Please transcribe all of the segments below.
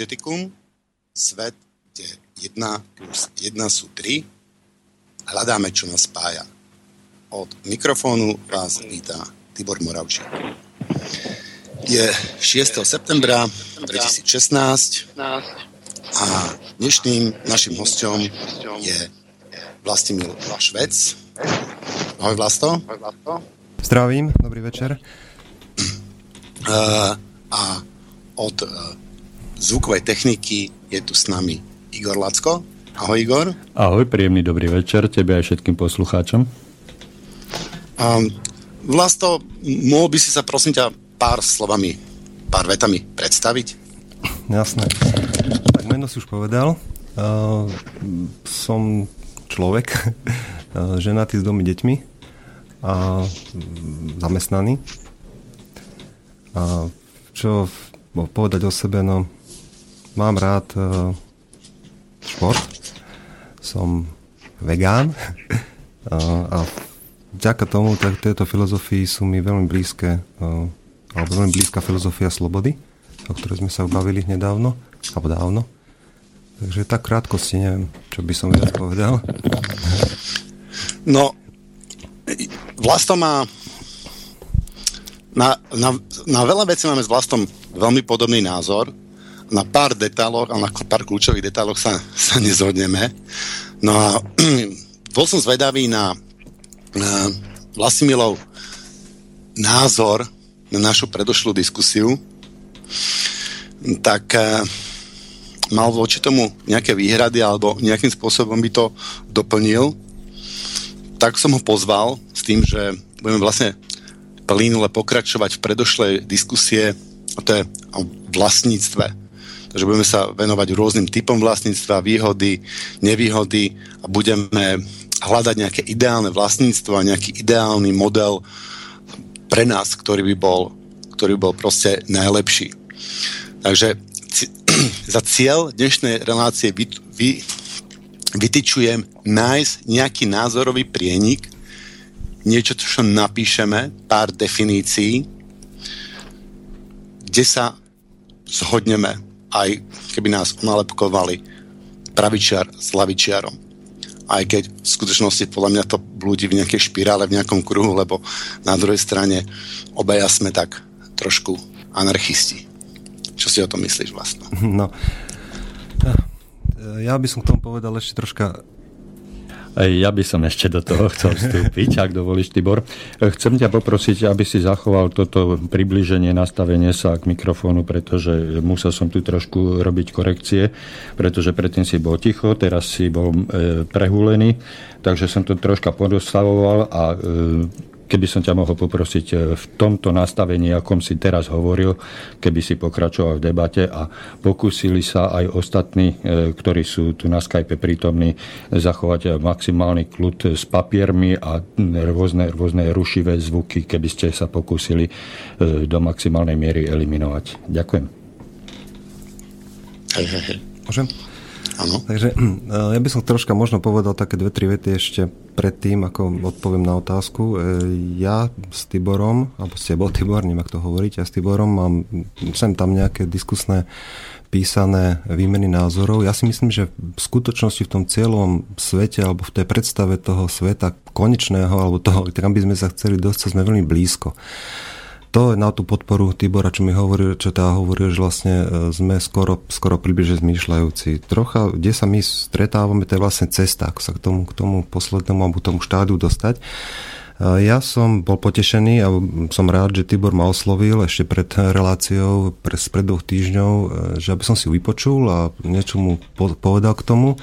Synergeticum, svet, kde 1 plus 1 sú 3. Hľadáme, čo nás spája. Od mikrofónu vás vítá Tibor Moravčík. Je 6. septembra 2016 a dnešným našim hostom je Vlastimil Švec. Ahoj Vlasto. Zdravím, dobrý večer. Uh, a od uh, zvukovej techniky je tu s nami Igor Lacko. Ahoj Igor. Ahoj, príjemný dobrý večer tebe aj všetkým poslucháčom. Um, Vlasto, mohol by si sa prosím ťa pár slovami, pár vetami predstaviť? Jasné. Tak meno si už povedal. Uh, som človek, uh, ženatý s dvomi deťmi a zamestnaný. A čo povedať o sebe, no mám rád uh, šport, som vegán uh, a vďaka tomu, tak tejto filozofii sú mi veľmi blízke, uh, alebo veľmi blízka filozofia slobody, o ktorej sme sa bavili nedávno, alebo dávno. Takže tak krátkosti neviem, čo by som viac povedal. No, Vlasto má na, na, na veľa vecí máme s Vlastom veľmi podobný názor. Na pár detailoch a na pár kľúčových detailoch sa, sa nezhodneme. No a bol som zvedavý na, na Vlasimilov názor na našu predošlú diskusiu. Tak uh, mal voči tomu nejaké výhrady alebo nejakým spôsobom by to doplnil, tak som ho pozval s tým, že budeme vlastne plynule pokračovať v predošlej diskusie a to je o vlastníctve. Takže budeme sa venovať rôznym typom vlastníctva, výhody, nevýhody a budeme hľadať nejaké ideálne vlastníctvo a nejaký ideálny model pre nás, ktorý by bol, ktorý by bol proste najlepší. Takže za cieľ dnešnej relácie vy, vy, vytyčujem nájsť nejaký názorový prienik, niečo, čo napíšeme, pár definícií, kde sa zhodneme, aj keby nás onalepkovali pravičiar s lavičiarom. Aj keď v skutočnosti podľa mňa to blúdi v nejakej špirále, v nejakom kruhu, lebo na druhej strane obaja sme tak trošku anarchisti. Čo si o tom myslíš vlastne? No, ja by som k tomu povedal ešte troška ja by som ešte do toho chcel vstúpiť, ak dovolíš, Tibor. Chcem ťa poprosiť, aby si zachoval toto približenie, nastavenie sa k mikrofónu, pretože musel som tu trošku robiť korekcie, pretože predtým si bol ticho, teraz si bol e, prehulený, takže som to troška podostavoval a e, keby som ťa mohol poprosiť e, v tomto nastavení, akom si teraz hovoril, keby si pokračoval v debate a pokúsili sa aj ostatní, e, ktorí sú tu na Skype prítomní, zachovať maximálny kľud s papiermi a rôzne, rôzne rušivé zvuky, keby ste sa pokúsili e, do maximálnej miery eliminovať. Ďakujem. Môžem? Áno. Takže ja by som troška možno povedal také dve, tri vety ešte predtým, ako odpoviem na otázku. E, ja s Tiborom, alebo s tebou Tibor, neviem, ako to hovoriť, ja s Tiborom mám sem tam nejaké diskusné písané výmeny názorov. Ja si myslím, že v skutočnosti v tom cieľovom svete alebo v tej predstave toho sveta konečného alebo toho, kam by sme sa chceli dostať, sme veľmi blízko to je na tú podporu Tibora, čo mi hovorí, čo tá hovorí, že vlastne e, sme skoro, skoro približne zmýšľajúci. Trocha, kde sa my stretávame, to je vlastne cesta, ako sa k tomu, k tomu poslednému alebo tomu štádiu dostať. E, ja som bol potešený a som rád, že Tibor ma oslovil ešte pred reláciou, pred, pred dvoch týždňov, e, že aby som si vypočul a niečo mu povedal k tomu.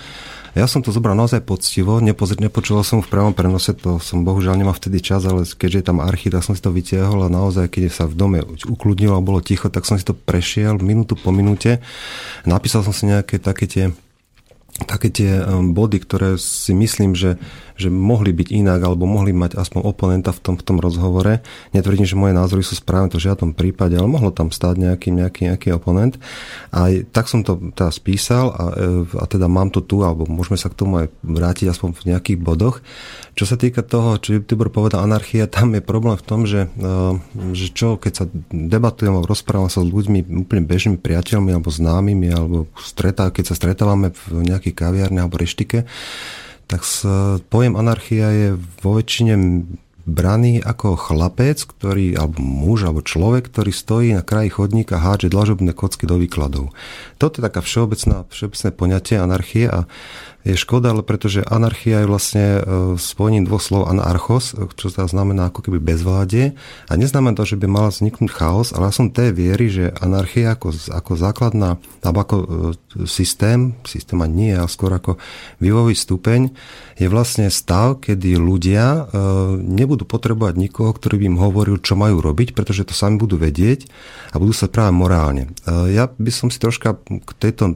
Ja som to zobral naozaj poctivo, nepozr- nepočúval som v pravom prenose, to som bohužiaľ nemal vtedy čas, ale keďže je tam archív, tak som si to vytiahol a naozaj, keď sa v dome ukludnilo a bolo ticho, tak som si to prešiel minútu po minúte. Napísal som si nejaké také tie také tie body, ktoré si myslím, že že mohli byť inak alebo mohli mať aspoň oponenta v tom, v tom rozhovore. Netvrdím, že moje názory sú správne, to v žiadnom prípade, ale mohlo tam stáť nejaký, nejaký, nejaký oponent. A tak som to teraz písal a, a teda mám to tu, alebo môžeme sa k tomu aj vrátiť aspoň v nejakých bodoch. Čo sa týka toho, čo Tibor povedal, anarchia, tam je problém v tom, že, e, že čo, keď sa debatujem alebo rozprávam sa s ľuďmi, úplne bežnými priateľmi alebo známymi, alebo stretá, keď sa stretávame v nejakej kaviárne alebo reštike, tak pojem anarchia je vo väčšine braný ako chlapec, ktorý, alebo muž, alebo človek, ktorý stojí na kraji chodníka a hádže dlažobné kocky do výkladov. Toto je taká všeobecná, všeobecné poňatie anarchie a je škoda, ale pretože anarchia je vlastne e, spojením dvoch slov anarchos, čo sa znamená ako keby bezvládie a neznamená to, že by mal vzniknúť chaos, ale ja som tej viery, že anarchia ako, ako základná, alebo ako e, systém, systém a nie, ale skôr ako vývojový stupeň, je vlastne stav, kedy ľudia e, nebudú potrebovať nikoho, ktorý by im hovoril, čo majú robiť, pretože to sami budú vedieť a budú sa práve morálne. Ja by som si troška k tejto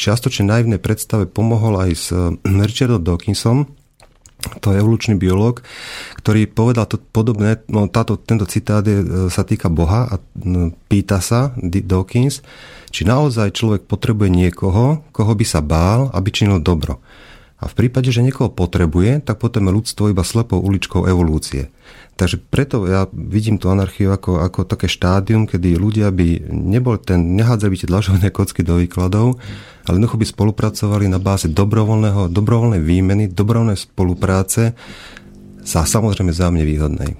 čiastočne naivnej predstave pomohol aj s eh, Richardom Dawkinsom, to je evolučný biológ, ktorý povedal to podobné, no táto, tento citát je, eh, sa týka Boha a pýta sa Dawkins, či naozaj človek potrebuje niekoho, koho by sa bál, aby činil dobro. A v prípade, že niekoho potrebuje, tak potom je ľudstvo iba slepou uličkou evolúcie. Takže preto ja vidím tú anarchiu ako, ako také štádium, kedy ľudia by nebol ten, nehádzali by tie dlažovné kocky do výkladov, ale jednoducho by spolupracovali na báze dobrovoľného, dobrovoľnej výmeny, dobrovoľnej spolupráce sa samozrejme zájomne výhodnej.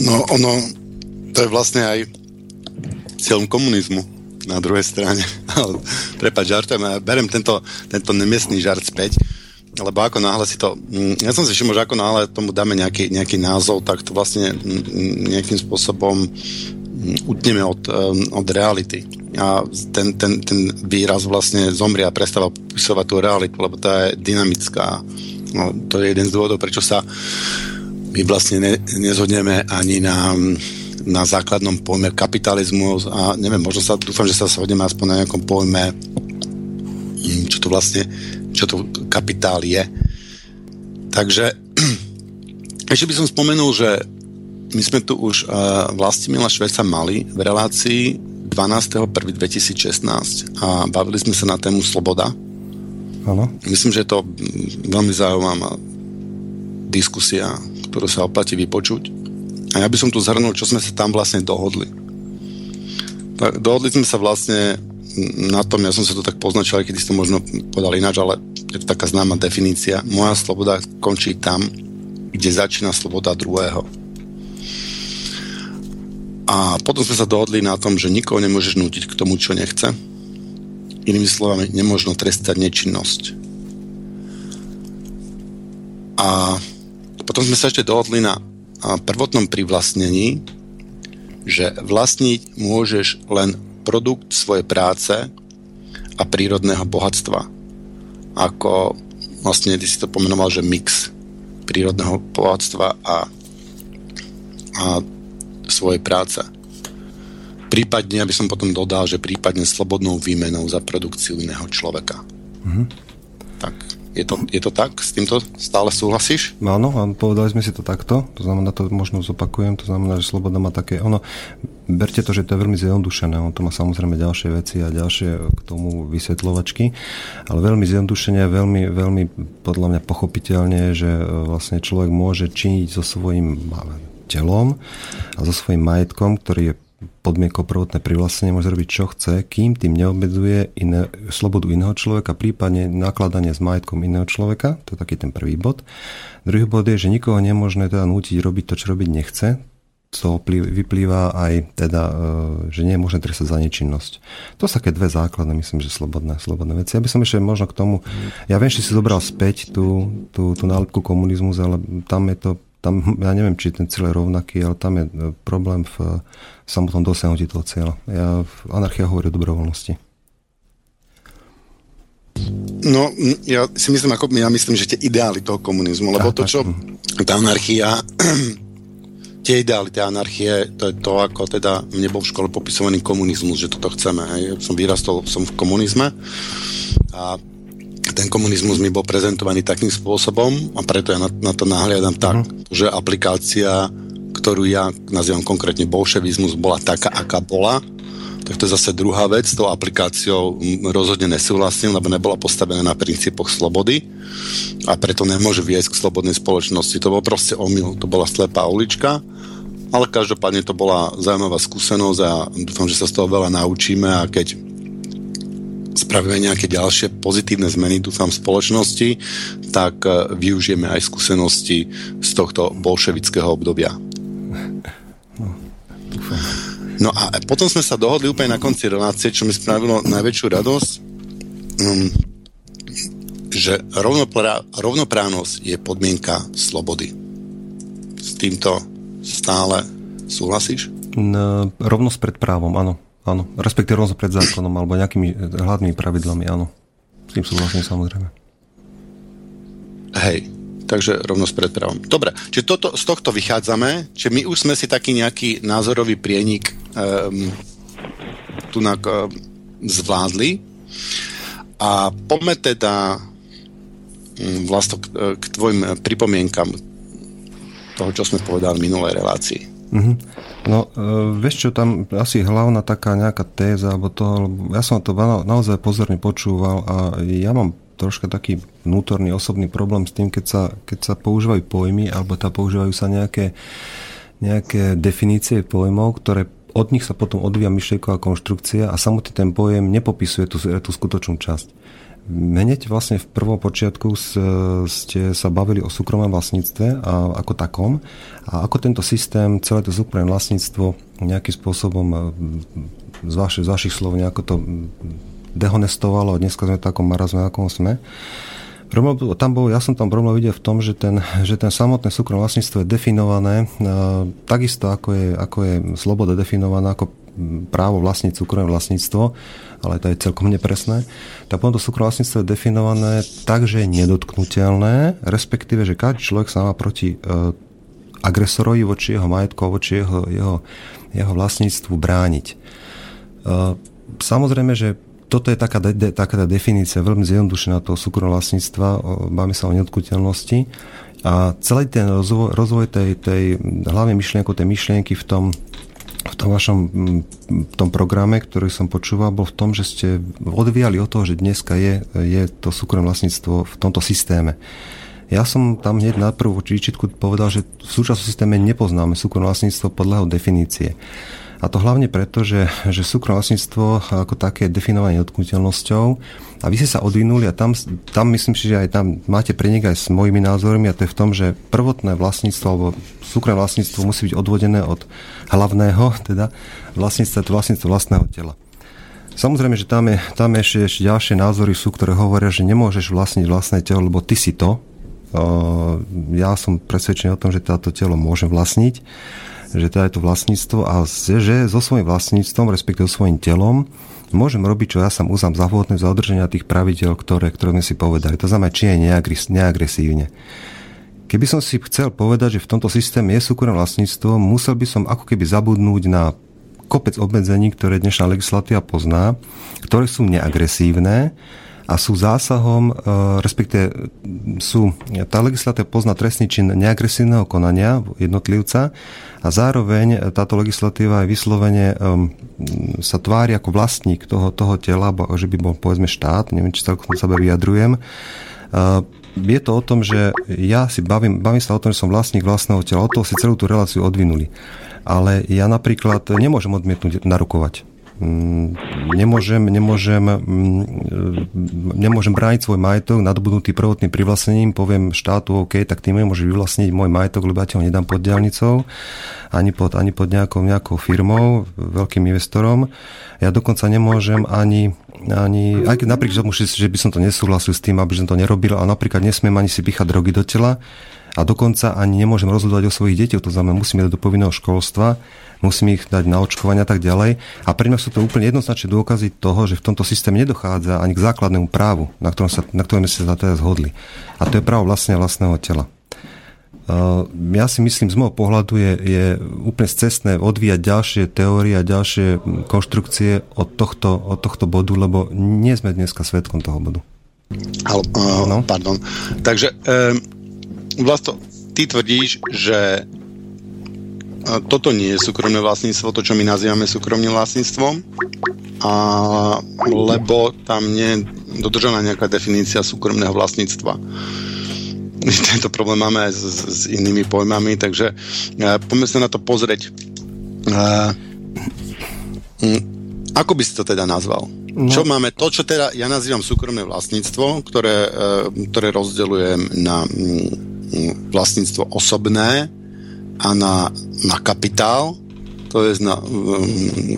No ono, to je vlastne aj cieľom komunizmu na druhej strane. Prepač, žartujem, ja berem tento, tento nemiestný žart späť lebo ako náhle si to, mm, ja som si všimol, že ako náhle tomu dáme nejaký, nejaký názov, tak to vlastne mm, mm, nejakým spôsobom utneme od, od reality. A ten, ten, ten výraz vlastne zomrie a prestáva popisovať tú realitu, lebo tá je dynamická. No, to je jeden z dôvodov, prečo sa my vlastne ne, nezhodneme ani na, na základnom pojme kapitalizmu a neviem, možno sa, dúfam, že sa shodneme aspoň na nejakom pojme čo to vlastne čo to kapitál je. Takže ešte by som spomenul, že my sme tu už uh, Vlastimila Šveca mali v relácii 12.1.2016 a bavili sme sa na tému sloboda. Ano. Myslím, že je to veľmi zaujímavá diskusia, ktorú sa oplatí vypočuť. A ja by som tu zhrnul, čo sme sa tam vlastne dohodli. Tak, dohodli sme sa vlastne na tom, ja som sa to tak poznačil, aj keď si to možno podal ináč, ale je to taká známa definícia. Moja sloboda končí tam, kde začína sloboda druhého. A potom sme sa dohodli na tom, že nikoho nemôžeš nútiť k tomu, čo nechce. Inými slovami, nemôžno trestať nečinnosť. A potom sme sa ešte dohodli na prvotnom privlastnení, že vlastniť môžeš len produkt svojej práce a prírodného bohatstva. Ako vlastne ty si to pomenoval, že mix prírodného bohatstva a, a svojej práce. Prípadne, aby som potom dodal, že prípadne slobodnou výmenou za produkciu iného človeka. Mm-hmm. Tak je to, je to tak? S týmto stále súhlasíš? No áno, povedali sme si to takto, to znamená, to možno zopakujem, to znamená, že sloboda má také, ono, berte to, že to je veľmi zjednodušené, on to má samozrejme ďalšie veci a ďalšie k tomu vysvetľovačky, ale veľmi zjednodušene, veľmi, veľmi podľa mňa pochopiteľne, že e, vlastne človek môže činiť so svojím telom a so svojím majetkom, ktorý je podmienkou prvotné privlastnenie môže robiť čo chce, kým tým neobmedzuje iné, slobodu iného človeka, prípadne nakladanie s majetkom iného človeka. To je taký ten prvý bod. Druhý bod je, že nikoho nemôžne teda nútiť robiť to, čo robiť nechce. To vyplýva aj teda, e, že nie je možné trestať za nečinnosť. To sú také dve základné, myslím, že slobodné, slobodné veci. Ja by som ešte možno k tomu, ja viem, že si zobral späť tú, tú, tú nálepku komunizmus, ale tam je to tam, ja neviem, či ten cieľ je rovnaký, ale tam je e, problém v samotnom dosiahnutí toho cieľa. Ja, anarchia hovorí o dobrovoľnosti. No, ja si myslím, ako, ja myslím, že tie ideály toho komunizmu, lebo to, čo tá anarchia, tie ideály, tie anarchie, to je to, ako teda mne bol v škole popisovaný komunizmus, že toto chceme. Hej. Som vyrastol, som v komunizme a ten komunizmus mi bol prezentovaný takým spôsobom a preto ja na, na to nahliadam tak, uh-huh. že aplikácia, ktorú ja nazývam konkrétne bolševizmus, bola taká, aká bola tak to je zase druhá vec. S tou aplikáciou rozhodne nesúhlasím, lebo nebola postavená na princípoch slobody a preto nemôže viesť k slobodnej spoločnosti. To bol proste omyl, to bola slepá ulička, ale každopádne to bola zaujímavá skúsenosť a dúfam, že sa z toho veľa naučíme a keď spravíme nejaké ďalšie pozitívne zmeny, dúfam, v spoločnosti, tak e, využijeme aj skúsenosti z tohto bolševického obdobia. No, dúfam. No a potom sme sa dohodli úplne na konci relácie, čo mi spravilo najväčšiu radosť, um, že rovnoprá- rovnoprávnosť je podmienka slobody. S týmto stále súhlasíš? No, rovnosť pred právom, áno. Áno. Respektíve rovnosť pred zákonom alebo nejakými hlavnými pravidlami, áno. S tým súhlasím samozrejme. Hej, takže rovnosť pred právom. Dobre, čiže toto, z tohto vychádzame, že my už sme si taký nejaký názorový prienik um, tu um, zvládli a poďme teda um, vlastne k, k tvojim pripomienkam toho, čo sme povedali v minulej relácii. Mm-hmm. No, e, vieš čo, tam asi hlavná taká nejaká téza, alebo to, ja som to na, naozaj pozorne počúval a ja mám troška taký vnútorný osobný problém s tým, keď sa, keď sa používajú pojmy alebo tá používajú sa nejaké, nejaké definície pojmov, ktoré od nich sa potom odvíja myšlienková konštrukcia a samotný ten pojem nepopisuje tú, tú skutočnú časť. Hneď vlastne v prvom počiatku ste sa bavili o súkromnom vlastníctve a ako takom a ako tento systém, celé to súkromné vlastníctvo nejakým spôsobom z, vaši, z vašich slov nejako to dehonestovalo a dneska sme takom marazme, akom sme. Problém, tam bol, ja som tam problém videl v tom, že ten, že ten samotné súkromné vlastníctvo je definované uh, takisto ako je, ako je sloboda definovaná ako právo vlastniť súkromné vlastníctvo, ale to je celkom nepresné, tak potom to súkromné vlastníctvo je definované tak, že je nedotknutelné, respektíve, že každý človek sa má proti uh, agresorovi voči jeho majetku, voči jeho, jeho, jeho vlastníctvu brániť. Uh, samozrejme, že toto je taká, de, taká definícia veľmi zjednodušená toho súkromného vlastníctva, máme sa o neodkuteľnosti a celý ten rozvoj, rozvoj tej, tej hlavnej myšlienky, tej myšlienky v tom, v tom vašom v tom programe, ktorý som počúval, bol v tom, že ste odvíjali od toho, že dneska je, je to súkromné vlastníctvo v tomto systéme. Ja som tam hneď na prvú výčitku povedal, že v súčasnom systéme nepoznáme súkromné vlastníctvo podľa jeho definície. A to hlavne preto, že, že súkromné vlastníctvo ako také je definované nedotknutelnosťou a vy ste sa odvinuli a tam, tam myslím si, že aj tam máte prenik aj s mojimi názormi a to je v tom, že prvotné vlastníctvo alebo súkromné vlastníctvo musí byť odvodené od hlavného, teda vlastníctva, to vlastníctvo vlastného tela. Samozrejme, že tam, je, tam ešte, ešte ďalšie názory sú, ktoré hovoria, že nemôžeš vlastniť vlastné telo, lebo ty si to. Ja som presvedčený o tom, že táto telo môže vlastniť že teda je to vlastníctvo a že so svojím vlastníctvom, respektíve so svojím telom, môžem robiť, čo ja som uznám za vhodné za udrženia tých pravidel, ktoré, ktoré sme si povedali. To znamená, či je neagresívne. Keby som si chcel povedať, že v tomto systéme je súkromné vlastníctvo, musel by som ako keby zabudnúť na kopec obmedzení, ktoré dnešná legislatíva pozná, ktoré sú neagresívne, a sú zásahom, e, respektive sú, tá legislatíva pozná trestný čin neagresívneho konania jednotlivca a zároveň táto legislatíva aj vyslovene sa tvári ako vlastník toho, toho tela, že by bol povedzme štát, neviem, či celkom sebe vyjadrujem. Uh, je to o tom, že ja si bavím, bavím sa o tom, že som vlastník vlastného tela, od toho si celú tú reláciu odvinuli. Ale ja napríklad nemôžem odmietnúť narukovať. Mm, nemôžem, nemôžem, mm, nemôžem brániť svoj majetok nadobudnutý prvotným privlastnením, poviem štátu, OK, tak ty môžeš vyvlastniť môj majetok, lebo ja ho nedám pod diálnicou, ani pod, ani pod nejakou, nejakou firmou, veľkým investorom. Ja dokonca nemôžem ani, ani aj keď napríklad, že by som to nesúhlasil s tým, aby som to nerobil, a napríklad nesmiem ani si píchať drogy do tela, a dokonca ani nemôžem rozhodovať o svojich deťoch, to znamená, musím dať do povinného školstva, musím ich dať na očkovanie a tak ďalej. A pre mňa sú to úplne jednoznačné dôkazy toho, že v tomto systéme nedochádza ani k základnému právu, na ktorom, sa, na ktorom sa teda zhodli. A to je právo vlastne vlastného tela. ja si myslím, z môjho pohľadu je, je úplne cestné odvíjať ďalšie teórie a ďalšie konštrukcie od tohto, od tohto bodu, lebo nie sme dneska svetkom toho bodu. Ale, uh, no? Pardon. Takže um, vlastne ty tvrdíš, že toto nie je súkromné vlastníctvo, to, čo my nazývame súkromným vlastníctvom, a, lebo tam nie je dodržaná nejaká definícia súkromného vlastníctva. Tento problém máme aj s, s inými pojmami, takže uh, poďme sa na to pozrieť. Uh, ako by si to teda nazval? No. Čo máme? To, čo teda ja nazývam súkromné vlastníctvo, ktoré, uh, ktoré rozdeľujem na um, vlastníctvo osobné a na, na kapitál, to je na um,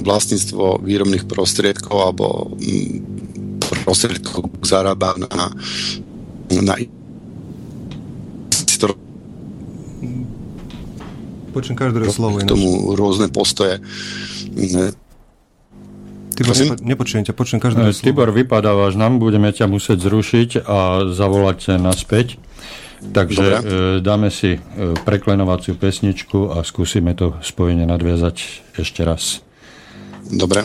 vlastníctvo výrobných prostriedkov alebo um, prostriedkov zarába na, na Počujem každé slovo. K tomu rôzne postoje. Tibor, nepo, nepočujem ťa, počujem každé slovo. Tibor, vypadávaš nám, budeme ťa musieť zrušiť a zavolať naspäť. Takže Dobre. E, dáme si e, preklenovaciu pesničku a skúsime to spojenie nadviazať ešte raz. Dobre.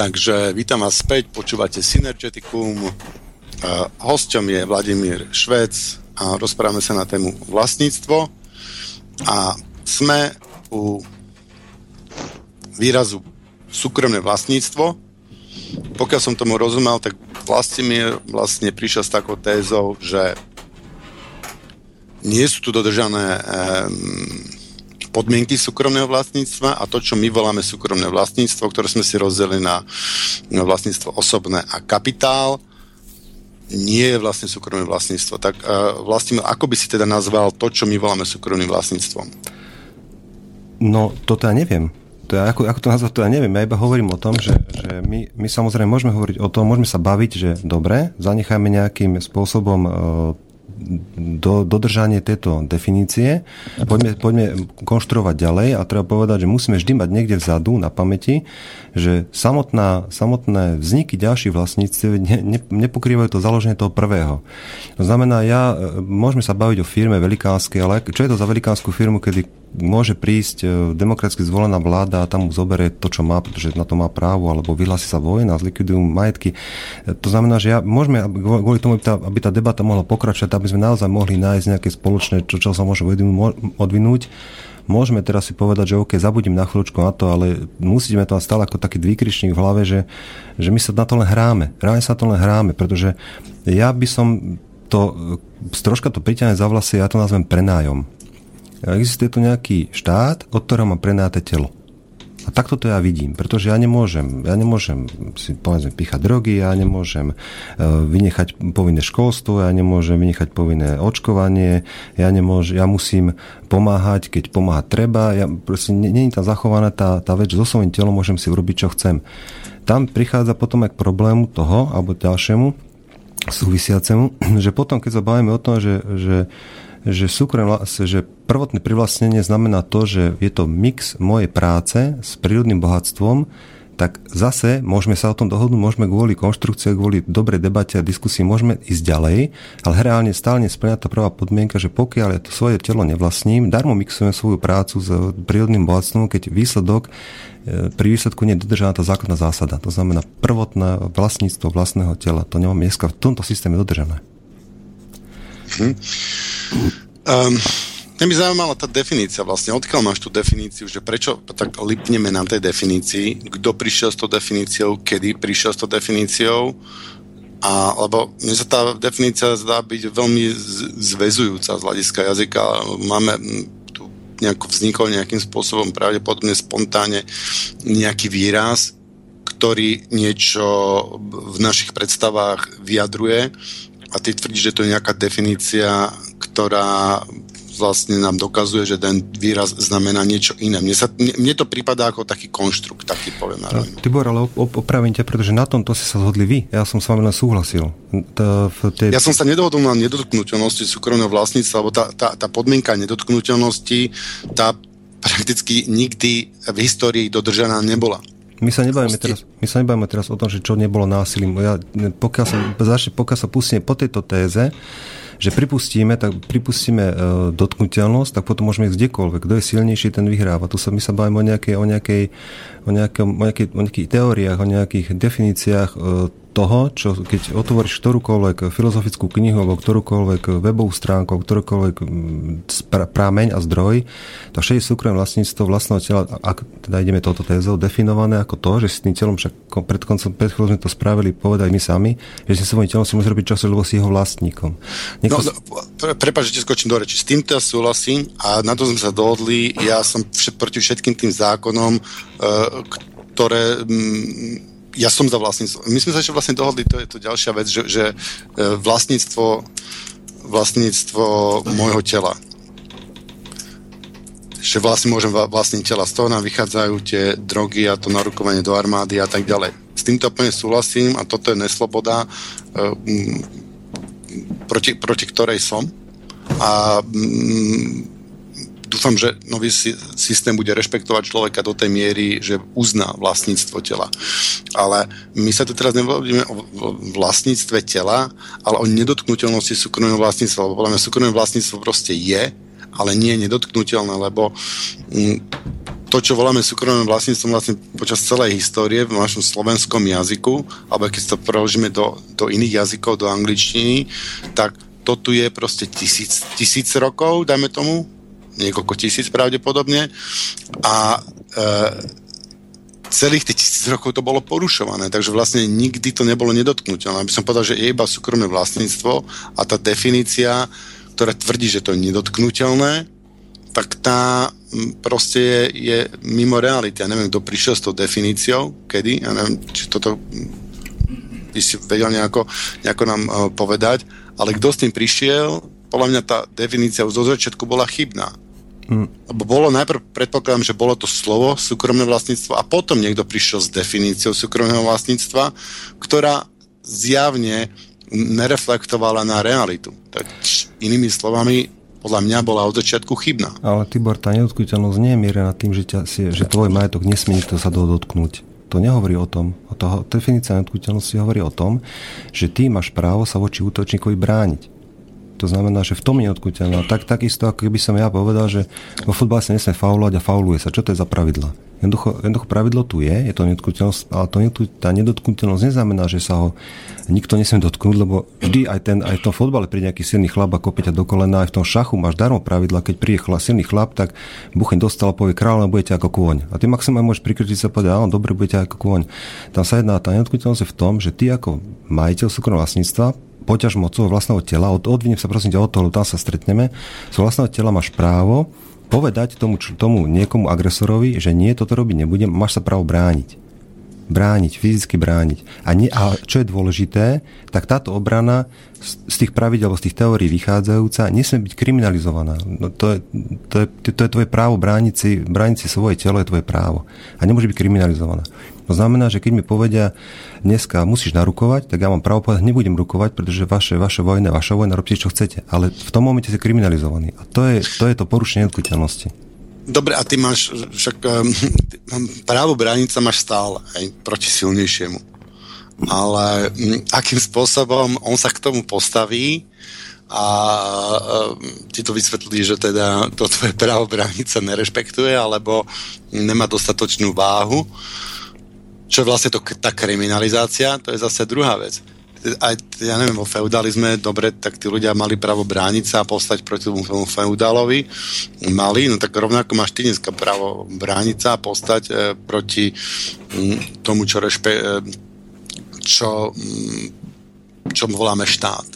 Takže vítam vás späť, počúvate Synergeticum. Hosťom je Vladimír Švec a rozprávame sa na tému vlastníctvo. A sme u výrazu súkromné vlastníctvo. Pokiaľ som tomu rozumel, tak Vlastimír vlastne prišiel s takou tézou, že nie sú tu dodržané e, podmienky súkromného vlastníctva a to, čo my voláme súkromné vlastníctvo, ktoré sme si rozdelili na, vlastníctvo osobné a kapitál, nie je vlastne súkromné vlastníctvo. Tak uh, vlastne, ako by si teda nazval to, čo my voláme súkromným vlastníctvom? No, toto ja neviem. To ja, ako, ako to nazvať, to ja neviem. Ja iba hovorím o tom, že, že my, my samozrejme môžeme hovoriť o tom, môžeme sa baviť, že dobre, zanechajme nejakým spôsobom uh, do, dodržanie tejto definície. Poďme, poďme konštruovať ďalej a treba povedať, že musíme vždy mať niekde vzadu na pamäti, že samotná, samotné vzniky ďalších vlastníctv ne, ne, nepokrývajú to založenie toho prvého. To znamená, ja, môžeme sa baviť o firme velikánskej, ale čo je to za velikánsku firmu, kedy môže prísť e, demokraticky zvolená vláda a tam mu zoberie to, čo má, pretože na to má právo, alebo vyhlási sa vojna, zlikvidujú majetky. E, to znamená, že ja, môžeme, kvôli tomu, aby tá, aby tá debata mohla pokračovať, aby sme naozaj mohli nájsť nejaké spoločné, čo, čo sa môže odvinúť, môžeme teraz si povedať, že OK, zabudím na chvíľučku na to, ale musíme to stále ako taký výkričník v hlave, že, že my sa na to len hráme. Reálne sa to len hráme, pretože ja by som to, e, troška to priťahne za vlasy, ja to nazvem prenájom. Existuje tu nejaký štát, od ktorého mám prenáte telo. A takto to ja vidím, pretože ja nemôžem, ja nemôžem si povedzme píchať drogy, ja nemôžem uh, vynechať povinné školstvo, ja nemôžem vynechať povinné očkovanie, ja, nemôžem, ja musím pomáhať, keď pomáhať treba, ja, proste nie je tam zachovaná tá, tá vec, so svojím telom môžem si urobiť, čo chcem. Tam prichádza potom aj k problému toho, alebo ďalšiemu, súvisiacemu, že potom, keď sa bavíme o tom, že, že že, súkromné, že prvotné privlastnenie znamená to, že je to mix mojej práce s prírodným bohatstvom, tak zase môžeme sa o tom dohodnúť, môžeme kvôli konštrukcie, kvôli dobrej debate a diskusii môžeme ísť ďalej, ale reálne stále nesplňa tá prvá podmienka, že pokiaľ ja to svoje telo nevlastním, darmo mixujem svoju prácu s prírodným bohatstvom, keď výsledok e, pri výsledku nie je dodržaná tá základná zásada. To znamená prvotné vlastníctvo vlastného tela. To nemám dneska v tomto systéme dodržané. Hm. Um, mňa by zaujímala tá definícia vlastne. Odkiaľ máš tú definíciu, že prečo tak lipneme na tej definícii, kto prišiel s tou definíciou, kedy prišiel s tou definíciou, a, lebo mne sa tá definícia zdá byť veľmi zväzujúca z hľadiska jazyka. Máme tu nejako vznikol nejakým spôsobom pravdepodobne spontánne nejaký výraz, ktorý niečo v našich predstavách vyjadruje a ty tvrdíš, že to je nejaká definícia, ktorá vlastne nám dokazuje, že ten výraz znamená niečo iné. Mne, sa, mne, mne to prípada ako taký konštrukt, taký poviem. No, Tibor, ale opravím ťa, pretože na tomto si sa zhodli vy. Ja som s vami len súhlasil. Tá, tej... Ja som sa nedohodol na nedotknutelnosti súkromného vlastníctva, lebo tá, tá, tá podmienka nedotknutelnosti, tá prakticky nikdy v histórii dodržaná nebola. My sa nebavíme teraz, my sa nebavíme teraz o tom, že čo nebolo násilím. Ja, pokiaľ, sa, začne, pokiaľ sa pustíme po tejto téze, že pripustíme, tak pripustíme e, dotknutelnosť, tak potom môžeme ísť kdekoľvek. Kto je silnejší, ten vyhráva. Tu sa my sa bavíme o nejakej, o nejakej, o nejakej, o nejakej, o nejakých teóriách, o nejakých definíciách e, toho, čo keď otvoríš ktorúkoľvek filozofickú knihu alebo ktorúkoľvek webovú stránku, ktorúkoľvek mm, prámeň a zdroj, to všetko súkromné vlastníctvo vlastného tela, ak teda ideme touto tézou, definované ako to, že s tým telom, však pred koncom, pred chvíľou sme to spravili, povedali my sami, že si svojím telom si môže robiť čo lebo si jeho vlastníkom. Niekto... No, no, prepáč, že skočím do reči. S týmto ja súhlasím a na to sme sa dohodli. Ja som všet, proti všetkým tým zákonom, e, ktoré mm, ja som za vlastníctvo. My sme sa ešte vlastne dohodli, to je to ďalšia vec, že, že e, vlastníctvo, vlastníctvo môjho tela. Že vlastne môžem vlastniť tela. Z toho nám vychádzajú tie drogy a to narukovanie do armády a tak ďalej. S týmto úplne súhlasím a toto je nesloboda, e, proti, proti ktorej som. A dúfam, že nový systém bude rešpektovať človeka do tej miery, že uzná vlastníctvo tela. Ale my sa tu teraz nebavíme o vlastníctve tela, ale o nedotknutelnosti súkromného vlastníctva. Lebo podľa súkromné vlastníctvo proste je, ale nie je nedotknutelné, lebo mm, to, čo voláme súkromným vlastníctvom vlastne počas celej histórie v našom slovenskom jazyku, alebo keď to preložíme do, do iných jazykov, do angličtiny, tak to tu je proste tisíc, tisíc rokov, dajme tomu, niekoľko tisíc pravdepodobne a e, celých tých tisíc rokov to bolo porušované, takže vlastne nikdy to nebolo nedotknutelné. Aby som povedal, že je iba súkromné vlastníctvo a tá definícia, ktorá tvrdí, že to je nedotknutelné, tak tá proste je, je mimo reality. Ja neviem, kto prišiel s tou definíciou, kedy, ja neviem, či toto by si vedel nejako, nejako nám uh, povedať, ale kto s tým prišiel, podľa mňa tá definícia už zo začiatku bola chybná. Mm. Lebo bolo najprv, predpokladám, že bolo to slovo súkromné vlastníctvo a potom niekto prišiel s definíciou súkromného vlastníctva, ktorá zjavne nereflektovala na realitu. Tak inými slovami, podľa mňa bola od začiatku chybná. Ale Tibor, tá nedotknutelnosť nie je mierená tým, že, ťa si, že tvoj majetok nesmie nikto sa toho dotknúť. To nehovorí o tom. O toho, definícia nedotknutelnosti hovorí o tom, že ty máš právo sa voči útočníkovi brániť. To znamená, že v tom je odkuteľná. Tak, takisto, ako keby som ja povedal, že vo futbale sa nesmie faulovať a fauluje sa. Čo to je za pravidla? Jednoducho, jednoducho pravidlo tu je, je to nedotknutelnosť, ale to, tá nedotknutelnosť neznamená, že sa ho nikto nesmie dotknúť, lebo vždy aj, ten, aj v tom fotbale príde nejaký silný chlap a kopie ťa do kolena, aj v tom šachu máš darmo pravidla, keď príde chla, silný chlap, tak bucheň dostal a povie kráľ, budete ako kôň. A ty maximálne môžeš prikrytiť sa povedať, áno, dobre, budete ako kôň. Tam sa jedná tá nedotknutelnosť v tom, že ty ako majiteľ súkromného vlastníctva poťaž mocou vlastného tela, od, odviniem sa prosím ťa od toho, tam sa stretneme, z vlastného tela máš právo povedať tomu, tomu niekomu agresorovi, že nie, toto robiť nebudem, máš sa právo brániť. Brániť, fyzicky brániť. A, nie, a čo je dôležité, tak táto obrana z tých pravidel, z tých teórií vychádzajúca, nesmie byť kriminalizovaná. No to, je, to, je, to je tvoje právo brániť si, brániť si svoje telo, je tvoje právo. A nemôže byť kriminalizovaná. To znamená, že keď mi povedia dneska musíš narukovať, tak ja mám právo povedať, nebudem rukovať, pretože vaše, vaše vojna, vaša vojna, robte čo chcete. Ale v tom momente ste kriminalizovaní. A to je to, je to porušenie odkuteľnosti. Dobre, a ty máš však um, právo brániť sa máš stále aj proti silnejšiemu. Ale um, akým spôsobom on sa k tomu postaví a um, ti to vysvetlí, že teda to tvoje právo brániť sa nerešpektuje alebo nemá dostatočnú váhu čo vlastne to, tá kriminalizácia, to je zase druhá vec. Aj, ja neviem, vo feudalizme, dobre, tak tí ľudia mali právo brániť sa a postať proti tomu feudálovi. Mali, no tak rovnako máš ty dneska právo brániť sa a postať e, proti m, mm, tomu, čo, rešpe, e, čo, m, mm, čo voláme štát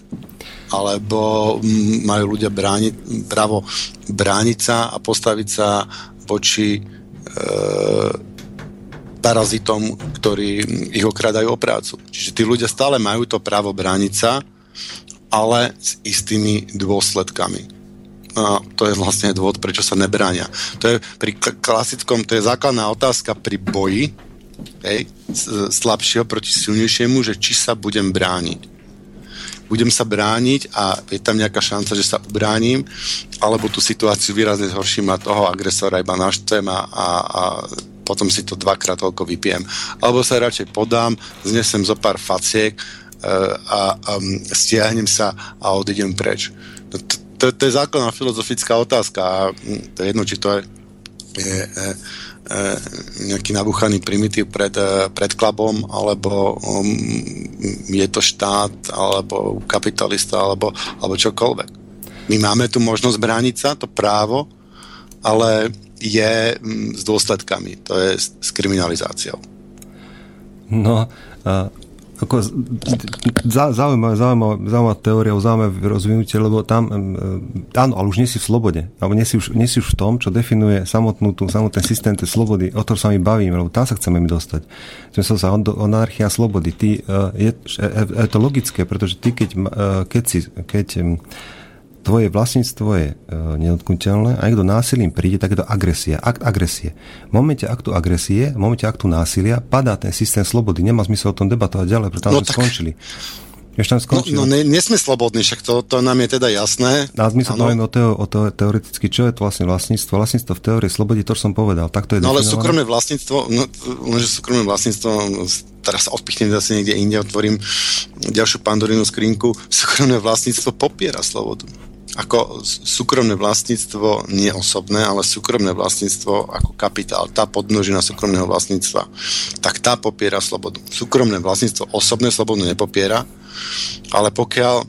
alebo mm, majú ľudia brániť, právo brániť sa a postaviť sa voči e, parazitom, ktorí ich okradajú o prácu. Čiže tí ľudia stále majú to právo brániť sa, ale s istými dôsledkami. A to je vlastne dôvod, prečo sa nebránia. To je pri klasickom, to je základná otázka pri boji hej, slabšieho proti silnejšiemu, že či sa budem brániť. Budem sa brániť a je tam nejaká šanca, že sa ubránim, alebo tú situáciu výrazne zhorším a toho agresora iba naštvem a, a, a potom si to dvakrát toľko vypijem. Alebo sa radšej podám, znesem zo pár faciek uh, a um, stiahnem sa a odídem preč. To, to, to je základná filozofická otázka a to je jedno, či to je, je, je nejaký nabuchaný primitív pred, pred klubom, alebo um, je to štát, alebo kapitalista, alebo, alebo čokoľvek. My máme tu možnosť brániť sa, to právo, ale je mm, s dôsledkami, to je s kriminalizáciou. No, a ako zaujímavá, zaujímavá, zaujímavá teória, zaujímavé rozvinutie, lebo tam, áno, ale už nie si v slobode, alebo nie si už, nie si už v tom, čo definuje samotnú, tú, samotný systém tej slobody, o ktorom sa my bavíme, lebo tam sa chceme my dostať. Chceme sa o anarchia slobody. Ty, je, je, je to logické, pretože ty, keď, keď si, keď tvoje vlastníctvo je e, nedotknutelné a niekto násilím príde, tak je to agresia, akt agresie. V momente aktu agresie, v momente aktu násilia padá ten systém slobody. Nemá zmysel o tom debatovať ďalej, pretože tam no, tak... skončili. Ešte tam. No, no nie, nie sme slobodní, však to, to nám je teda jasné. A my sa bavíme o, teo, o to, teoreticky, čo je to vlastne vlastníctvo. Vlastníctvo v teórii slobody, to, som povedal. Tak to je no ale súkromné vlastníctvo, no, lenže súkromné vlastníctvo, teraz sa odpichnem zase niekde inde, otvorím ďalšiu pandorínu skrinku, súkromné vlastníctvo popiera slobodu ako súkromné vlastníctvo, nie osobné, ale súkromné vlastníctvo ako kapitál, tá podnožina súkromného vlastníctva, tak tá popiera slobodu. Súkromné vlastníctvo osobné slobodu nepopiera, ale pokiaľ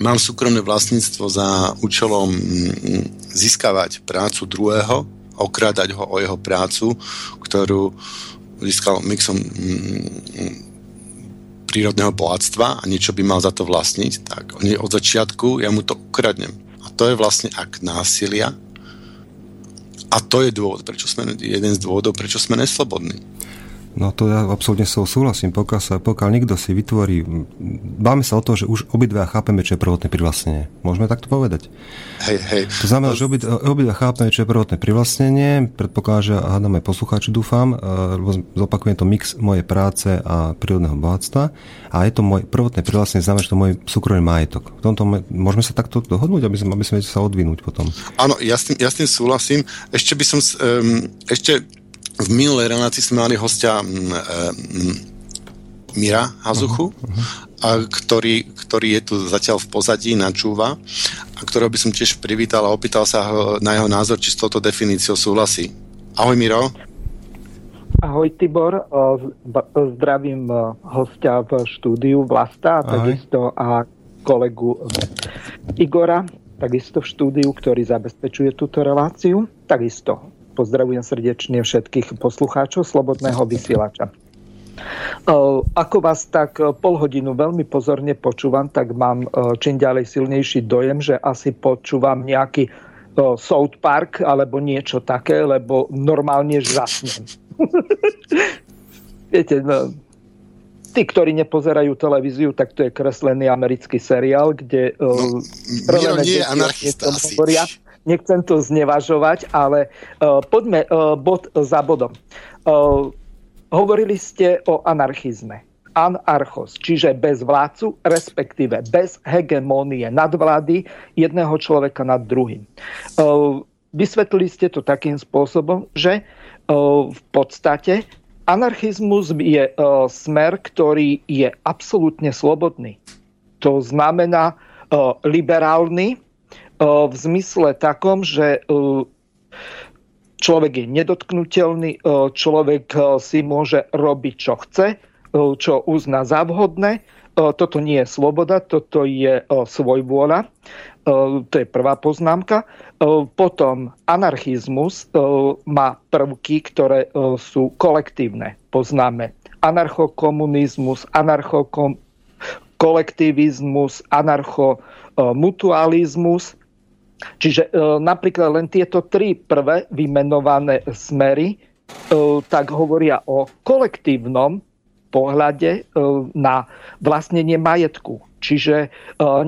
mám súkromné vlastníctvo za účelom mm, získavať prácu druhého, okrádať ho o jeho prácu, ktorú získal mixom mm, prírodného bohatstva a niečo by mal za to vlastniť, tak od začiatku ja mu to ukradnem. A to je vlastne akt násilia. A to je dôvod, prečo sme, jeden z dôvodov, prečo sme neslobodní. No to ja absolútne sa súhlasím, pokiaľ, sa, pokiaľ niekto si vytvorí... Báme sa o to, že už obidva chápeme, čo je prvotné privlastnenie. Môžeme takto povedať? Hej, hej. To znamená, že obidva, obidva chápeme, čo je prvotné privlastnenie. Predpokladám, že hádam aj poslucháči, dúfam. E, zopakujem to mix mojej práce a prírodného bohatstva. A je to môj prvotné privlastnenie, znamená, že to môj súkromný majetok. V tomto môžeme sa takto dohodnúť, aby sme, aby sme sa odvinúť potom. Áno, ja s tým, ja s tým súhlasím. Ešte by som... Um, ešte v minulej relácii sme mali hostia m, mm, m, mm, Mira Hazuchu, uh-huh. a ktorý, ktorý je tu zatiaľ v pozadí, načúva a ktorého by som tiež privítal a opýtal sa ho na jeho názor, či s touto definíciou súhlasí. Ahoj Miro. Ahoj Tibor, zdravím hostia v štúdiu Vlasta a takisto a kolegu Igora, takisto v štúdiu, ktorý zabezpečuje túto reláciu. Takisto Pozdravujem srdečne všetkých poslucháčov Slobodného vysielača. Ako vás tak pol hodinu veľmi pozorne počúvam, tak mám čím ďalej silnejší dojem, že asi počúvam nejaký South Park alebo niečo také, lebo normálne žasnem. Viete, no, tí, ktorí nepozerajú televíziu, tak to je kreslený americký seriál, kde... No, Miro nie je anarchista asi. Nechcem to znevažovať, ale uh, poďme uh, bod za bodom. Uh, hovorili ste o anarchizme. Anarchos, čiže bez vládcu, respektíve bez hegemónie nadvlády jedného človeka nad druhým. Uh, vysvetlili ste to takým spôsobom, že uh, v podstate anarchizmus je uh, smer, ktorý je absolútne slobodný. To znamená uh, liberálny, v zmysle takom, že človek je nedotknutelný, človek si môže robiť, čo chce, čo uzná za vhodné. Toto nie je sloboda, toto je svojvôľa. To je prvá poznámka. Potom anarchizmus má prvky, ktoré sú kolektívne. Poznáme anarchokomunizmus, anarchokolektivizmus, anarchomutualizmus Čiže e, napríklad len tieto tri prvé vymenované smery e, tak hovoria o kolektívnom pohľade e, na vlastnenie majetku. Čiže e,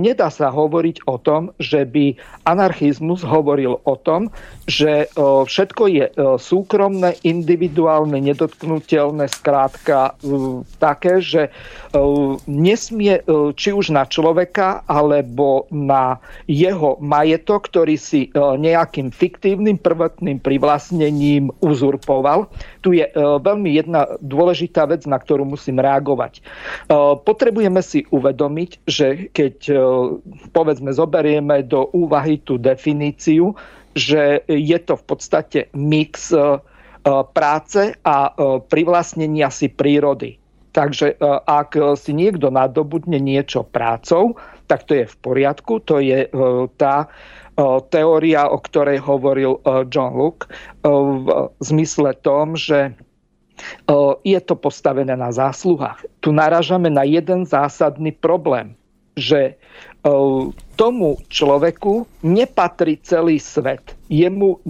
nedá sa hovoriť o tom, že by anarchizmus hovoril o tom, že e, všetko je e, súkromné, individuálne, nedotknutelné, skrátka také, že nesmie či už na človeka alebo na jeho majetok, ktorý si nejakým fiktívnym prvotným privlastnením uzurpoval. Tu je veľmi jedna dôležitá vec, na ktorú musím reagovať. Potrebujeme si uvedomiť, že keď e, povedzme zoberieme do úvahy tú definíciu, že je to v podstate mix e, e, práce a privlastnenia si prírody. Takže ak si niekto nadobudne niečo prácou, tak to je v poriadku. To je tá teória, o ktorej hovoril John Locke v zmysle tom, že je to postavené na zásluhách. Tu naražame na jeden zásadný problém že tomu človeku nepatrí celý svet. Jemu,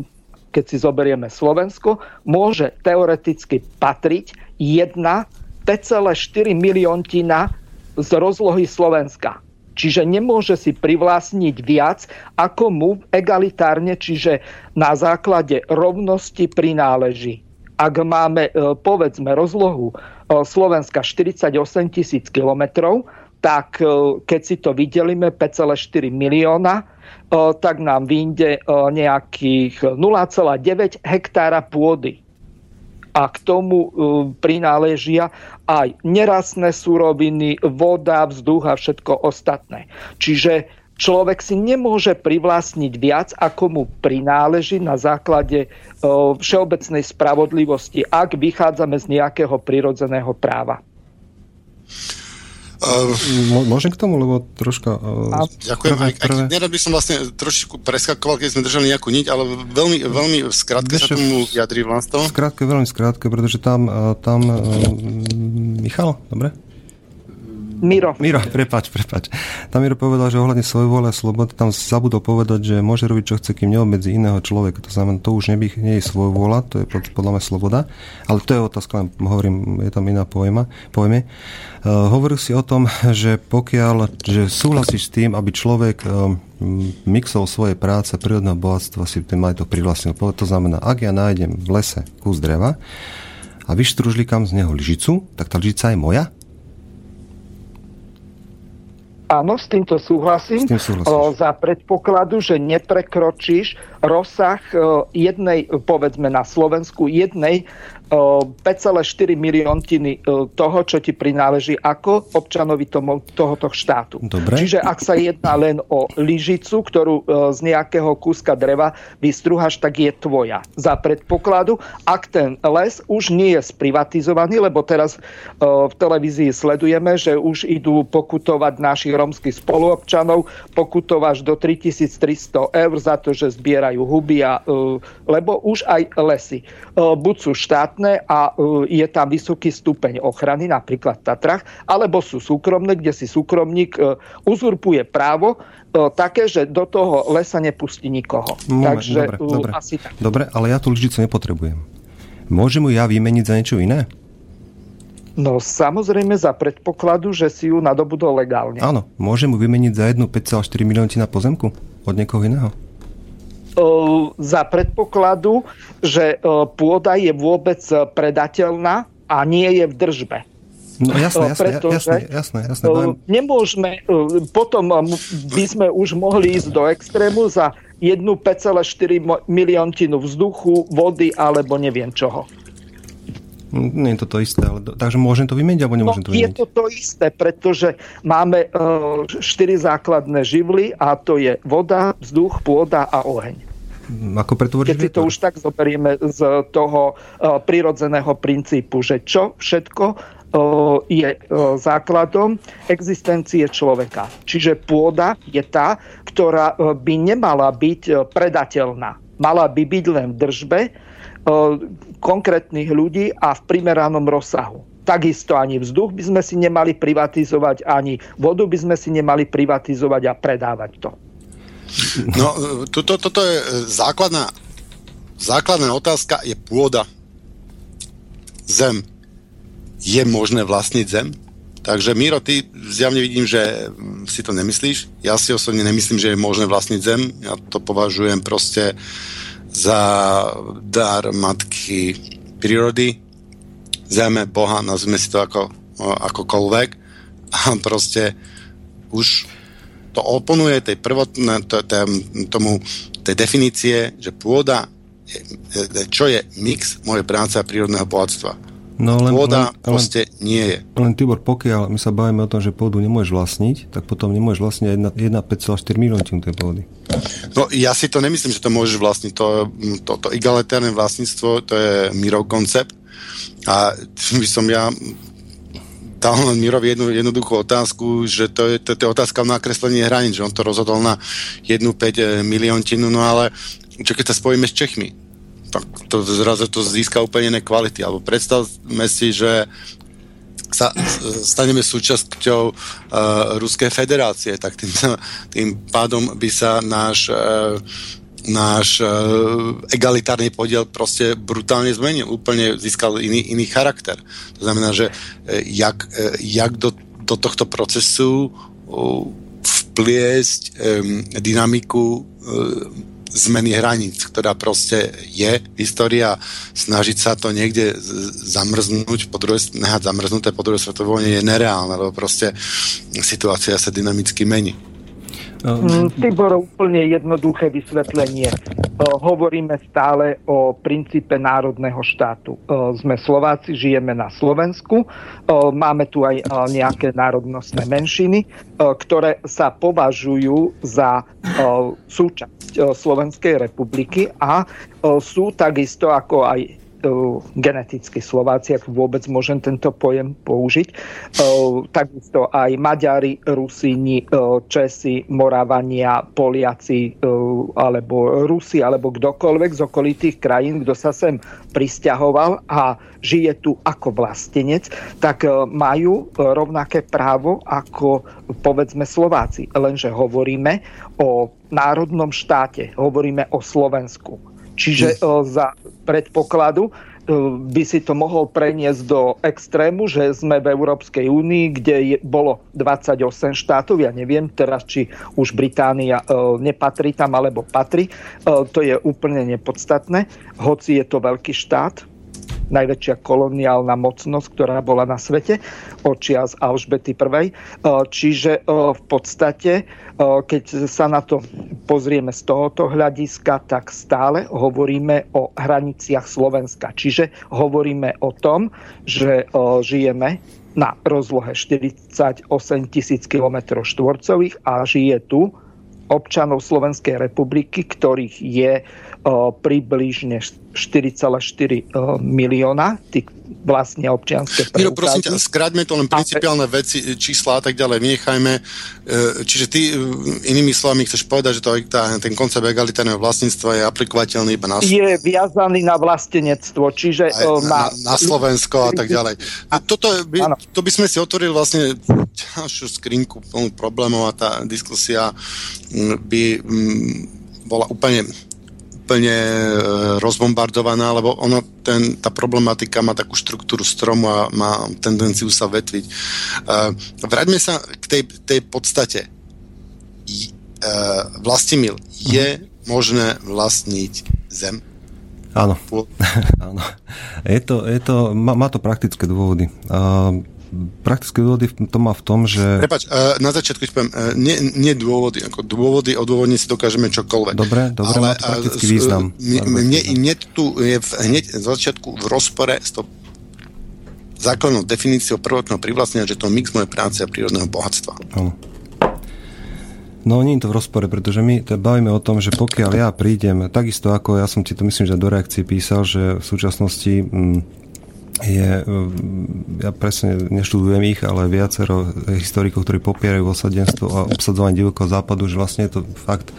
keď si zoberieme Slovensko, môže teoreticky patriť jedna 5,4 miliontina z rozlohy Slovenska. Čiže nemôže si privlastniť viac, ako mu egalitárne, čiže na základe rovnosti prináleží. Ak máme, e, povedzme, rozlohu e, Slovenska 48 tisíc kilometrov, tak e, keď si to vydelíme 5,4 milióna, tak nám vyjde nejakých 0,9 hektára pôdy. A k tomu prináležia aj nerastné suroviny, voda, vzduch a všetko ostatné. Čiže človek si nemôže privlastniť viac, ako mu prináleží na základe všeobecnej spravodlivosti, ak vychádzame z nejakého prirodzeného práva. Uh, Môžem k tomu, lebo troška... Uh, ďakujem. Prvé, prvé... Aj, nerad by som vlastne trošičku preskakoval, keď sme držali nejakú niť, ale veľmi, veľmi v skratke sa tomu vyjadrí Vlasto. V skratke, veľmi skrátke, pretože tam, tam uh, Michal, dobre? Miro. Miro, prepač, prepač. Tam Miro povedal, že ohľadne svojej vôle a slobody, tam zabudol povedať, že môže robiť, čo chce, kým neobmedzi iného človeka. To znamená, to už neby, nie je svoj vôľa, to je podľa mňa sloboda. Ale to je otázka, len hovorím, je tam iná pojma, pojme. Uh, hovoril si o tom, že pokiaľ, že súhlasíš s tým, aby človek uh, mixol svoje práce prírodného bohatstva si ten majetok privlastnil. To znamená, ak ja nájdem v lese kus dreva a vyštružlikám z neho lžicu, tak tá lžica je moja? Áno, s týmto súhlasím. S tým o, za predpokladu, že neprekročíš rozsah o, jednej, povedzme na Slovensku, jednej 5,4 miliontiny toho, čo ti prináleží ako občanovi tomu, tohoto štátu. Dobre. Čiže ak sa jedná len o lyžicu, ktorú z nejakého kúska dreva vystruhaš, tak je tvoja. Za predpokladu, ak ten les už nie je sprivatizovaný, lebo teraz v televízii sledujeme, že už idú pokutovať našich romských spoluobčanov, pokutováš do 3300 eur za to, že zbierajú huby, a, lebo už aj lesy buď sú štát štátne a e, je tam vysoký stupeň ochrany, napríklad v Tatrach, alebo sú súkromné, kde si súkromník e, uzurpuje právo e, také, že do toho lesa nepustí nikoho. Moment, Takže dobre, dobre, asi tak. Dobre, ale ja tú lžicu nepotrebujem. Môžem ju ja vymeniť za niečo iné? No samozrejme za predpokladu, že si ju nadobudol legálne. Áno, môžem ju vymeniť za jednu 5,4 miliónky na pozemku od niekoho iného? Za predpokladu, že pôda je vôbec predateľná a nie je v držbe. No jasné, jasné, Pretože jasné, jasné, jasné. Nemôžeme, potom by sme už mohli ísť do extrému za jednu 5,4 miliontinu vzduchu, vody alebo neviem čoho. Nie je to to isté, ale takže môžem to vymeniť alebo nemôžem no, to vymeniť? Je to to isté, pretože máme uh, štyri základné živly a to je voda, vzduch, pôda a oheň. Ako pretvoriť Keď si to už tak zoberieme z toho uh, prirodzeného princípu, že čo všetko uh, je uh, základom existencie človeka. Čiže pôda je tá, ktorá by nemala byť predateľná. Mala by byť len v držbe konkrétnych ľudí a v primeranom rozsahu. Takisto ani vzduch by sme si nemali privatizovať, ani vodu by sme si nemali privatizovať a predávať to. No, toto, toto je základná, základná otázka, je pôda. Zem. Je možné vlastniť zem? Takže Miro, ty zjavne vidím, že si to nemyslíš. Ja si osobne nemyslím, že je možné vlastniť zem. Ja to považujem proste za dar matky prírody, zeme, Boha, nazvime si to ako, akokoľvek. A proste už to oponuje tej prvotné, to, to, tomu, tej definície, že pôda, čo je mix mojej práce a prírodného bohatstva. No, len, Pôda len, proste len, nie je. Len Tibor, pokiaľ my sa bavíme o tom, že pôdu nemôžeš vlastniť, tak potom nemôžeš vlastniť 1,5,4 milióntinu tej pôdy. No ja si to nemyslím, že to môžeš vlastniť. To, to, to egalitárne vlastníctvo, to je Mirov koncept. A by som ja dal len Mirovi jednu jednoduchú otázku, že to je, to, to je otázka na kreslenie hraníc, že on to rozhodol na jednu 5 eh, miliontinu, no ale čo keď sa spojíme s Čechmi, tak to zrazu to získa úplne iné kvality. Alebo predstavme si, že sa staneme súčasťou uh, Ruskej federácie, tak tým, tým pádom by sa náš uh, náš uh, egalitárny podiel proste brutálne zmenil, úplne získal iný, iný charakter. To znamená, že uh, jak, uh, jak do, do tohto procesu uh, vpliesť um, dynamiku uh, zmeny hraníc, ktorá proste je história. Snažiť sa to niekde zamrznúť, po druhé, nehať zamrznuté po druhej svetovej vojne je nereálne, lebo proste situácia sa dynamicky mení. Mm, Tibor, úplne jednoduché vysvetlenie. Hovoríme stále o princípe národného štátu. Sme Slováci, žijeme na Slovensku, máme tu aj nejaké národnostné menšiny, ktoré sa považujú za súčasť Slovenskej republiky a sú takisto ako aj genetickí Slováci, ak vôbec môžem tento pojem použiť. Takisto aj Maďari, Rusíni, Česi, Moravania, Poliaci alebo Rusi alebo kdokoľvek z okolitých krajín, kto sa sem pristahoval a žije tu ako vlastenec, tak majú rovnaké právo ako povedzme Slováci. Lenže hovoríme o národnom štáte, hovoríme o Slovensku. Čiže hm. za predpokladu by si to mohol preniesť do extrému, že sme v Európskej únii, kde je, bolo 28 štátov, ja neviem teraz, či už Británia e, nepatrí tam alebo patrí, e, to je úplne nepodstatné, hoci je to veľký štát, najväčšia koloniálna mocnosť, ktorá bola na svete očias Alžbety I. E, čiže e, v podstate, e, keď sa na to pozrieme z tohoto hľadiska, tak stále hovoríme o hraniciach Slovenska. Čiže hovoríme o tom, že žijeme na rozlohe 48 tisíc km štvorcových a žije tu občanov Slovenskej republiky, ktorých je približne 4,4 milióna tých vlastne občianské preukázy. Miro, prosím ťa, skráťme to len principiálne veci, čísla a tak ďalej, vynechajme. E, čiže ty e, inými slovami chceš povedať, že to, tá, ten koncept egalitárneho vlastníctva je aplikovateľný iba na... Je viazaný na vlastenectvo, čiže... Aj, na, na, na Slovensko a tak ďalej. A toto by, to by sme si otvorili vlastne ďalšiu skrinku plnú problémov a tá diskusia by bola úplne úplne e, rozbombardovaná, lebo ono, ten, tá problematika má takú štruktúru stromu a má tendenciu sa vetviť. E, vráťme sa k tej, tej podstate. E, Vlastimil, je uh-huh. možné vlastniť zem? Áno. Áno. Je to, je to, má, má to praktické dôvody. Uh, praktické dôvody to má v tom, že... Prepač, uh, na začiatku poviem, uh, nie, nie dôvody, ako dôvody, odôvodniť si dokážeme čokoľvek. Dobre, dobre, ale, má to praktický uh, význam. Mne, mne tu je v, hneď z začiatku v rozpore s to základnou definíciou prvotného privlastnenia, že to mix mojej práce a prírodného bohatstva. Áno. No nie je to v rozpore, pretože my bavíme o tom, že pokiaľ ja prídem, takisto ako ja som ti to myslím, že do reakcie písal, že v súčasnosti mm, je, mm, ja presne neštudujem ich, ale viacero historikov, ktorí popierajú osadenstvo a obsadzovanie divokého západu, že vlastne je to fakt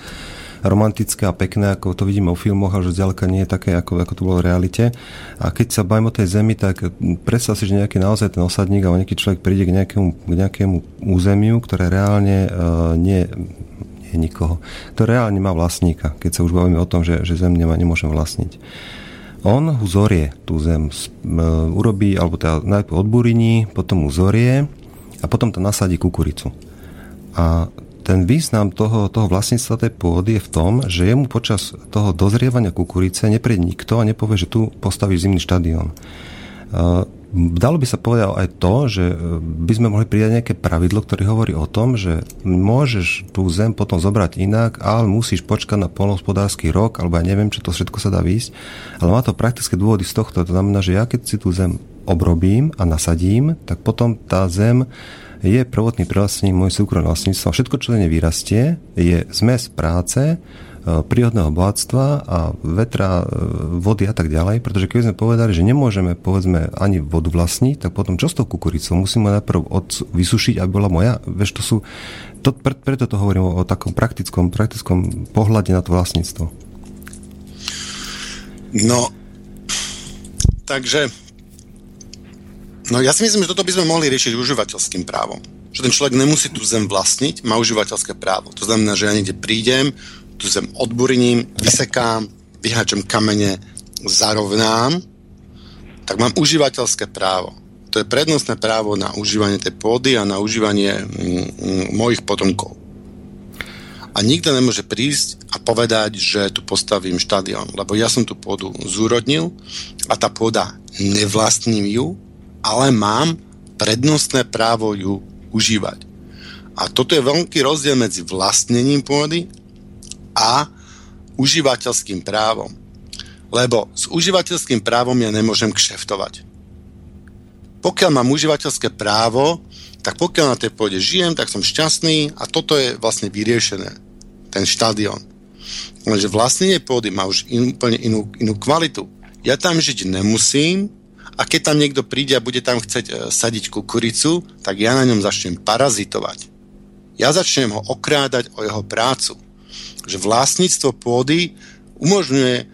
romantické a pekné, ako to vidíme o filmoch, a že zďaleka nie je také, ako, ako to bolo v realite. A keď sa bavím o tej zemi, tak predstav si, že nejaký naozaj ten osadník alebo nejaký človek príde k nejakému, k nejakému územiu, ktoré reálne uh, nie, nie je nikoho. To reálne má vlastníka, keď sa už bavíme o tom, že, že zem nemá, nemôžem vlastniť on zorie tú zem, urobí, alebo teda najprv odburiní, potom mu zorie a potom to nasadí kukuricu. A ten význam toho, toho vlastníctva tej pôdy je v tom, že jemu počas toho dozrievania kukurice nepríde nikto a nepovie, že tu postavíš zimný štadión. Dalo by sa povedať aj to, že e, by sme mohli pridať nejaké pravidlo, ktoré hovorí o tom, že môžeš tú zem potom zobrať inak, ale musíš počkať na polnohospodársky rok, alebo ja neviem, čo to všetko sa dá výjsť. Ale má to praktické dôvody z tohto. To znamená, že ja keď si tú zem obrobím a nasadím, tak potom tá zem je prvotný privlastnením môj súkromné vlastníctvo. Všetko, čo nevyrastie, je zmes práce, prírodného bohatstva a vetra, e, vody a tak ďalej, pretože keď sme povedali, že nemôžeme povedzme ani vodu vlastniť, tak potom čo s tou kukuricou? Musíme najprv od, vysušiť, aby bola moja. Veš, to sú, to, pre, preto to hovorím o, o takom praktickom, praktickom pohľade na to vlastníctvo. No, takže No ja si myslím, že toto by sme mohli riešiť užívateľským právom. Že ten človek nemusí tú zem vlastniť, má užívateľské právo. To znamená, že ja niekde prídem, tú zem odburním, vysekám, vyhačem kamene, zarovnám, tak mám užívateľské právo. To je prednostné právo na užívanie tej pôdy a na užívanie mm, mm, mojich potomkov. A nikto nemôže prísť a povedať, že tu postavím štadión, lebo ja som tú pôdu zúrodnil a tá pôda nevlastním ju, ale mám prednostné právo ju užívať. A toto je veľký rozdiel medzi vlastnením pôdy a užívateľským právom. Lebo s užívateľským právom ja nemôžem kšeftovať. Pokiaľ mám užívateľské právo, tak pokiaľ na tej pôde žijem, tak som šťastný a toto je vlastne vyriešené. Ten štadión. Lenže vlastnenie pôdy má už in, úplne inú, inú kvalitu. ja tam žiť nemusím a keď tam niekto príde a bude tam chceť e, sadiť kukuricu, tak ja na ňom začnem parazitovať. Ja začnem ho okrádať o jeho prácu. Že vlastníctvo pôdy umožňuje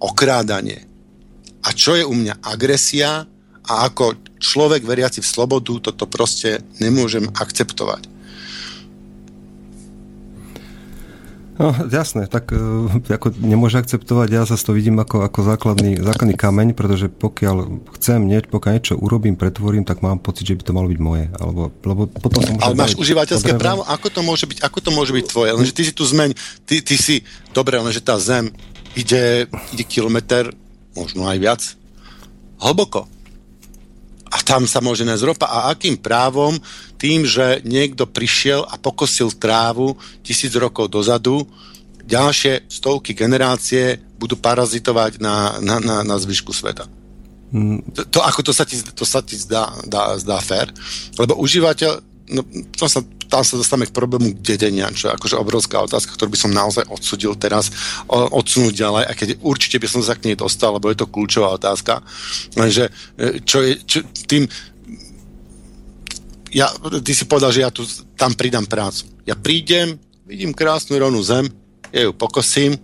okrádanie. A čo je u mňa agresia a ako človek veriaci v slobodu toto proste nemôžem akceptovať. No, jasné, tak uh, ako nemôže akceptovať, ja zase to vidím ako, ako základný, základný kameň, pretože pokiaľ chcem niečo, pokiaľ niečo urobím, pretvorím, tak mám pocit, že by to malo byť moje. Alebo, lebo potom sa Ale máš užívateľské právo, ako to môže byť, ako to môže byť tvoje? Lenže ty si tu zmeň, ty, ty si, dobre, lenže tá zem ide, ide kilometr, možno aj viac, hlboko. A tam sa môže nájsť ropa. A akým právom tým, že niekto prišiel a pokosil trávu tisíc rokov dozadu, ďalšie stovky generácie budú parazitovať na, na, na, na zvyšku sveta. Mm. To, to, ako to sa ti, to sa ti zdá, dá, zdá fér? Lebo užívateľ, no, to sa, tam sa dostávame k problému dedenia, čo je akože obrovská otázka, ktorú by som naozaj odsudil teraz, odsunúť ďalej, a keď určite by som sa k nej dostal, lebo je to kľúčová otázka, lenže e, čo je, čo, tým, ja, ty si povedal, že ja tu tam pridám prácu. Ja prídem, vidím krásnu rovnú zem, ja ju pokosím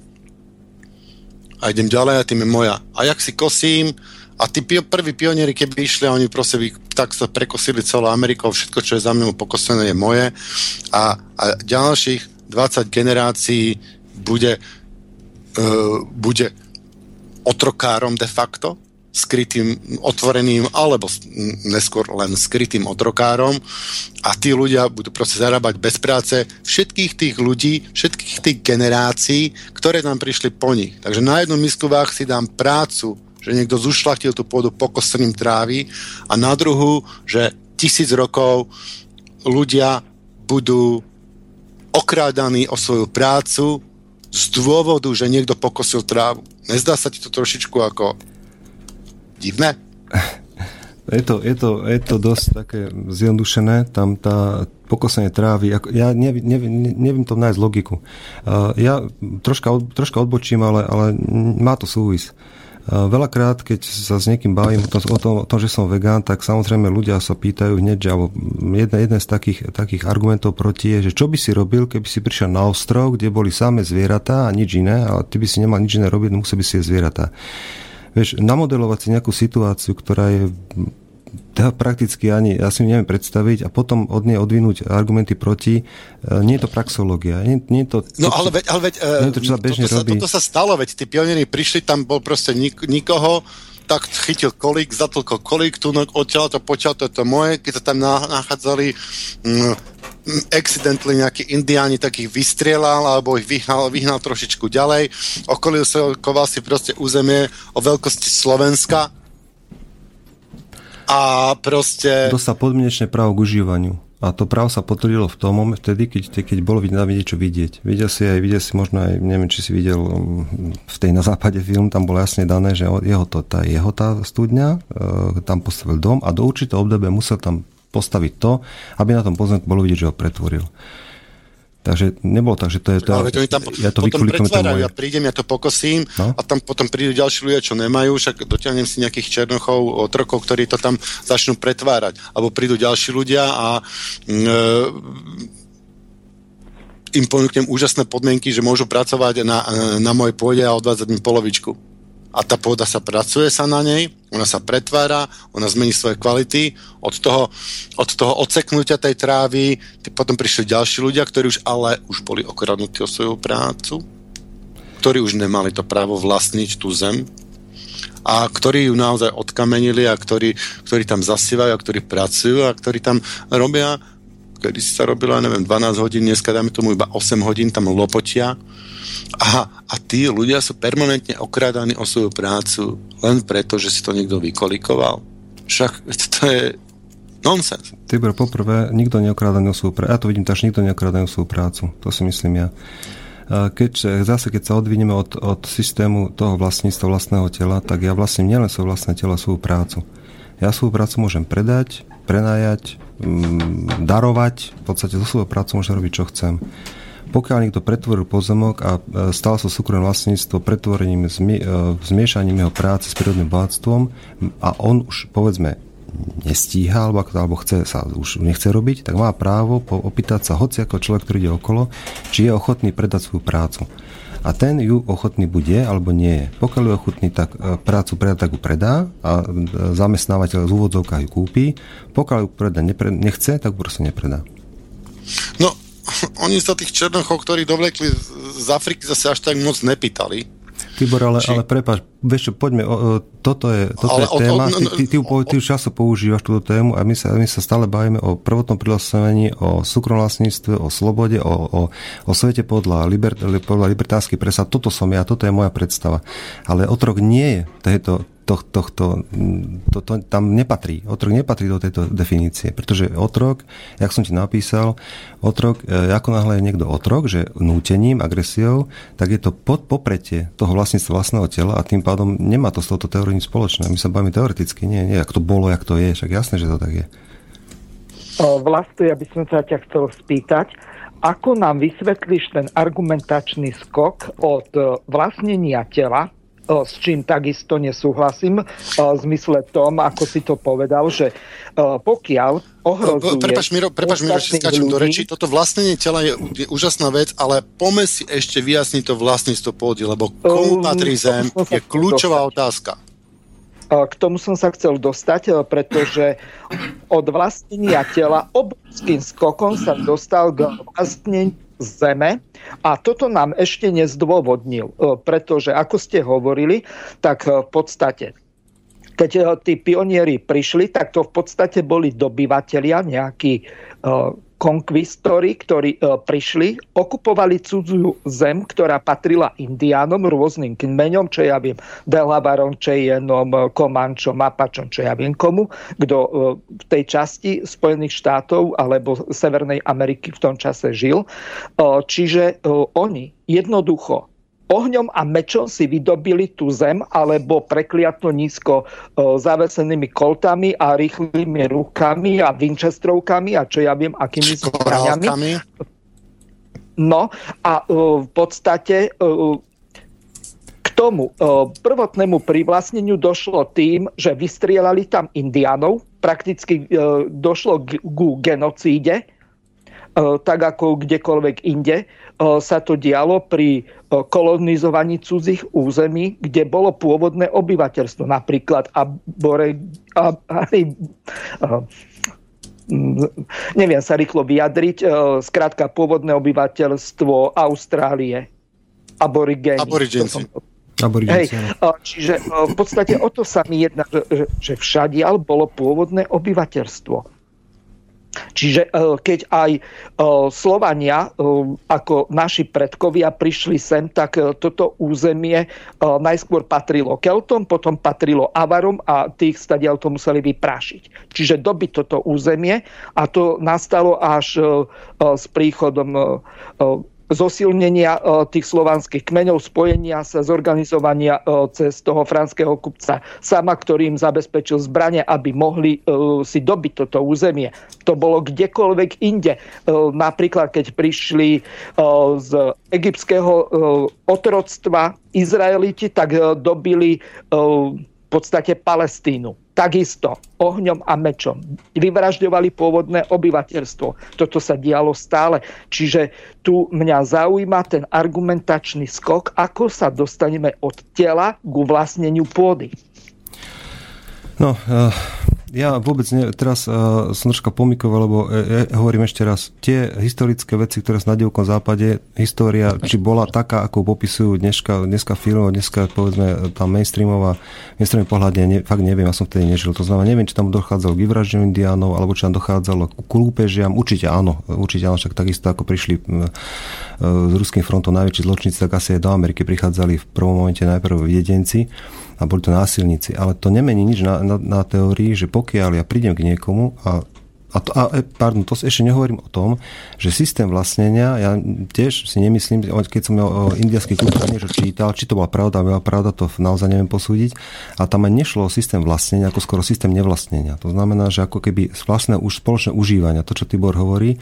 a idem ďalej a tým je moja. A jak si kosím, a tí prví pionieri, keby išli oni proste by tak sa prekosili celou Amerikou, všetko, čo je za mnou pokosené, je moje. A, a ďalších 20 generácií bude, uh, bude otrokárom de facto skrytým, otvoreným alebo neskôr len skrytým otrokárom a tí ľudia budú proste zarábať bez práce všetkých tých ľudí, všetkých tých generácií, ktoré nám prišli po nich. Takže na jednu misku váh si dám prácu, že niekto zušlachtil tú pôdu pokosením trávy a na druhú, že tisíc rokov ľudia budú okrádaní o svoju prácu z dôvodu, že niekto pokosil trávu. Nezdá sa ti to trošičku ako divné? Je to, je, to, je to dosť také zjednodušené, tam tá pokosenie trávy, ako, ja neviem, neviem, neviem to nájsť logiku. Uh, ja troška, od, troška odbočím, ale, ale má to súvis. Uh, veľakrát, keď sa s niekým bavím o tom, o, tom, o tom, že som vegán, tak samozrejme ľudia sa pýtajú hneď, že jeden, jeden z takých, takých argumentov proti je, že čo by si robil, keby si prišiel na ostrov, kde boli samé zvieratá a nič iné, ale ty by si nemal nič iné robiť, no musel by si je zvieratá. Vieš, namodelovať si nejakú situáciu, ktorá je prakticky ani, ja si neviem predstaviť a potom od nej odvinúť argumenty proti, e, nie je to praxológia. Nie, nie je to, no ale veď, ale veď nie je to, čo sa bežne toto, robí. Sa, toto sa stalo, veď tí pionieri prišli, tam bol proste nik, nikoho, tak chytil kolík, zatlkol kolík, tu odtiaľ to, potiaľ to, to moje, keď sa tam nachádzali mm, accidentally nejakí indiáni takých vystrieľal alebo ich vyhnal, vyhnal trošičku ďalej. Okolil sa koval si proste územie o veľkosti Slovenska a proste... To sa podmienečné právo k užívaniu. A to právo sa potvrdilo v tom vtedy, keď, keď bolo vidieť, niečo vidieť. Videl si aj, videl si možno aj, neviem, či si videl um, v tej na západe film, tam bolo jasne dané, že jeho to, tá, jeho tá studňa, e, tam postavil dom a do určitého obdobia musel tam postaviť to, aby na tom pozemku bolo vidieť, že ho pretvoril. Takže nebolo tak, že to je to... Ale to tam ja to potom pretvárajú, ja prídem, ja to pokosím no? a tam potom prídu ďalší ľudia, čo nemajú, však dotiahnem si nejakých černochov, otrokov, ktorí to tam začnú pretvárať. Alebo prídu ďalší ľudia a mm, e, im ponúknem úžasné podmienky, že môžu pracovať na, na mojej pôde a odvádzať mi polovičku a tá pôda sa pracuje sa na nej, ona sa pretvára, ona zmení svoje kvality, od toho, od toho odseknutia tej trávy potom prišli ďalší ľudia, ktorí už ale už boli okradnutí o svoju prácu, ktorí už nemali to právo vlastniť tú zem a ktorí ju naozaj odkamenili a ktorí, ktorí tam zasývajú a ktorí pracujú a ktorí tam robia kedy si sa robila, neviem, 12 hodín, dneska dáme tomu iba 8 hodín, tam lopotia a, a tí ľudia sú permanentne okrádaní o svoju prácu len preto, že si to niekto vykolikoval. Však to je nonsens. Tibor, poprvé, nikto neokrádaný o svoju prácu. Ja to vidím že nikto neokrádaný o svoju prácu. To si myslím ja. Keď, zase, keď sa odvineme od, od systému toho vlastníctva vlastného tela, tak ja vlastním nielen svoje vlastné telo, svoju prácu. Ja svoju prácu môžem predať, prenajať, darovať, v podstate so svojou prácu môžem robiť, čo chcem. Pokiaľ niekto pretvoril pozemok a stal sa súkromné vlastníctvo pretvorením, zmiešaním jeho práce s prírodným bohatstvom a on už povedzme nestíha alebo, alebo chce sa, už nechce robiť, tak má právo opýtať sa hoci ako človek, ktorý ide okolo, či je ochotný predať svoju prácu a ten ju ochotný bude alebo nie je. Pokiaľ je ochotný, tak e, prácu predá, tak ju predá a e, zamestnávateľ z úvodzovkách ju kúpi. Pokiaľ ju predá nechce, tak ju proste nepredá. No, oni sa tých černochov, ktorí dovlekli z Afriky, zase až tak moc nepýtali. Tibor, ale, Či... ale prepáč, vieš čo, poďme, o, o, toto je, toto ale je téma, o, no, ty, ty, ty, ty, ty už často používaš túto tému a my sa, my sa stále bavíme o prvotnom prilosovaní, o súkromlastníctve, o slobode, o, o, o svete podľa, liber, podľa libertánskych presad. Toto som ja, toto je moja predstava. Ale otrok nie je tejto, to, tohto, to, to, tam nepatrí. Otrok nepatrí do tejto definície, pretože otrok, jak som ti napísal, otrok, e, ako náhle je niekto otrok, že nútením, agresiou, tak je to pod popretie toho vlastníctva vlastného tela a tým pádom nemá to s touto teóriou nič spoločné. My sa bavíme teoreticky, nie, nie, ako to bolo, jak to je, však jasné, že to tak je. Vlastne, ja by som sa ťa chcel spýtať, ako nám vysvetlíš ten argumentačný skok od e, vlastnenia tela s čím takisto nesúhlasím, v zmysle tom, ako si to povedal, že pokiaľ ohrozuje... Prepač, Miro, prepač, Miro, že skáčem do reči. Toto vlastnenie tela je, je úžasná vec, ale pome si ešte vyjasniť to vlastníctvo pôdy, lebo komu patrí zem je kľúčová otázka. K tomu som sa chcel dostať, pretože od vlastnenia tela obrovským skokom sa dostal k vlastneniu Zeme. A toto nám ešte nezdôvodnil, e, pretože ako ste hovorili, tak e, v podstate keď e, tí pionieri prišli, tak to v podstate boli dobyvatelia, nejakí konkvistori, ktorí e, prišli, okupovali cudzú zem, ktorá patrila indiánom, rôznym kmeňom, čo ja viem, Delavarom, Cheyennom, Komančom, Apačom, čo ja viem komu, kto e, v tej časti Spojených štátov alebo Severnej Ameriky v tom čase žil. E, čiže oni jednoducho ohňom a mečom si vydobili tú zem alebo prekliatno nízko o, zavesenými koltami a rýchlymi rukami a vinčestrovkami a čo ja viem, akými zbraniami. No a o, v podstate o, k tomu prvotnému privlastneniu došlo tým, že vystrielali tam indiánov, prakticky došlo k, genocíde, tak ako kdekoľvek inde sa to dialo pri kolonizovaní cudzích území, kde bolo pôvodné obyvateľstvo. Napríklad Abore, ab, neviem sa rýchlo vyjadriť, skrátka pôvodné obyvateľstvo Austrálie. Aborigéni. Aborigenci. Hej, čiže v podstate o to sa mi jedná, že, že všadiaľ bolo pôvodné obyvateľstvo. Čiže e, keď aj e, Slovania, e, ako naši predkovia prišli sem, tak toto územie najskôr patrilo Keltom, potom patrilo Avarom a tých stadiaľ to museli vyprášiť. Čiže dobiť toto územie a to nastalo až s príchodom zosilnenia e, tých slovanských kmeňov, spojenia sa, zorganizovania e, cez toho franského kupca sama, ktorý im zabezpečil zbranie, aby mohli e, si dobiť toto územie. To bolo kdekoľvek inde. Napríklad, keď prišli z egyptského otroctva Izraeliti, tak dobili v podstate Palestínu takisto ohňom a mečom. Vyvražďovali pôvodné obyvateľstvo. Toto sa dialo stále. Čiže tu mňa zaujíma ten argumentačný skok, ako sa dostaneme od tela k vlastneniu pôdy. No, uh, ja vôbec ne, teraz uh, som troška pomikoval, lebo uh, ja hovorím ešte raz, tie historické veci, ktoré sú na divkom západe, história, či bola taká, ako popisujú dneska, dneska film, dneska povedzme tam mainstreamová, mainstreamový pohľad, ne, fakt neviem, ja som vtedy nežil. To znamená, neviem, či tam dochádzalo k vyvraždeniu indiánov, alebo či tam dochádzalo k lúpežiam. Určite áno, určite áno, však takisto ako prišli uh, s ruským frontom najväčší zločníci, tak asi aj do Ameriky prichádzali v prvom momente najprv jedenci a boli to násilníci. Ale to nemení nič na, na, na teórii, že pokiaľ ja prídem k niekomu a a, to, a e, pardon, to ešte nehovorím o tom, že systém vlastnenia, ja tiež si nemyslím, keď som o indiaskej kultúre niečo čítal, či to bola pravda, bola pravda, to naozaj neviem posúdiť, a tam aj nešlo o systém vlastnenia, ako skoro systém nevlastnenia. To znamená, že ako keby vlastné už spoločné užívania, to, čo Tibor hovorí,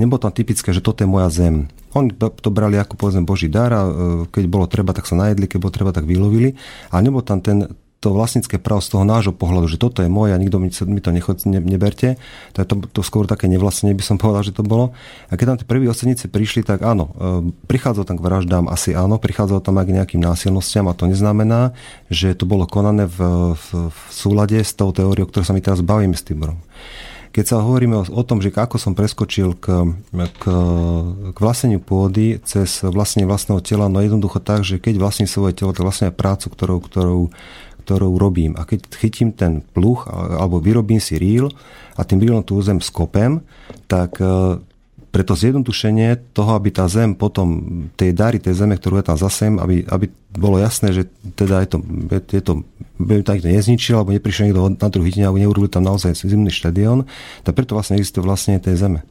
nebolo tam typické, že toto je moja zem. Oni to brali ako povedzme Boží dar a e, keď bolo treba, tak sa najedli, keď bolo treba, tak vylovili. A nebol tam ten, to vlastnícke právo z toho nášho pohľadu, že toto je moje a nikto mi, mi to nechod, ne, neberte. Je to, to skôr také nevlastnenie, by som povedal, že to bolo. A keď tam tie prví osadníci prišli, tak áno, e, prichádzalo tam k vraždám, asi áno, prichádzalo tam aj k nejakým násilnostiam a to neznamená, že to bolo konané v, v, v súlade s tou teóriou, ktorú sa my teraz bavíme s Tiborom. Keď sa hovoríme o, o tom, že ako som preskočil k, k, k vlastneniu pôdy cez vlastnenie vlastného tela, no jednoducho tak, že keď vlastním svoje telo, tak vlastne aj prácu, ktorou, ktorou ktorou robím. A keď chytím ten pluch alebo vyrobím si ríl a tým rílom tú zem skopem, tak e, pre to zjednodušenie toho, aby tá zem potom, tej dary tej zeme, ktorú ja tam zasem, aby, aby bolo jasné, že teda je to, je to, by to niekto nezničil, alebo neprišiel niekto na druhý deň, alebo neurobil tam naozaj zimný štadión, tak preto vlastne existuje vlastne tej zeme.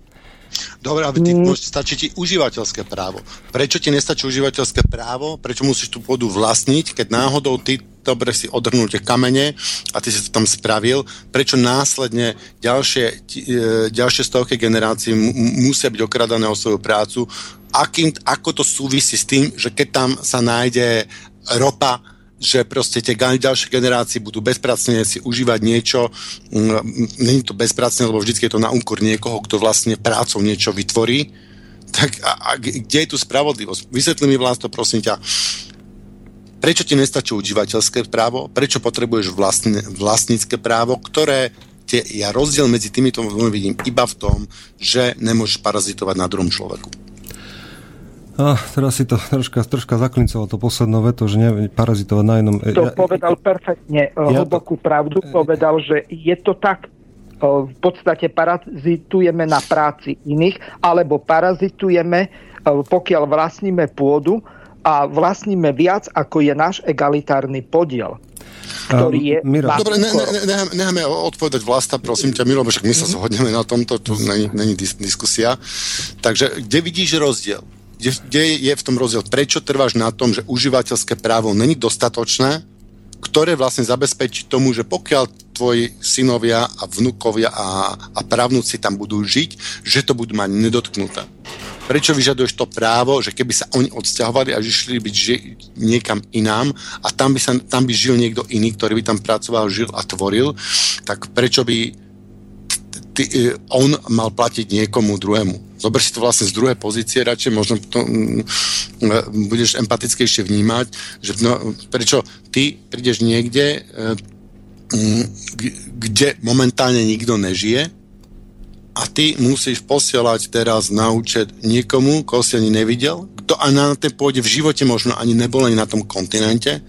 Dobre, ale ty, mm. stačí ti užívateľské právo. Prečo ti nestačí užívateľské právo? Prečo musíš tú pôdu vlastniť, keď náhodou ty dobre si odhrnul tie kamene a ty si to tam spravil, prečo následne ďalšie, e, ďalšie stovky generácií musia byť okradané o svoju prácu, akým, ako to súvisí s tým, že keď tam sa nájde ropa, že proste tie ďalšie generácie budú bezpracne si užívať niečo. Není to bezpracne, lebo vždy je to na úkor niekoho, kto vlastne prácou niečo vytvorí. Tak a, a kde je tu spravodlivosť? Vysvetli mi vlastne to, prosím ťa. Prečo ti nestačí užívateľské právo? Prečo potrebuješ vlastne, vlastnícke právo, ktoré tie, ja rozdiel medzi týmito vidím iba v tom, že nemôžeš parazitovať na druhom človeku. A teraz si to troška, troška zaklincoval to poslednú veto, že ne, parazitovať na jednom... To ja, povedal perfektne, ja hlbokú to... pravdu, povedal, že je to tak, v podstate parazitujeme na práci iných, alebo parazitujeme, pokiaľ vlastníme pôdu, a vlastníme viac, ako je náš egalitárny podiel ktorý je... Miro. Dobre, ne, ne, necháme, necháme odpovedať vlasta, prosím ťa, Miro, však my sa mhm. zhodneme na tomto, tu není, není diskusia. Takže kde vidíš rozdiel? Kde, kde je v tom rozdiel? Prečo trváš na tom, že užívateľské právo není dostatočné, ktoré vlastne zabezpečí tomu, že pokiaľ tvoji synovia a vnukovia a, a právnuci tam budú žiť, že to budú mať nedotknuté. Prečo vyžaduješ to právo, že keby sa oni odsťahovali a išli byť ži- niekam inám a tam by, sa, tam by žil niekto iný, ktorý by tam pracoval, žil a tvoril, tak prečo by ty, e, on mal platiť niekomu druhému. Zober si to vlastne z druhej pozície, radšej možno to, m, m, budeš empatickejšie vnímať, že no, prečo ty prídeš niekde, e, m, kde momentálne nikto nežije a ty musíš posielať teraz na účet niekomu, koho si ani nevidel, kto ani na tej pôde v živote možno ani nebol ani na tom kontinente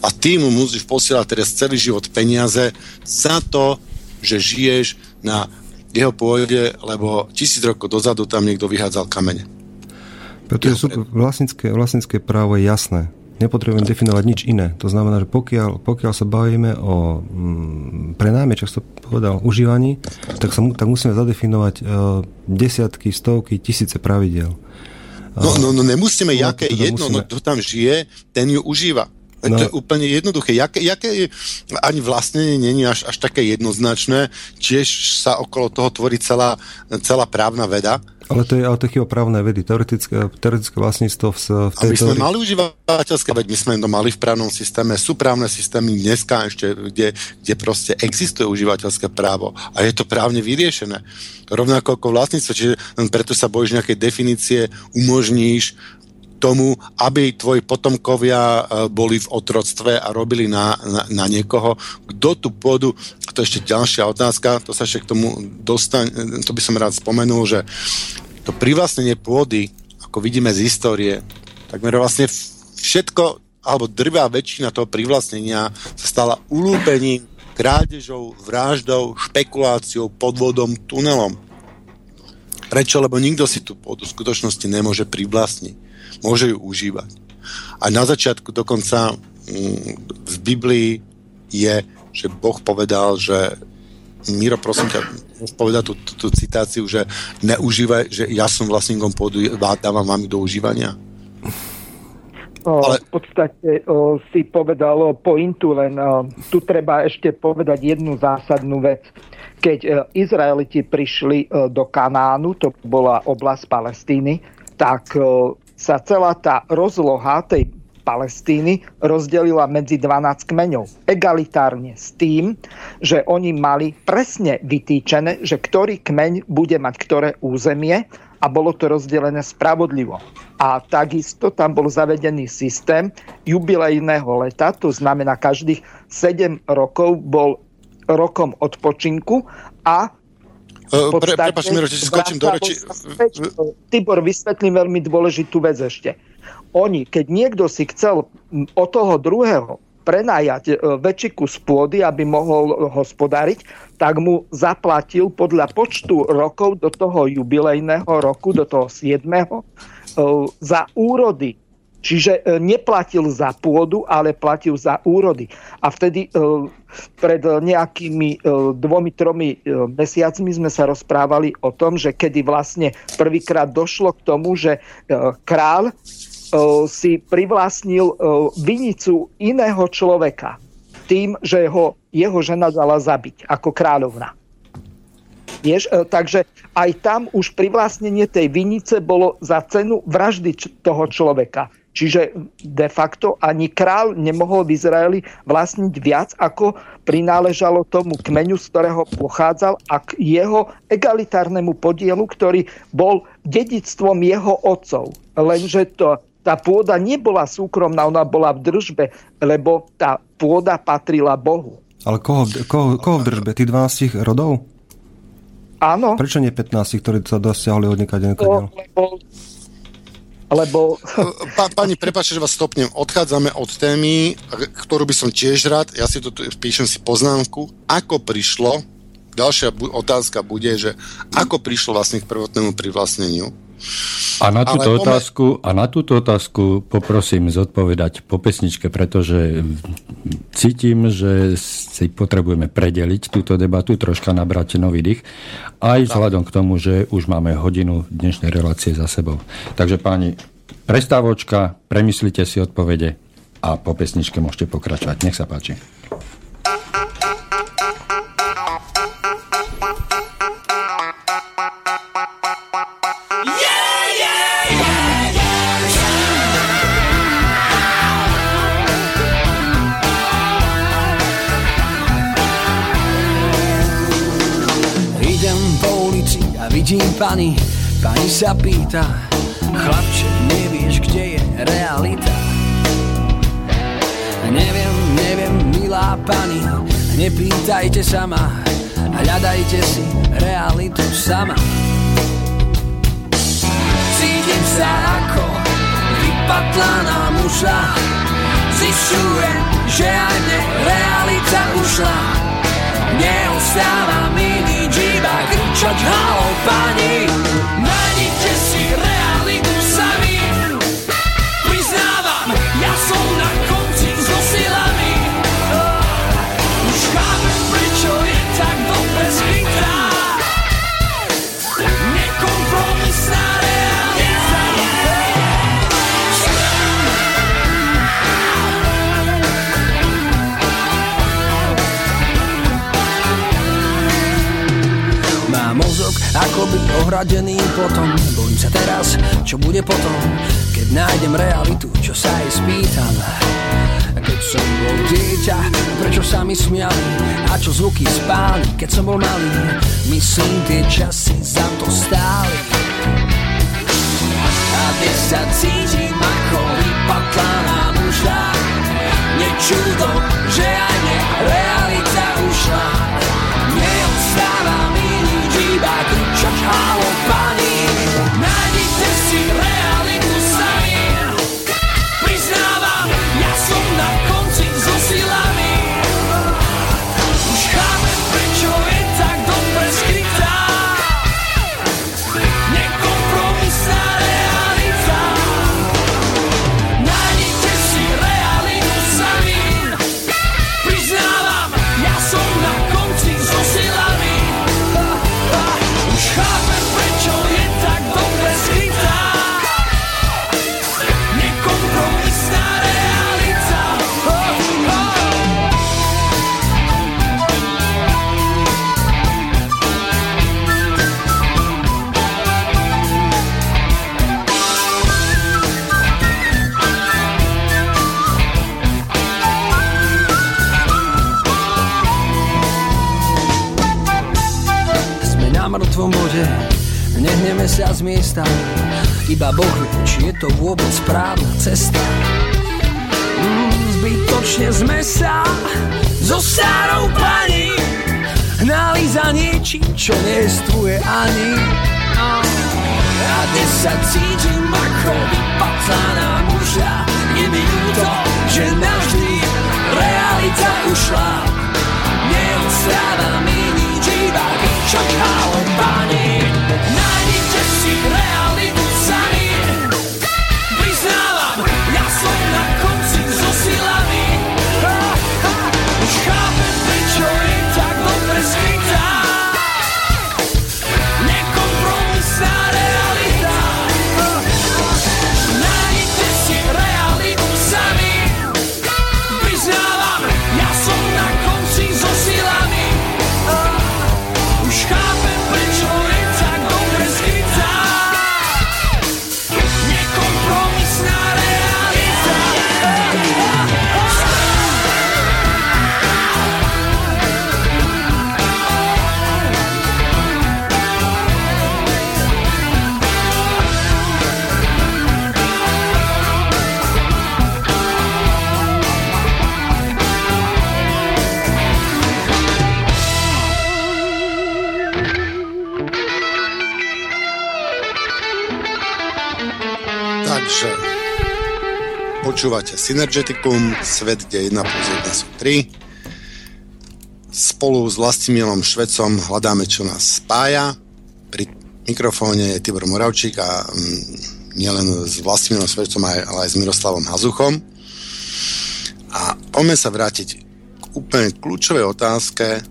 a ty mu musíš posielať teraz celý život peniaze za to, že žiješ na jeho pôde, lebo tisíc rokov dozadu tam niekto vyhádzal kamene. Pretože sú vlastnícke, vlastnícke právo je jasné nepotrebujem definovať nič iné. To znamená, že pokiaľ, pokiaľ sa bavíme o mm, prenájme, čo som povedal, užívaní, tak, sa, tak musíme zadefinovať uh, desiatky, stovky, tisíce pravidel. No, no, no nemusíme, no, jaké jedno, musíme... no to tam žije, ten ju užíva. No. To je úplne jednoduché. Jaké, jaké ani vlastne je až, až také jednoznačné, tiež sa okolo toho tvorí celá, celá právna veda. Ale to je, ale to je chyba právnej vedy, teoretické, teoretické vlastníctvo v, v tej A my sme teórii. mali užívateľské, veď my sme to mali v právnom systéme, sú právne systémy dneska ešte, kde, kde proste existuje užívateľské právo a je to právne vyriešené. Rovnako ako vlastníctvo, čiže preto sa bojíš nejakej definície, umožníš tomu, aby tvoji potomkovia e, boli v otroctve a robili na, na, na niekoho. Kto tu pôdu, to je ešte ďalšia otázka, to sa ešte k tomu dostane, to by som rád spomenul, že to privlastnenie pôdy, ako vidíme z histórie, takmer vlastne všetko, alebo drvá väčšina toho privlastnenia sa stala ulúbením, krádežou, vraždou, špekuláciou, podvodom, tunelom. Prečo? Lebo nikto si tú pôdu v skutočnosti nemôže privlastniť môže ju užívať. A na začiatku dokonca mm, v Biblii je, že Boh povedal, že Miro, prosím ťa, povedať tú, tú, tú citáciu, že neužívaj, že ja som vlastníkom pôdu, dávam vám do užívania? Ale... V podstate o, si povedal pointu, len o, tu treba ešte povedať jednu zásadnú vec. Keď o, Izraeliti prišli o, do Kanánu, to bola oblasť Palestíny, tak o, sa celá tá rozloha tej Palestíny rozdelila medzi 12 kmeňov. Egalitárne s tým, že oni mali presne vytýčené, že ktorý kmeň bude mať ktoré územie a bolo to rozdelené spravodlivo. A takisto tam bol zavedený systém jubilejného leta, to znamená každých 7 rokov bol rokom odpočinku a Pre, prepač, Miro, si skočím do reči. Tibor, vysvetlím veľmi dôležitú vec ešte oni, keď niekto si chcel od toho druhého prenajať e, väčší kus pôdy, aby mohol hospodariť, tak mu zaplatil podľa počtu rokov do toho jubilejného roku, do toho 7. E, za úrody. Čiže e, neplatil za pôdu, ale platil za úrody. A vtedy pred nejakými dvomi, tromi mesiacmi sme sa rozprávali o tom, že kedy vlastne prvýkrát došlo k tomu, že král si privlastnil vinicu iného človeka tým, že ho jeho žena dala zabiť ako kráľovna. Vieš, e, takže aj tam už privlastnenie tej vinice bolo za cenu vraždy toho človeka. Čiže de facto ani král nemohol v Izraeli vlastniť viac, ako prináležalo tomu kmeňu, z ktorého pochádzal a k jeho egalitárnemu podielu, ktorý bol dedictvom jeho otcov. Lenže to tá pôda nebola súkromná, ona bola v držbe, lebo tá pôda patrila Bohu. Ale koho, koho, koho v držbe? Tí 12 rodov? Áno. Prečo nie 15, ktorí sa dosiahli od Lebo, lebo... Pa, pani, prepáčte, že vás stopnem. Odchádzame od témy, ktorú by som tiež rád, ja si to tu píšem si poznámku, ako prišlo, ďalšia otázka bude, že ako prišlo vlastne k prvotnému privlastneniu a na túto, Ale otázku, a na túto otázku poprosím zodpovedať po pesničke, pretože cítim, že si potrebujeme predeliť túto debatu, troška nabrať nový dých, aj vzhľadom k tomu, že už máme hodinu dnešnej relácie za sebou. Takže páni, prestávočka, premyslite si odpovede a po pesničke môžete pokračovať. Nech sa páči. Vidím pani, pani sa pýta. Chlapče, nevieš, kde je realita? Neviem, neviem, milá pani Nepýtajte sa ma Hľadajte si realitu sama. Cítim sa ako vypatlaná muša Zišujem, že aj mne realita ušla. Neostáva mi iba kričať halo pani akoby ohradený potom. Bojím sa teraz, čo bude potom Keď nájdem realitu, čo sa jej spýtam keď som bol dieťa, prečo sa mi smiali? A čo zvuky spáli, keď som bol malý? Myslím, tie časy za to stáli. A dnes sa cítim ako vypatlaná muža. Nečudo, že aj realita ušla. Neostáva mi nič kričať sa cítim ako vypatlaná muža Je mi ľúto, že navždy realita ušla. Neustáva mi nič, iba počúvate Synergeticum, svet, kde 1 plus 1 sú 3. Spolu s Vlastimilom Švecom hľadáme, čo nás spája. Pri mikrofóne je Tibor Moravčík a mm, nielen s Vlastimilom Švecom, ale aj s Miroslavom Hazuchom. A poďme sa vrátiť k úplne kľúčovej otázke,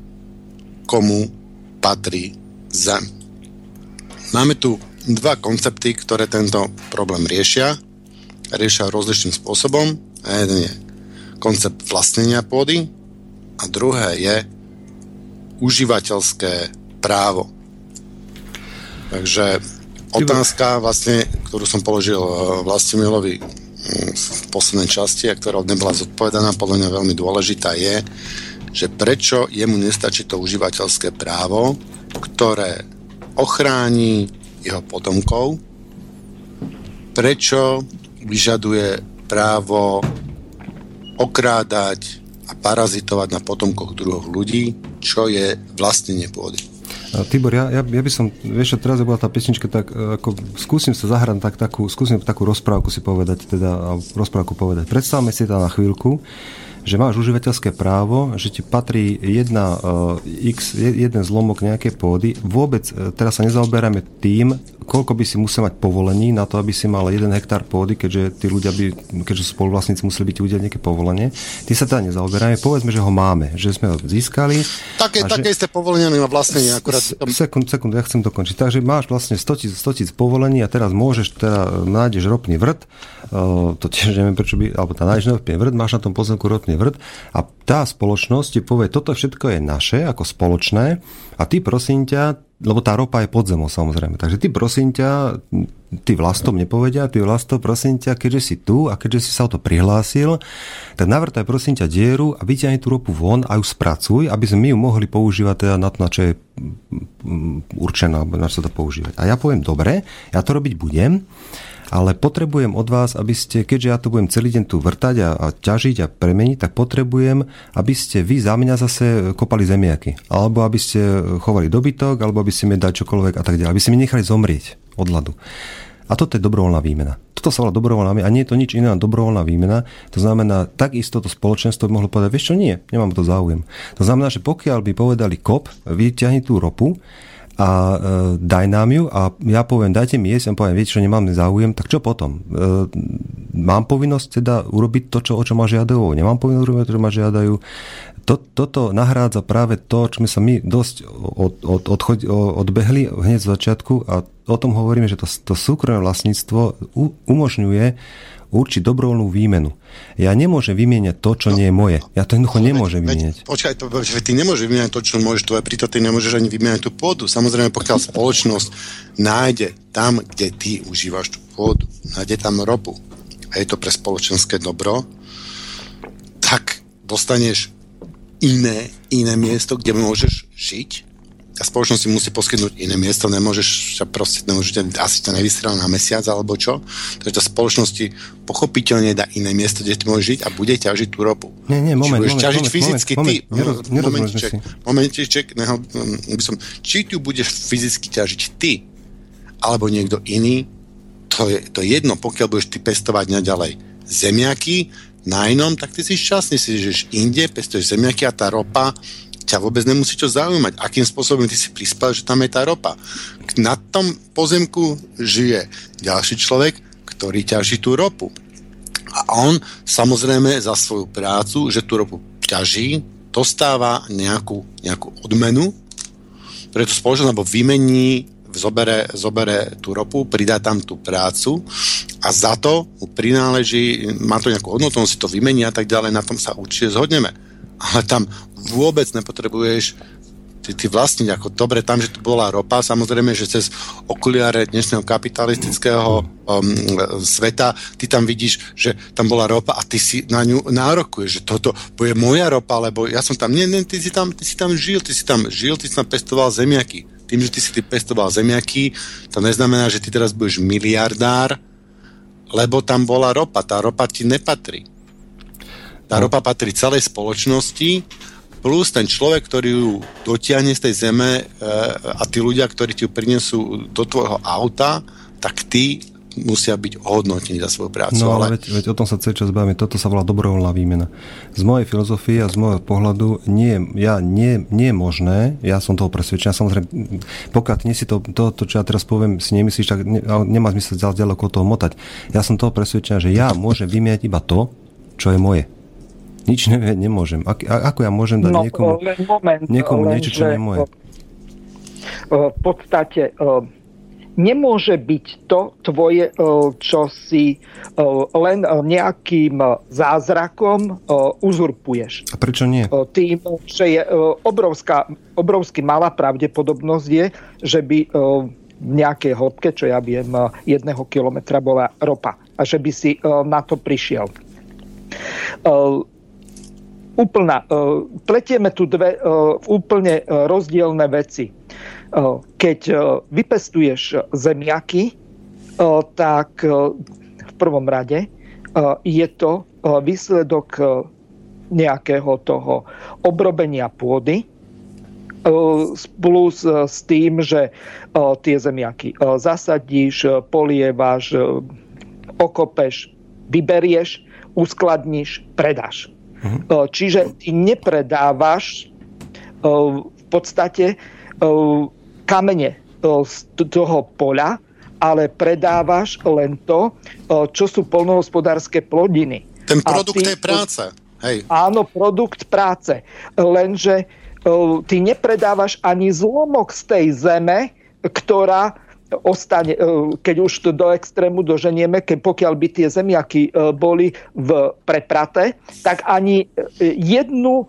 komu patrí zem. Máme tu dva koncepty, ktoré tento problém riešia. Riešia rozličným spôsobom. A jeden je koncept vlastnenia pôdy a druhé je užívateľské právo. Takže otázka vlastne, ktorú som položil eh, Vlastimilovi mm, v poslednej časti a ktorá nebola zodpovedaná, podľa mňa veľmi dôležitá je, že prečo jemu nestačí to užívateľské právo, ktoré ochráni jeho potomkov, prečo vyžaduje právo okrádať a parazitovať na potomkoch druhých ľudí, čo je vlastnenie pôdy. A Tibor, ja, ja, ja by som, vieš, teraz bola tá pesnička, tak e, ako skúsim sa zahrať tak, takú, skúsim takú rozprávku si povedať, teda rozprávku povedať. Predstavme si to na chvíľku, že máš užívateľské právo, že ti patrí jedna, uh, x, jeden zlomok nejakej pôdy. Vôbec uh, teraz sa nezaoberáme tým, koľko by si musel mať povolení na to, aby si mal jeden hektár pôdy, keďže tí ľudia by, keďže spoluvlastníci museli byť udiať nejaké povolenie. Ty sa teda nezaoberáme, povedzme, že ho máme, že sme ho získali. Také, také že... isté povolenie má vlastnenie akurát. Sekund, sekund, ja chcem dokončiť. Takže máš vlastne 100 tisíc, 100 tisíc povolení a teraz môžeš, teda nájdeš ropný vrt, uh, to tiež neviem prečo by, alebo tá nájdeš ropný vrt, máš na tom pozemku ropný vrt a tá spoločnosť ti povie, toto všetko je naše, ako spoločné a ty prosím ťa, lebo tá ropa je pod zemou samozrejme. Takže ty prosím ťa, ty vlastom nepovedia, ty vlastom prosím ťa, keďže si tu a keďže si sa o to prihlásil, tak navrtaj prosím ťa dieru a vyťahni tú ropu von a ju spracuj, aby sme my ju mohli používať teda na to, na čo je určená, na čo sa to používať. A ja poviem, dobre, ja to robiť budem, ale potrebujem od vás, aby ste, keďže ja tu budem celý deň tu vrtať a, a ťažiť a premeniť, tak potrebujem, aby ste vy za mňa zase kopali zemiaky. Alebo aby ste chovali dobytok, alebo aby ste mi dali čokoľvek a tak ďalej. Aby ste mi nechali zomrieť od hladu. A toto je dobrovoľná výmena. Toto sa volá dobrovoľná výmena a nie je to nič iné len dobrovoľná výmena. To znamená, takisto to spoločenstvo by mohlo povedať, vieš čo, nie, nemám to záujem. To znamená, že pokiaľ by povedali kop, vyťahni tú ropu, a e, daj nám ju a ja poviem, dajte mi jesť, a poviem, viete, čo nemám záujem, tak čo potom? E, mám povinnosť teda urobiť to, čo, o čo ma žiadajú, nemám povinnosť urobiť to, čo ma žiadajú. To, toto nahrádza práve to, čo sme sa my dosť od, od, odchod, odbehli hneď z začiatku a o tom hovoríme, že to, to súkromné vlastníctvo umožňuje určiť dobrovoľnú výmenu. Ja nemôžem vymieňať to, čo no, nie je moje. Ja to jednoducho nemôžem veď, vymieňať. Počkaj, to, ty nemôžeš vymieňať to, čo môžeš, to je, príto ty nemôžeš ani vymieňať tú pôdu. Samozrejme, pokiaľ spoločnosť nájde tam, kde ty užívaš tú pôdu, nájde tam ropu a je to pre spoločenské dobro, tak dostaneš iné, iné miesto, kde môžeš žiť a spoločnosť si musí poskytnúť iné miesto, nemôžeš sa proste, nemôžeš, asi to nevystrel na mesiac alebo čo, takže tá spoločnosti pochopiteľne dá iné miesto, kde ty môžeš žiť a bude ťažiť tú ropu. Nie, nie, moment, či budeš moment, ťažiť moment, fyzicky moment, ty, moment, neroz, momentíček, momentíček, neho, by som, či tu budeš fyzicky ťažiť ty, alebo niekto iný, to je, to je jedno, pokiaľ budeš ty pestovať naďalej zemiaky na inom, tak ty si šťastný, si žiješ inde, pestuješ zemiaky a tá ropa ťa vôbec nemusí čo zaujímať, akým spôsobom ty si prispel, že tam je tá ropa. Na tom pozemku žije ďalší človek, ktorý ťaží tú ropu. A on samozrejme za svoju prácu, že tú ropu ťaží, dostáva nejakú, nejakú odmenu, preto spoločnosť alebo vymení, zobere, zobere tú ropu, pridá tam tú prácu a za to mu prináleží, má to nejakú hodnotu, on si to vymení a tak ďalej, na tom sa určite zhodneme. Ale tam vôbec nepotrebuješ ty, ty vlastniť ako dobre tam, že tu bola ropa, samozrejme, že cez okuliare dnešného kapitalistického um, sveta ty tam vidíš, že tam bola ropa a ty si na ňu nárokuješ, že toto bude moja ropa, lebo ja som tam, nie, nie, ty si tam, ty si tam žil, ty si tam žil, ty si tam pestoval zemiaky. Tým, že ty si ty pestoval zemiaky, to neznamená, že ty teraz budeš miliardár, lebo tam bola ropa. Tá ropa ti nepatrí. Tá ropa patrí celej spoločnosti plus ten človek, ktorý ju dotiahne z tej zeme e, a tí ľudia, ktorí ti ju prinesú do tvojho auta, tak ty musia byť ohodnotení za svoju prácu. No ale, veď, veď o tom sa celý čas bavíme. Toto sa volá dobrovoľná výmena. Z mojej filozofie a z môjho pohľadu nie, ja, nie, nie je možné, ja som toho presvedčený, samozrejme, pokiaľ nie si to, to, to, čo ja teraz poviem, si nemyslíš, tak ne, nemá zmysel ďaleko toho motať. Ja som toho presvedčený, že ja môžem vymieňať iba to, čo je moje. Nič nevie, nemôžem. Ak, ako ja môžem dať no, niekomu, len moment, niekomu len, niečo, čo nie je moje? V podstate nemôže byť to tvoje, čo si len nejakým zázrakom uzurpuješ. A prečo nie? Tým, že je obrovská, obrovsky malá pravdepodobnosť je, že by v nejakej hĺbke, čo ja viem, jedného kilometra bola ropa a že by si na to prišiel úplná. E, pletieme tu dve e, úplne e, rozdielne veci. Keď vypestuješ zemiaky, tak v prvom rade je to výsledok nejakého toho obrobenia pôdy, plus s tým, že tie zemiaky zasadíš, polievaš, okopeš, vyberieš, uskladníš, predáš. Uh-huh. Čiže ty nepredávaš v podstate kamene z toho poľa, ale predávaš len to, čo sú polnohospodárske plodiny. Ten produkt tej práce. Hej. Áno, produkt práce. Lenže ty nepredávaš ani zlomok z tej zeme, ktorá ostane, e, keď už to do extrému doženieme, keď pokiaľ by tie zemiaky e, boli v preprate, tak ani e, jednu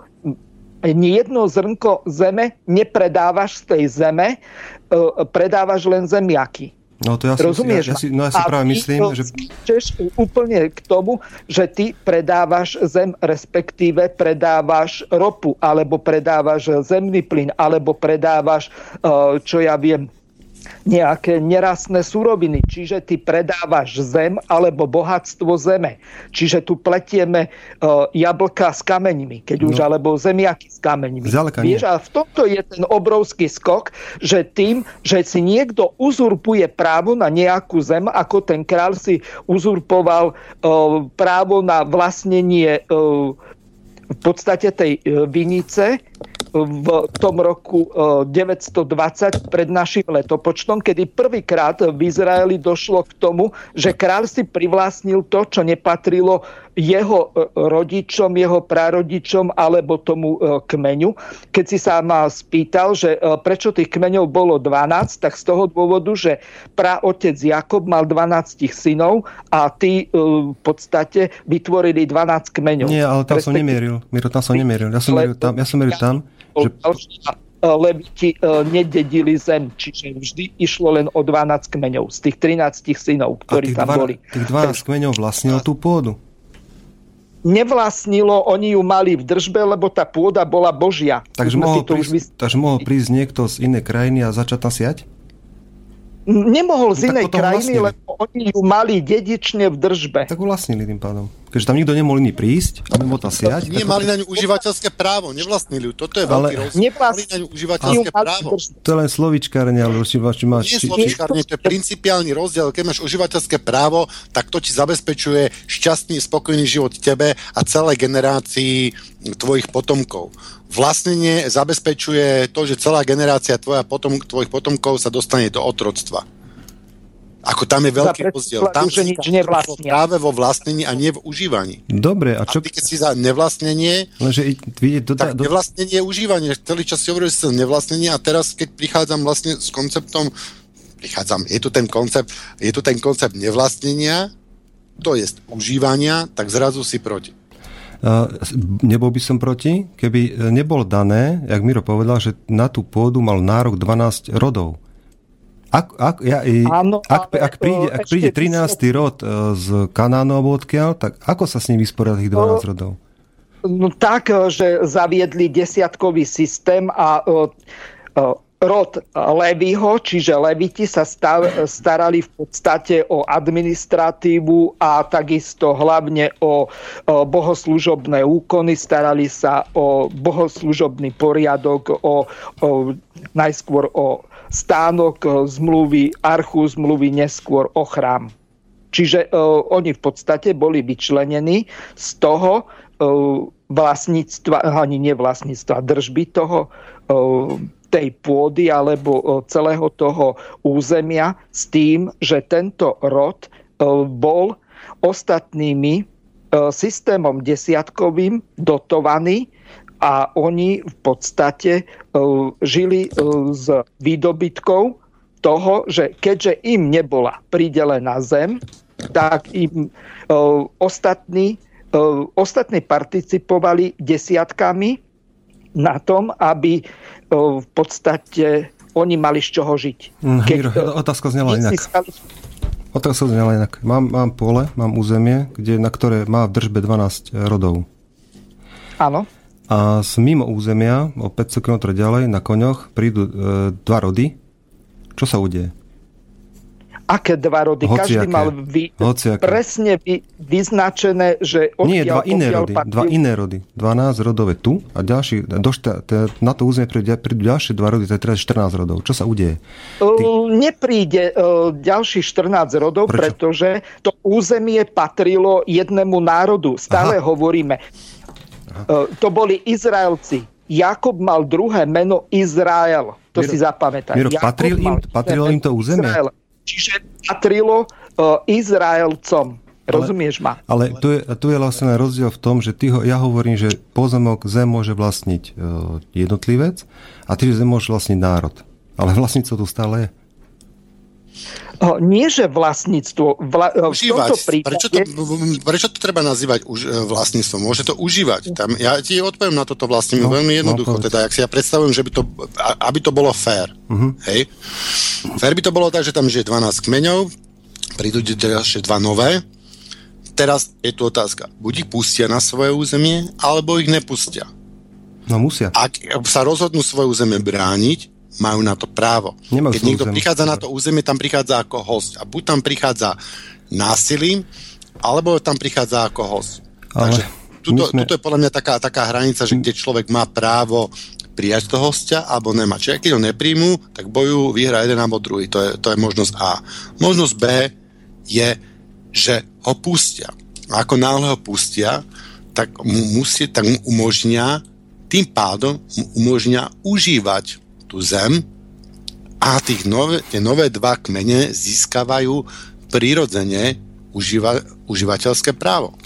ani jedno zrnko zeme nepredávaš z tej zeme, predávaš len zemiaky. No to ja Rozumieš? Si, ja, ja si, no ja si práve myslím, že... úplne k tomu, že ty predávaš zem, respektíve predávaš ropu, alebo predávaš zemný plyn, alebo predávaš, čo ja viem, nejaké nerastné suroviny, čiže ty predávaš zem alebo bohatstvo zeme. Čiže tu pletieme uh, jablka s kameňmi, keď už, no. alebo zemiaky s kameňmi. Vieš, a v tomto je ten obrovský skok, že tým, že si niekto uzurpuje právo na nejakú zem, ako ten král si uzurpoval uh, právo na vlastnenie uh, v podstate tej vinice, v tom roku 920 e, pred našim letopočtom, kedy prvýkrát v Izraeli došlo k tomu, že kráľ si privlastnil to, čo nepatrilo jeho e, rodičom, jeho prarodičom alebo tomu e, kmeňu. Keď si sa ma spýtal, že prečo tých kmeňov bolo 12, tak z toho dôvodu, že praotec Jakob mal 12 synov a tí v podstate vytvorili 12 kmeňov. Nie, ale tam som nemieril. Miro, tam som nemieril. Ja som meril tam. Ja som meril tam že... Leviti e, nededili zem, čiže vždy išlo len o 12 kmeňov z tých 13 synov, ktorí tam 12, boli. Tých 12 kmeňov vlastnilo tú pôdu? Nevlastnilo, oni ju mali v držbe, lebo tá pôda bola božia. Takže mohol, prísť, vys... takže mohol prísť niekto z inej krajiny a začať tam siať? Nemohol z no, inej krajiny, vlastnili. lebo oni ju mali dedične v držbe. Tak vlastnili tým pádom. Keďže tam nikto nemohol iný prísť, a mimo tam siať. Nie, mali na ňu užívateľské právo, nevlastnili ju. Toto je veľký rozdiel. Mali na ňu užívateľské právo. To je len slovičkárne, ale už máš... Nie slovičkárne, to je principiálny rozdiel. Keď máš užívateľské právo, tak to ti zabezpečuje šťastný, spokojný život tebe a celej generácii tvojich potomkov. Vlastnenie zabezpečuje to, že celá generácia tvoja potom, tvojich potomkov sa dostane do otroctva. Ako tam je veľký rozdiel. Tam že nič nevlastnia. práve vo vlastnení a nie v užívaní. Dobre, a čo... A ty, keď si za nevlastnenie, Lenže, vidieť, do, tak do... nevlastnenie je užívanie. Celý čas si hovoril, že nevlastnenie a teraz, keď prichádzam vlastne s konceptom, prichádzam, je tu ten koncept, je tu ten koncept nevlastnenia, to je užívania, tak zrazu si proti. Uh, nebol by som proti, keby e, nebolo dané, jak Miro povedal, že na tú pôdu mal nárok 12 rodov. Ak, ak, ja, Áno, ak, ak, príde, ak príde 13. rod e, z alebo odkiaľ, tak ako sa s ním vysporiada tých 12 rodov? No tak, e, že zaviedli desiatkový systém a uh, uh, rod Levyho, čiže Leviti sa starali v podstate o administratívu a takisto hlavne o, o bohoslužobné úkony, starali sa o bohoslužobný poriadok, o, o, najskôr o stánok e, zmluvy, archu zmluvy, neskôr o chrám. Čiže uh, oni v podstate boli vyčlenení z toho uh, vlastníctva, ani nevlastníctva, držby toho, uh, tej pôdy alebo uh, celého toho územia s tým, že tento rod uh, bol ostatnými systémom desiatkovým dotovaný a oni v podstate žili uh, z výdobytkov toho, že keďže im nebola pridelená zem, tak im uh, ostatní, ostatní participovali desiatkami na tom, aby v podstate oni mali z čoho žiť. Mm, Keď, otázka znela inak. Otázka znela inak. Mám, mám pole, mám územie, kde, na ktoré má v držbe 12 rodov. Áno a z mimo územia, o 500 km ďalej, na koňoch, prídu e, dva rody. Čo sa udeje? Aké dva rody? Hociaké. Každý mal vy, presne vy, vyznačené, že odtiaľ, Nie, dva iné rody. Patrí... Dva iné rody. 12 rodov je tu a ďalší, do šta, na to územie prídu, prídu ďalšie dva rody, to je teraz 14 rodov. Čo sa udeje? Ty... Nepríde uh, ďalších 14 rodov, Prečo? pretože to územie patrilo jednému národu. Stále Aha. hovoríme, Aha. To boli Izraelci. Jakob mal druhé meno Izrael. To Miro, si zapamätaj. Miro, patril im, patrilo im to územie? Izrael. Čiže patrilo uh, Izraelcom. Rozumieš ma? Ale tu je, tu je vlastne rozdiel v tom, že ty ho, ja hovorím, že pozemok zem môže vlastniť uh, jednotlivec a ty, zem môže vlastniť národ. Ale vlastníctvo tu stále je nie že vlastníctvo. Vla, užívať. Prípade... Prečo, to, prečo to treba nazývať už e, vlastníctvom? Môže to užívať. Tam, ja ti odpoviem na toto vlastne no, veľmi jednoducho. No, teda, ak si ja predstavujem, že by to, aby to bolo fér. Uh-huh. Hej? Fér by to bolo tak, že tam žije 12 kmeňov, prídu ďalšie dva nové. Teraz je tu otázka. Buď ich pustia na svoje územie, alebo ich nepustia. No musia. Ak sa rozhodnú svoje územie brániť, majú na to právo. Nemajú Keď niekto územie. prichádza na to územie, tam prichádza ako host. A buď tam prichádza násilím, alebo tam prichádza ako host. Ale Takže tuto, sme... tuto je podľa mňa taká, taká hranica, že kde človek má právo prijať toho hostia, alebo nemá. Čiže keď ho nepríjmu, tak boju vyhra jeden alebo druhý. To je, to je možnosť A. Možnosť B je, že ho pustia. A ako náhle ho pustia, tak mu, musí, tak mu umožnia, tým pádom mu umožnia užívať tú zem a tých nové, tie nové dva kmene získavajú prirodzene užíva, užívateľské právo.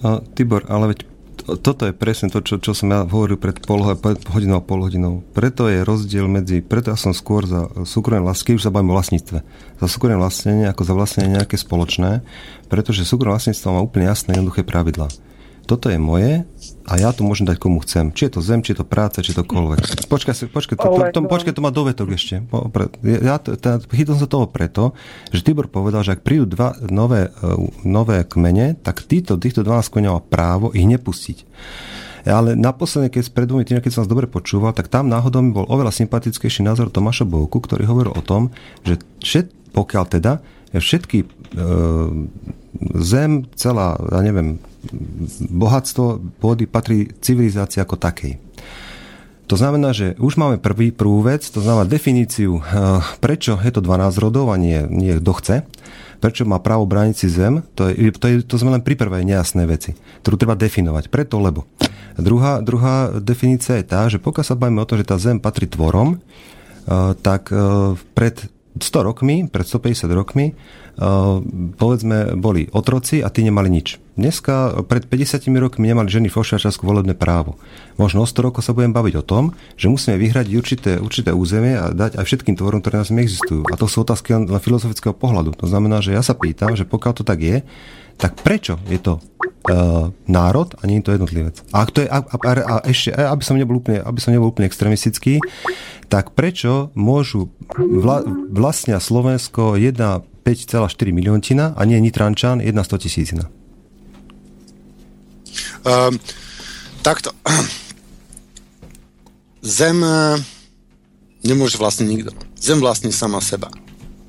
A, Tibor, ale veď toto je presne to, čo, čo som ja hovoril pred pol hodinou a pol hodinou. Preto je rozdiel medzi, preto ja som skôr za súkromné vlastníctvo, už sa bavím o vlastníctve, za súkromné vlastnenie ako za vlastnenie nejaké spoločné, pretože súkromné vlastníctvo má úplne jasné, jednoduché pravidlá. toto je moje a ja to môžem dať komu chcem. Či je to zem, či je to práca, či to koľvek. Počkaj, počkaj, to, to, to, počkaj, to má dovetok ešte. Ja chytil som toho preto, že Tibor povedal, že ak prídu dva nové, e, nové kmene, tak týchto, týchto 12 kmeňov má právo ich nepustiť. Ale naposledy, keď pred dvomi týždňami, keď som vás dobre počúval, tak tam náhodou mi bol oveľa sympatickejší názor Tomáša Bovku, ktorý hovoril o tom, že všet, pokiaľ teda všetky e, zem, celá, ja neviem, bohatstvo pôdy patrí civilizácii ako takej. To znamená, že už máme prvý prúvec, to znamená definíciu, e, prečo je to 12 rodov a nie, nie kto chce, prečo má právo brániť si zem, to, je, to, je, to sme pri prvej nejasné veci, ktorú treba definovať. Preto, lebo. Druhá, druhá definícia je tá, že pokiaľ sa bavíme o to, že tá zem patrí tvorom, e, tak e, pred 100 rokmi, pred 150 rokmi, povedzme, boli otroci a tí nemali nič. Dneska, pred 50 rokmi nemali ženy v Ošiačasku volebné právo. Možno o 100 rokov sa budem baviť o tom, že musíme vyhrať určité, určité územie a dať aj všetkým tvorom, ktoré nás existujú. A to sú otázky len filozofického pohľadu. To znamená, že ja sa pýtam, že pokiaľ to tak je, tak prečo je to uh, národ a nie je to jednotlivec? A, ak to je, a, a, a ešte, aby som, nebol úplne, aby som nebol úplne extremistický, tak prečo môžu vla, vlastnia Slovensko 1 5,4 milióntina a nie Nitrančan 1 100 tisícina? Um, takto. Zem eh, nemôže vlastniť nikto. Zem vlastní sama seba.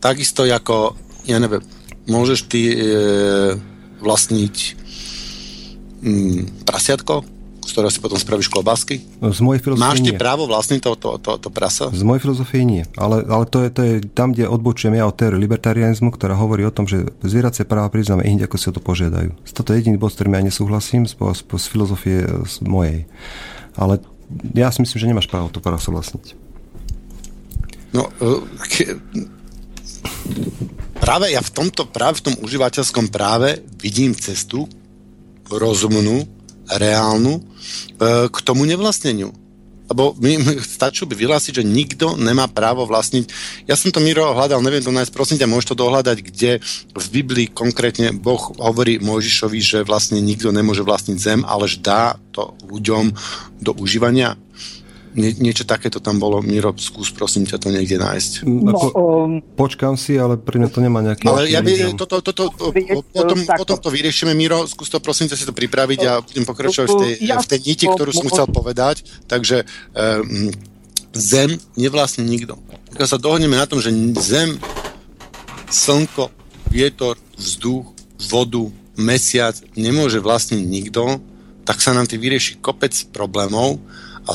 Takisto ako, ja neviem, môžeš ty e, vlastniť mm, prasiatko, z ktorého si potom spravíš klobásky? Z mojej filozofie Máš ty právo vlastniť to, to, to, to prasa? Z mojej filozofie nie. Ale, ale to, je, to je tam, kde odbočujem ja od teórie libertarianizmu, ktorá hovorí o tom, že zvieracie práva priznáme inde, ako si o to požiadajú. Toto je jediný bod, s ktorým ja nesúhlasím z, z, z filozofie z mojej. Ale ja si myslím, že nemáš právo to prasa vlastniť. No, ke, práve ja v tomto, práve v tom užívateľskom práve vidím cestu rozumnú, reálnu, E, k tomu nevlastneniu. Lebo my, stačí by vyhlásiť, že nikto nemá právo vlastniť. Ja som to Miro hľadal, neviem to nájsť, prosím ťa, môžeš to dohľadať, kde v Biblii konkrétne Boh hovorí Mojžišovi, že vlastne nikto nemôže vlastniť zem, ale že dá to ľuďom do užívania. Nie, niečo takéto tam bolo. Miro, skús prosím ťa to niekde nájsť. No, Ako, um, počkám si, ale pri mňa to nemá nejaký... Ale ja by, toto, toto, potom, potom to vyriešime, Miro, skús to prosím ťa si to pripraviť a budem pokračovať v tej, v tej niti, ktorú som chcel povedať. Takže um, zem nevlastní nikto. Keď sa dohodneme na tom, že zem, slnko, vietor, vzduch, vodu, mesiac nemôže vlastniť nikto, tak sa nám tým vyrieši kopec problémov a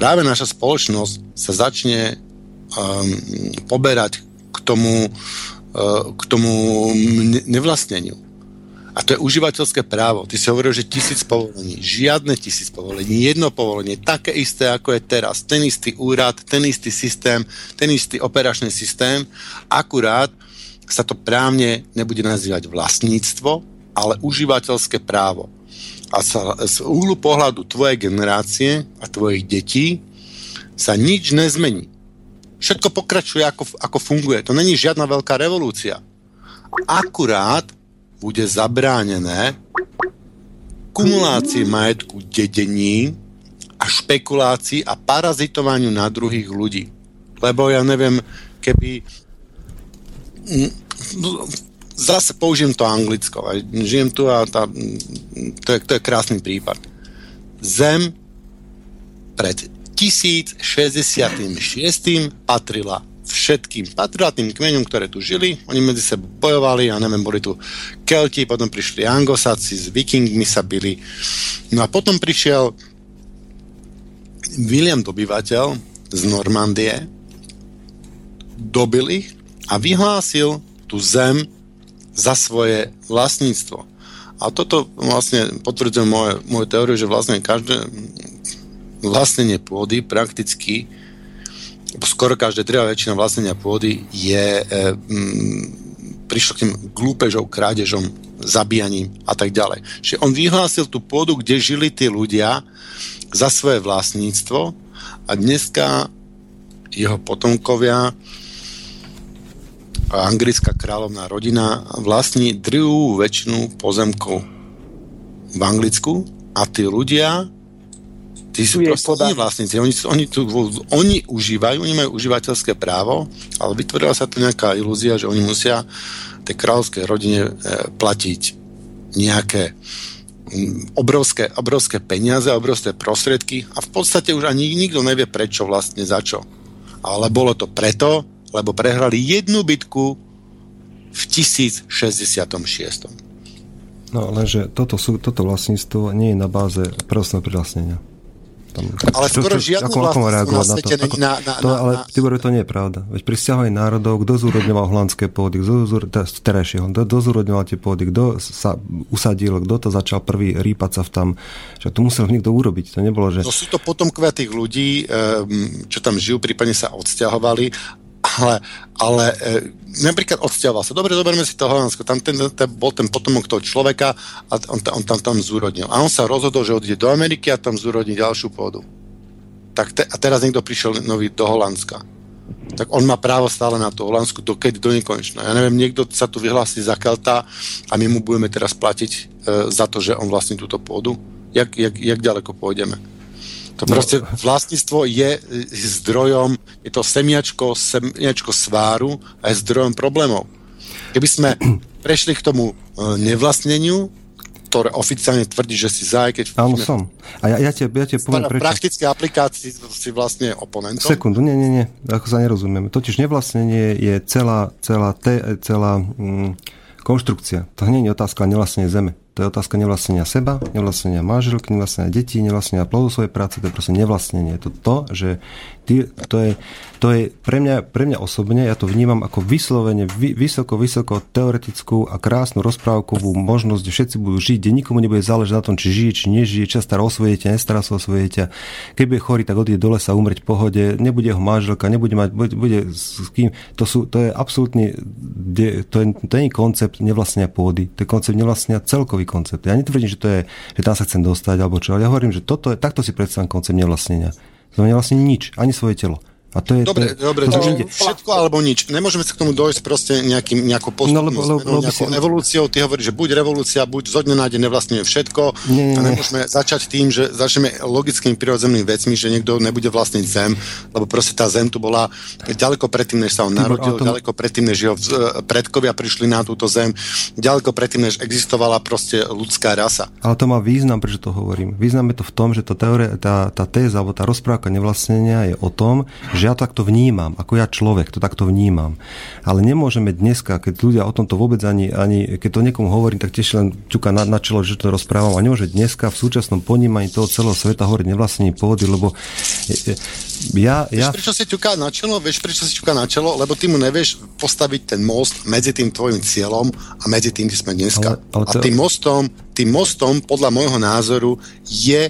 práve naša spoločnosť sa začne um, poberať k tomu, uh, k tomu nevlastneniu. A to je užívateľské právo. Ty si hovoril, že tisíc povolení. Žiadne tisíc povolení. Jedno povolenie. Také isté, ako je teraz. Ten istý úrad, ten istý systém, ten istý operačný systém. Akurát sa to právne nebude nazývať vlastníctvo, ale užívateľské právo a sa, z úhlu pohľadu tvojej generácie a tvojich detí sa nič nezmení. Všetko pokračuje, ako, ako funguje. To není žiadna veľká revolúcia. Akurát bude zabránené kumulácii majetku dedení a špekulácii a parazitovaniu na druhých ľudí. Lebo ja neviem, keby zase použijem to anglicko. Žijem tu a tá, to, je, to je krásny prípad. Zem pred 1066. patrila všetkým. Patrila tým kmeňom, ktoré tu žili. Oni medzi sebou bojovali, ja neviem, boli tu Kelti, potom prišli Angosáci, s vikingmi sa byli. No a potom prišiel William dobyvateľ z Normandie, dobil ich a vyhlásil tú zem za svoje vlastníctvo. A toto vlastne potvrdzuje moje, moju teóriu, že vlastne každé vlastnenie pôdy prakticky skoro každé dreva väčšina vlastnenia pôdy je e, m, prišlo k tým glúpežom, krádežom, zabíjaním a tak ďalej. Čiže on vyhlásil tú pôdu, kde žili tí ľudia za svoje vlastníctvo a dneska jeho potomkovia anglická kráľovná rodina vlastní druhú väčšinu pozemkov v Anglicku a tí ľudia tí sú proste vlastníci. Oni, oni, tu, oni užívajú, oni majú užívateľské právo, ale vytvorila sa tu nejaká ilúzia, že oni musia tej kráľovskej rodine e, platiť nejaké obrovské, obrovské peniaze, obrovské prostriedky a v podstate už ani nikto nevie prečo vlastne za čo. Ale bolo to preto, lebo prehrali jednu bitku v 1066. No lenže toto, sú, toto vlastníctvo nie je na báze prvostného privlastnenia. Tam, ale čo, skoro čo, ako, reagovať na to? Ako, na, na, to ale na, Tibor, to nie je pravda. Veď pri stiahovaní národov, kto zúrodňoval holandské pôdy, kto terajšieho, kto, kto zúrodňoval tie pôdy, kto sa usadil, kto to začal prvý rýpať sa v tam. Že to musel niekto urobiť. To nebolo, že... To sú to potomkovia tých ľudí, ehm, čo tam žijú, prípadne sa odsťahovali ale, ale e, napríklad odsťahoval sa. Dobre, zoberme si to Holandsko. Tam ten, ten, bol ten potomok toho človeka a on, on tam, tam zúrodnil. A on sa rozhodol, že odíde do Ameriky a tam zúrodní ďalšiu pôdu. Tak te, a teraz niekto prišiel nový do Holandska. Tak on má právo stále na to Holandsku, dokedy do nekonečna. Ja neviem, niekto sa tu vyhlási za Kelta a my mu budeme teraz platiť e, za to, že on vlastní túto pôdu. Jak, jak, jak ďaleko pôjdeme? To proste vlastníctvo je zdrojom, je to semiačko, semiačko sváru a je zdrojom problémov. Keby sme prešli k tomu e, nevlastneniu, ktoré oficiálne tvrdí, že si za, keď... Áno, som. A ja, ja, te, ja te poviem prečo. Praktické aplikácii si vlastne oponentom. Sekundu, nie, nie, nie, ako sa nerozumieme. Totiž nevlastnenie je celá, celá, te, celá mm, konštrukcia. To nie je otázka nevlastnenie zeme. To je otázka nevlastnenia seba, nevlastnenia manželky, nevlastnenia detí, nevlastnenia plodu svojej práce, to je proste nevlastnenie. Je to to, že to je to je pre mňa, pre mňa osobne, ja to vnímam ako vyslovene vy, vysoko, vysoko teoretickú a krásnu rozprávkovú možnosť, kde všetci budú žiť, kde nikomu nebude záležať na tom, či žije, či nežije, či sa stará o svoje dieťa, nestará sa o svoje dieťa. Keď bude chorý, tak odíde do lesa umrieť v pohode, nebude ho manželka, nebude mať, bude, bude s kým. To, sú, to je absolútne, to je, to je koncept nevlastnia pôdy, to je koncept nevlastnia celkový koncept. Ja netvrdím, že to je, že tam sa chcem dostať, alebo čo, ale ja hovorím, že toto je, takto si predstavím koncept nevlastnenia. To nevlastní nič, ani svoje telo. A to je, dobre, to dobre, to, to, všetko alebo nič. Nemôžeme sa k tomu dojsť proste nejakým, nejakou postupnou no, lebo, lebo, lebo nejakou si... evolúciou. Ty hovoríš, že buď revolúcia, buď zo dňa na deň nevlastňuje všetko. Nie, nie, a nemôžeme nie. začať tým, že začneme logickými prirodzenými vecmi, že niekto nebude vlastniť zem, lebo proste tá zem tu bola ďaleko predtým, než sa on narodil, tom... ďaleko predtým, než jeho predkovia prišli na túto zem, ďaleko predtým, než existovala proste ľudská rasa. Ale to má význam, prečo to hovorím. Význam je to v tom, že to teória, tá, tá téza alebo tá rozprávka nevlastnenia je o tom, že ja to takto vnímam, ako ja človek to takto vnímam. Ale nemôžeme dneska, keď ľudia o tomto vôbec ani, ani keď to niekomu hovorím, tak tiež len ťuka na, na čelo, že to rozprávam. A nemôže dneska v súčasnom ponímaní toho celého sveta hovoriť nevlastnení pôdy, lebo ja, ja... Vieš, prečo si ťuká na čelo? Vieš, prečo si ťuká na čelo? Lebo ty mu nevieš postaviť ten most medzi tým tvojim cieľom a medzi tým, kde sme dneska. Ale, ale to... A tým mostom, tým mostom, podľa môjho názoru, je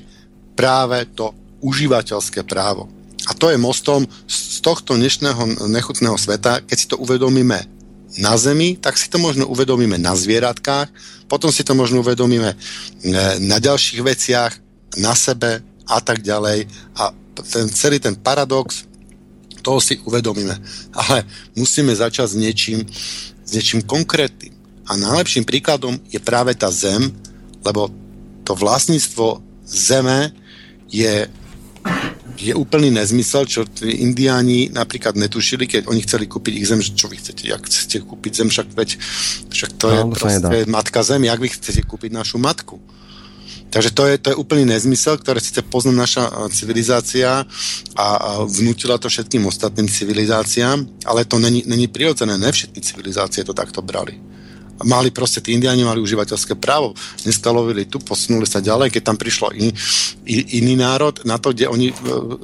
práve to užívateľské právo. A to je mostom z tohto dnešného nechutného sveta, keď si to uvedomíme na Zemi, tak si to možno uvedomíme na zvieratkách, potom si to možno uvedomíme e, na ďalších veciach, na sebe a tak ďalej. A ten celý ten paradox, toho si uvedomíme. Ale musíme začať s niečím, s niečím konkrétnym. A najlepším príkladom je práve tá zem, lebo to vlastníctvo zeme je je úplný nezmysel, čo tí indiáni napríklad netušili, keď oni chceli kúpiť ich zem, čo vy chcete, jak chcete kúpiť zem, však veď, však to no, je proste matka zem, jak vy chcete kúpiť našu matku. Takže to je, to je úplný nezmysel, ktoré síce pozná naša civilizácia a, a vnútila to všetkým ostatným civilizáciám, ale to není, není prirodzené, ne všetky civilizácie to takto brali mali proste, tí indiáni mali užívateľské právo. Dneska tu, posunuli sa ďalej, keď tam prišlo in, in, iný národ, na to, kde oni e,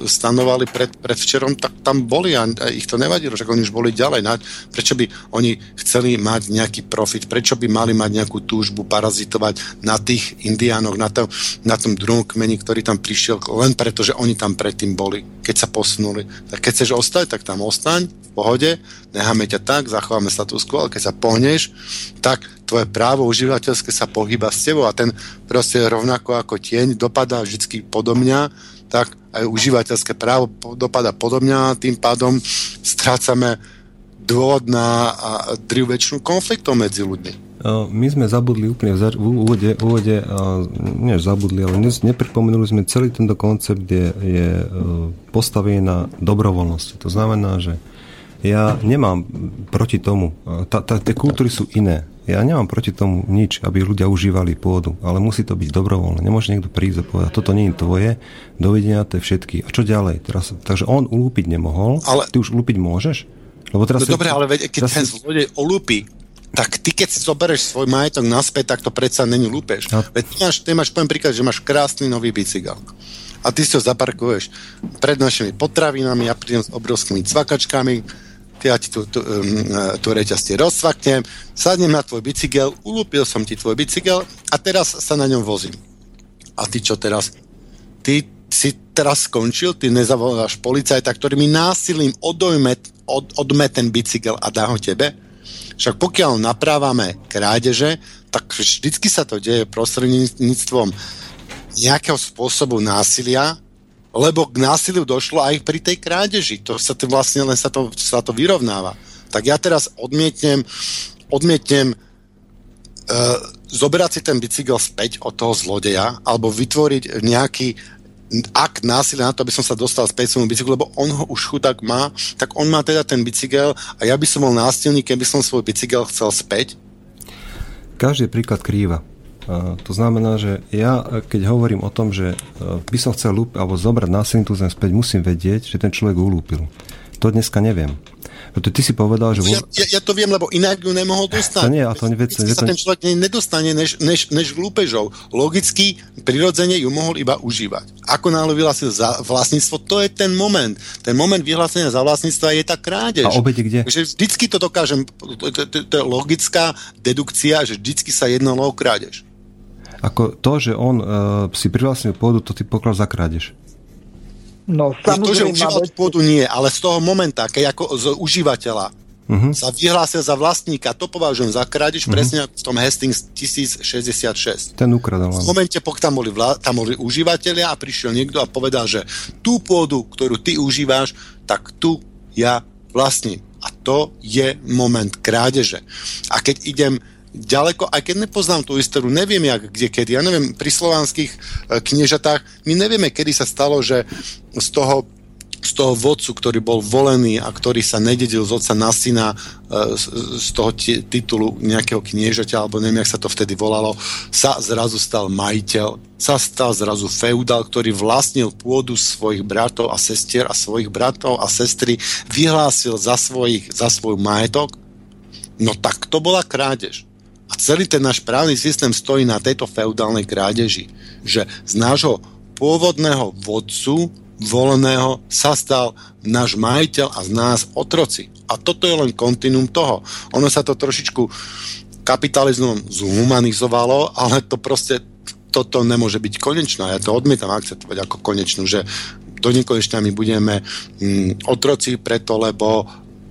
stanovali pred, pred včerom, tak tam boli a ich to nevadilo, že oni už boli ďalej. Prečo by oni chceli mať nejaký profit? Prečo by mali mať nejakú túžbu parazitovať na tých indiánoch, na, to, na tom druhom kmeni, ktorý tam prišiel, len preto, že oni tam predtým boli, keď sa posunuli. Tak keď chceš ostať, tak tam ostaň, v pohode, necháme ťa tak, zachováme status quo, ale keď sa pohneš, tak tvoje právo užívateľské sa pohýba s tebou a ten proste rovnako ako tieň dopadá vždy podo mňa, tak aj užívateľské právo dopada podo mňa a tým pádom strácame dôvod na drivú väčšinu konfliktov medzi ľuďmi. my sme zabudli úplne v, v úvode, v úvode nie zabudli, ale nepripomenuli sme celý tento koncept, kde je postavený na dobrovoľnosti. To znamená, že ja nemám proti tomu, tie kultúry sú iné. Ja nemám proti tomu nič, aby ľudia užívali pôdu, ale musí to byť dobrovoľné. Nemôže niekto prísť a povedať, toto nie je tvoje, dovidenia, to všetky. A čo ďalej? Teraz, takže on ulúpiť nemohol, ale... ty už ulúpiť môžeš? Lebo teraz no dobre, ale veď, keď ten zlodej olúpi, tak ty keď si zoberieš svoj majetok naspäť, tak to predsa není lúpeš. A... Veď ty máš, ty máš, poviem príklad, že máš krásny nový bicykel a ty si ho zaparkuješ pred našimi potravinami, ja prídem s obrovskými cvakačkami, ja ti tú, tú, um, tú reťaztie rozsvaknem, sadnem na tvoj bicykel, ulúpil som ti tvoj bicykel a teraz sa na ňom vozím. A ty čo teraz? Ty si teraz skončil, ty nezavoláš policajta, ktorý mi násilím odojme, od, odme ten bicykel a dá ho tebe? Však pokiaľ naprávame krádeže, tak vždycky sa to deje prostredníctvom nejakého spôsobu násilia, lebo k násiliu došlo aj pri tej krádeži. To sa to vlastne len sa to, sa to vyrovnáva. Tak ja teraz odmietnem, odmietnem uh, zobrať si ten bicykel späť od toho zlodeja alebo vytvoriť nejaký akt násilia na to, aby som sa dostal späť svojmu bicyklu, lebo on ho už chudák má, tak on má teda ten bicykel a ja by som bol násilník, keby som svoj bicykel chcel späť. Každý príklad krýva. To znamená, že ja, keď hovorím o tom, že e, by som chcel lúp, alebo zobrať násilný tú zem späť, musím vedieť, že ten človek ulúpil. To dneska neviem. Preto ty si povedal, že... Ja, ja, ja to viem, lebo inak ju nemohol dostať. To nie, a to nevec, sa ten človek nedostane než, než, než lúpežov. Logicky, prirodzene ju mohol iba užívať. Ako náhle vyhlásil za vlastníctvo, to je ten moment. Ten moment vyhlásenia za vlastníctva je tá krádež. A obete kde? Takže vždycky to dokážem, to, to, to, to je logická dedukcia, že vždycky sa jednalo o krádež. Ako to, že on uh, si privlastnil pôdu, to ty poklad za krádež. No, samozrejme... To, že užíval pôdu nie, ale z toho momenta, keď ako z užívateľa uh-huh. sa vyhlásil za vlastníka, to považujem za krádež uh-huh. presne ako v tom Hastings 1066. Ten ukradol. V momente, pokiaľ tam boli, vla, tam boli užívateľia a prišiel niekto a povedal, že tú pôdu, ktorú ty užíváš, tak tu ja vlastním. A to je moment krádeže. A keď idem ďaleko, aj keď nepoznám tú históriu, neviem jak, kde, kedy. Ja neviem, pri slovanských e, kniežatách, my nevieme, kedy sa stalo, že z toho z toho vodcu, ktorý bol volený a ktorý sa nededil z otca na syna e, z toho titulu nejakého kniežaťa, alebo neviem, jak sa to vtedy volalo, sa zrazu stal majiteľ, sa stal zrazu feudal, ktorý vlastnil pôdu svojich bratov a sestier a svojich bratov a sestry vyhlásil za, svojich, za svoj majetok, no tak to bola krádež. A celý ten náš právny systém stojí na tejto feudálnej krádeži, že z nášho pôvodného vodcu voleného sa stal náš majiteľ a z nás otroci. A toto je len kontinuum toho. Ono sa to trošičku kapitalizmom zhumanizovalo, ale to proste toto nemôže byť konečné. Ja to odmietam akceptovať ako konečnú, že do nekonečna my budeme mm, otroci preto, lebo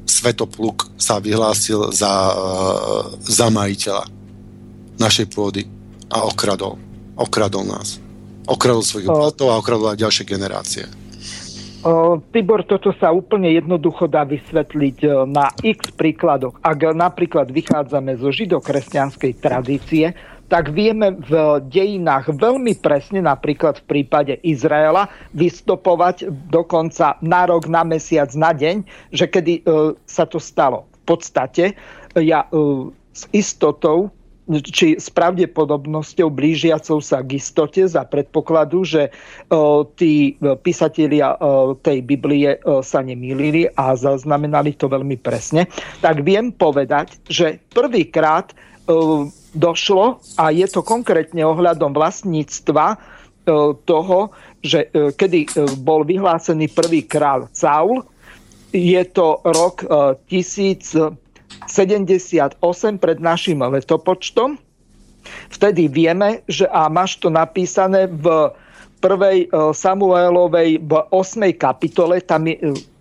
Svetopluk sa vyhlásil za, e, za majiteľa našej pôdy a okradol. Okradol nás. Okradol svojich bratov a okradol aj ďalšie generácie. O, Tibor, toto sa úplne jednoducho dá vysvetliť e, na x príkladoch. Ak napríklad vychádzame zo židokresťanskej tradície, tak vieme v dejinách veľmi presne, napríklad v prípade Izraela, vystopovať dokonca na rok, na mesiac, na deň, že kedy e, sa to stalo. V podstate ja e, s istotou či s pravdepodobnosťou blížiacou sa k istote za predpokladu, že o, e, tí písatelia o, tej Biblie o, sa nemýlili a zaznamenali to veľmi presne, tak viem povedať, že prvýkrát došlo, a je to konkrétne ohľadom vlastníctva e, toho, že e, kedy e, bol vyhlásený prvý král Saul, je to rok 1078 pred našim letopočtom. Vtedy vieme, že a máš to napísané v prvej Samuelovej v 8. kapitole, tam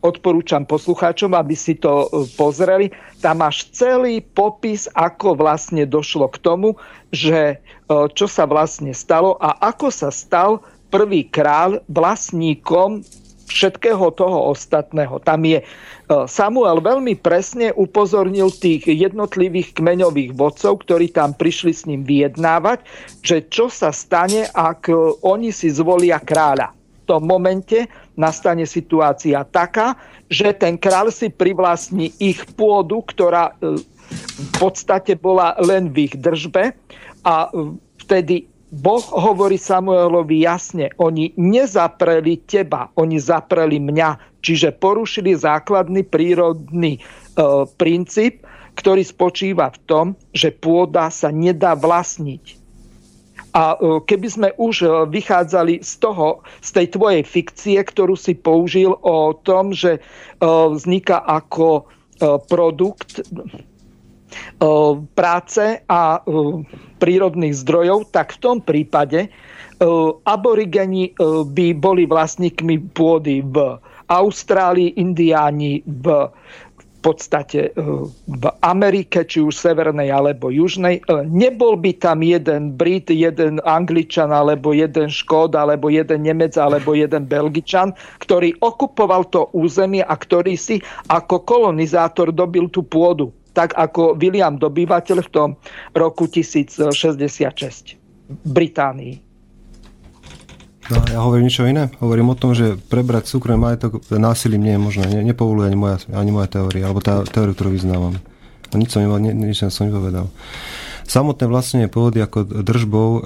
odporúčam poslucháčom, aby si to e, pozreli. Tam máš celý popis, ako vlastne došlo k tomu, že e, čo sa vlastne stalo a ako sa stal prvý král vlastníkom všetkého toho ostatného. Tam je Samuel veľmi presne upozornil tých jednotlivých kmeňových vodcov, ktorí tam prišli s ním vyjednávať, že čo sa stane, ak oni si zvolia kráľa. Tom momente nastane situácia taká, že ten kráľ si privlastní ich pôdu, ktorá v podstate bola len v ich držbe a vtedy Boh hovorí Samuelovi jasne, oni nezapreli teba, oni zapreli mňa, čiže porušili základný prírodný e, princíp, ktorý spočíva v tom, že pôda sa nedá vlastniť. A e, keby sme už e, vychádzali z toho, z tej tvojej fikcie, ktorú si použil o tom, že e, vzniká ako produkt práce a prírodných zdrojov, tak v tom prípade aborigeni by boli vlastníkmi pôdy v Austrálii, Indiáni v podstate v Amerike, či už severnej alebo južnej. Nebol by tam jeden Brit, jeden Angličan, alebo jeden Škód, alebo jeden Nemec, alebo jeden Belgičan, ktorý okupoval to územie a ktorý si ako kolonizátor dobil tú pôdu tak ako William Dobývateľ v tom roku 1066 v Británii. No, ja hovorím niečo iné. Hovorím o tom, že prebrať súkromný majetok násilím nie je možné. Ne, nepovoluje ani moja, ani moja teória, alebo tá teória, ktorú vyznávam. No, nič som, ne, nič som nepovedal. Samotné vlastnenie pôvody ako držbou uh,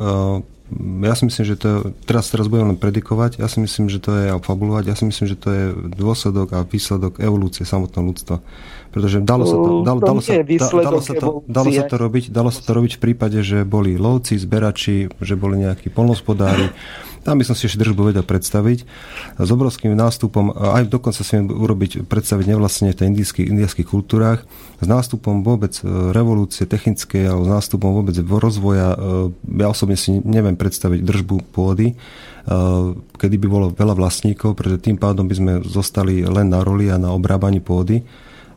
ja si myslím, že to, teraz, teraz budem len predikovať, ja si myslím, že to je, a fabulovať, ja si myslím, že to je dôsledok a výsledok evolúcie samotného ľudstva. Pretože dalo sa to, dalo, dalo, sa, dalo, sa to, dalo sa to robiť, dalo sa to robiť v prípade, že boli lovci, zberači, že boli nejakí polnospodári, tam by som si ešte držbu vedel predstaviť. S obrovským nástupom, aj dokonca si urobiť, predstaviť nevlastne v indijských, indijských kultúrách, s nástupom vôbec e, revolúcie technickej alebo s nástupom vôbec rozvoja, e, ja osobne si neviem predstaviť držbu pôdy, e, kedy by bolo veľa vlastníkov, pretože tým pádom by sme zostali len na roli a na obrábaní pôdy,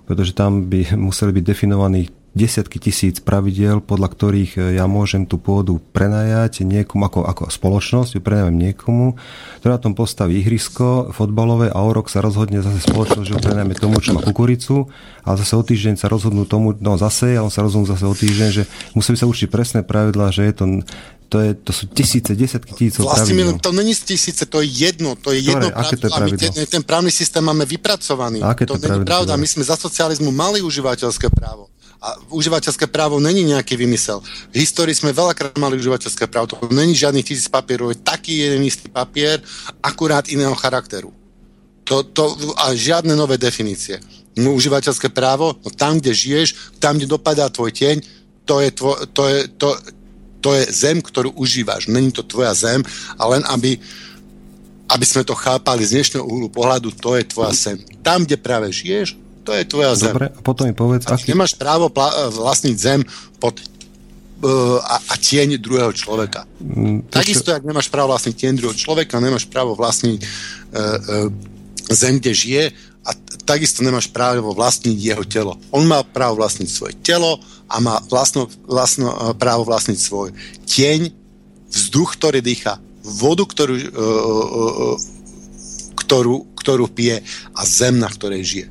pretože tam by museli byť definovaní desiatky tisíc pravidel, podľa ktorých e, ja môžem tú pôdu prenajať niekomu, ako, ako spoločnosť, ju prenajem niekomu, ktorá tom postaví ihrisko fotbalové a o rok sa rozhodne zase spoločnosť, že ho prenajme tomu, čo má kukuricu a zase o týždeň sa rozhodnú tomu, no zase, a on sa rozhodnú zase o týždeň, že musí sa určiť presné pravidlá, že je to to, je, to sú tisíce, desiatky tisícov vlastne pravidel. to není tisíce, to je jedno, to je Ktoré? jedno Aké to je pravidlo? My ten, ten právny systém máme vypracovaný. Aké to, to není pravda, my sme za socializmu mali užívateľské právo. A užívateľské právo není nejaký vymysel. V histórii sme veľakrát mali užívateľské právo. To není žiadnych tisíc papierov, je taký jeden istý papier, akurát iného charakteru. To, to, a žiadne nové definície. No, užívateľské právo, no tam, kde žiješ, tam, kde dopadá tvoj tieň, to je, tvo, to je, to, to je zem, ktorú užívaš. Není to tvoja zem, a len aby, aby sme to chápali z dnešného uhlu pohľadu, to je tvoja zem. Tam, kde práve žiješ, to je tvoja zem. Dobre, a potom mi povedz... A aký... Nemáš právo pla- vlastniť zem pod uh, a, a tieň druhého človeka. Mm, Takisto, ak nemáš právo vlastniť tieň druhého človeka, nemáš právo vlastniť uh, uh, zem, kde žije a takisto nemáš právo vlastniť jeho telo. On má právo vlastniť svoje telo a má vlastno, vlastno, uh, právo vlastniť svoj tieň, vzduch, ktorý dýcha, vodu, ktorú, uh, uh, ktorú, ktorú pije a zem, na ktorej žije.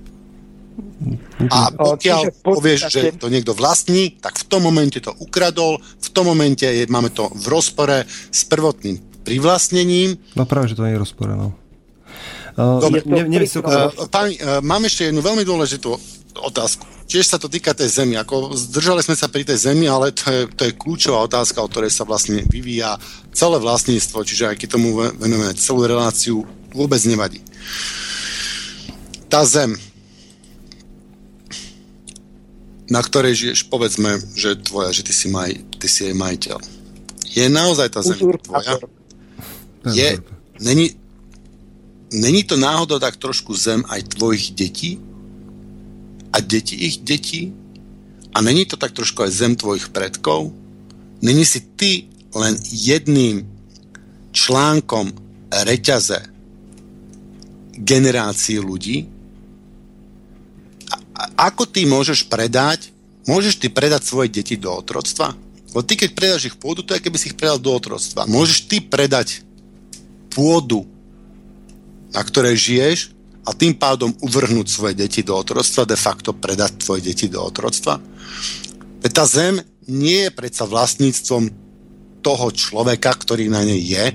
A pokiaľ povieš, že to niekto vlastní, tak v tom momente to ukradol, v tom momente je, máme to v rozpore s prvotným privlastnením. No práve, že to nie je rozpore, no. Dobre, ne, ne, uh, pani, uh, mám ešte jednu veľmi dôležitú otázku. Tiež sa to týka tej zemi. Ako zdržali sme sa pri tej zemi, ale to je, to je kľúčová otázka, o ktorej sa vlastne vyvíja celé vlastníctvo, čiže aj keď tomu venujeme celú reláciu, vôbec nevadí. Tá zem, na ktorej žiješ, povedzme, že tvoja, že ty si, maj, ty si jej majiteľ. Je naozaj tá zem tvoja? Je, není, není to náhodou tak trošku zem aj tvojich detí? A deti ich detí? A není to tak trošku aj zem tvojich predkov? Není si ty len jedným článkom reťaze generácií ľudí, ako ty môžeš predať, môžeš ty predať svoje deti do otroctva? Lebo ty, keď predáš ich pôdu, to je, keby si ich predal do otroctva. Môžeš ty predať pôdu na ktorej žiješ a tým pádom uvrhnúť svoje deti do otroctva, de facto predať tvoje deti do otroctva. Tá zem nie je predsa vlastníctvom toho človeka, ktorý na nej je,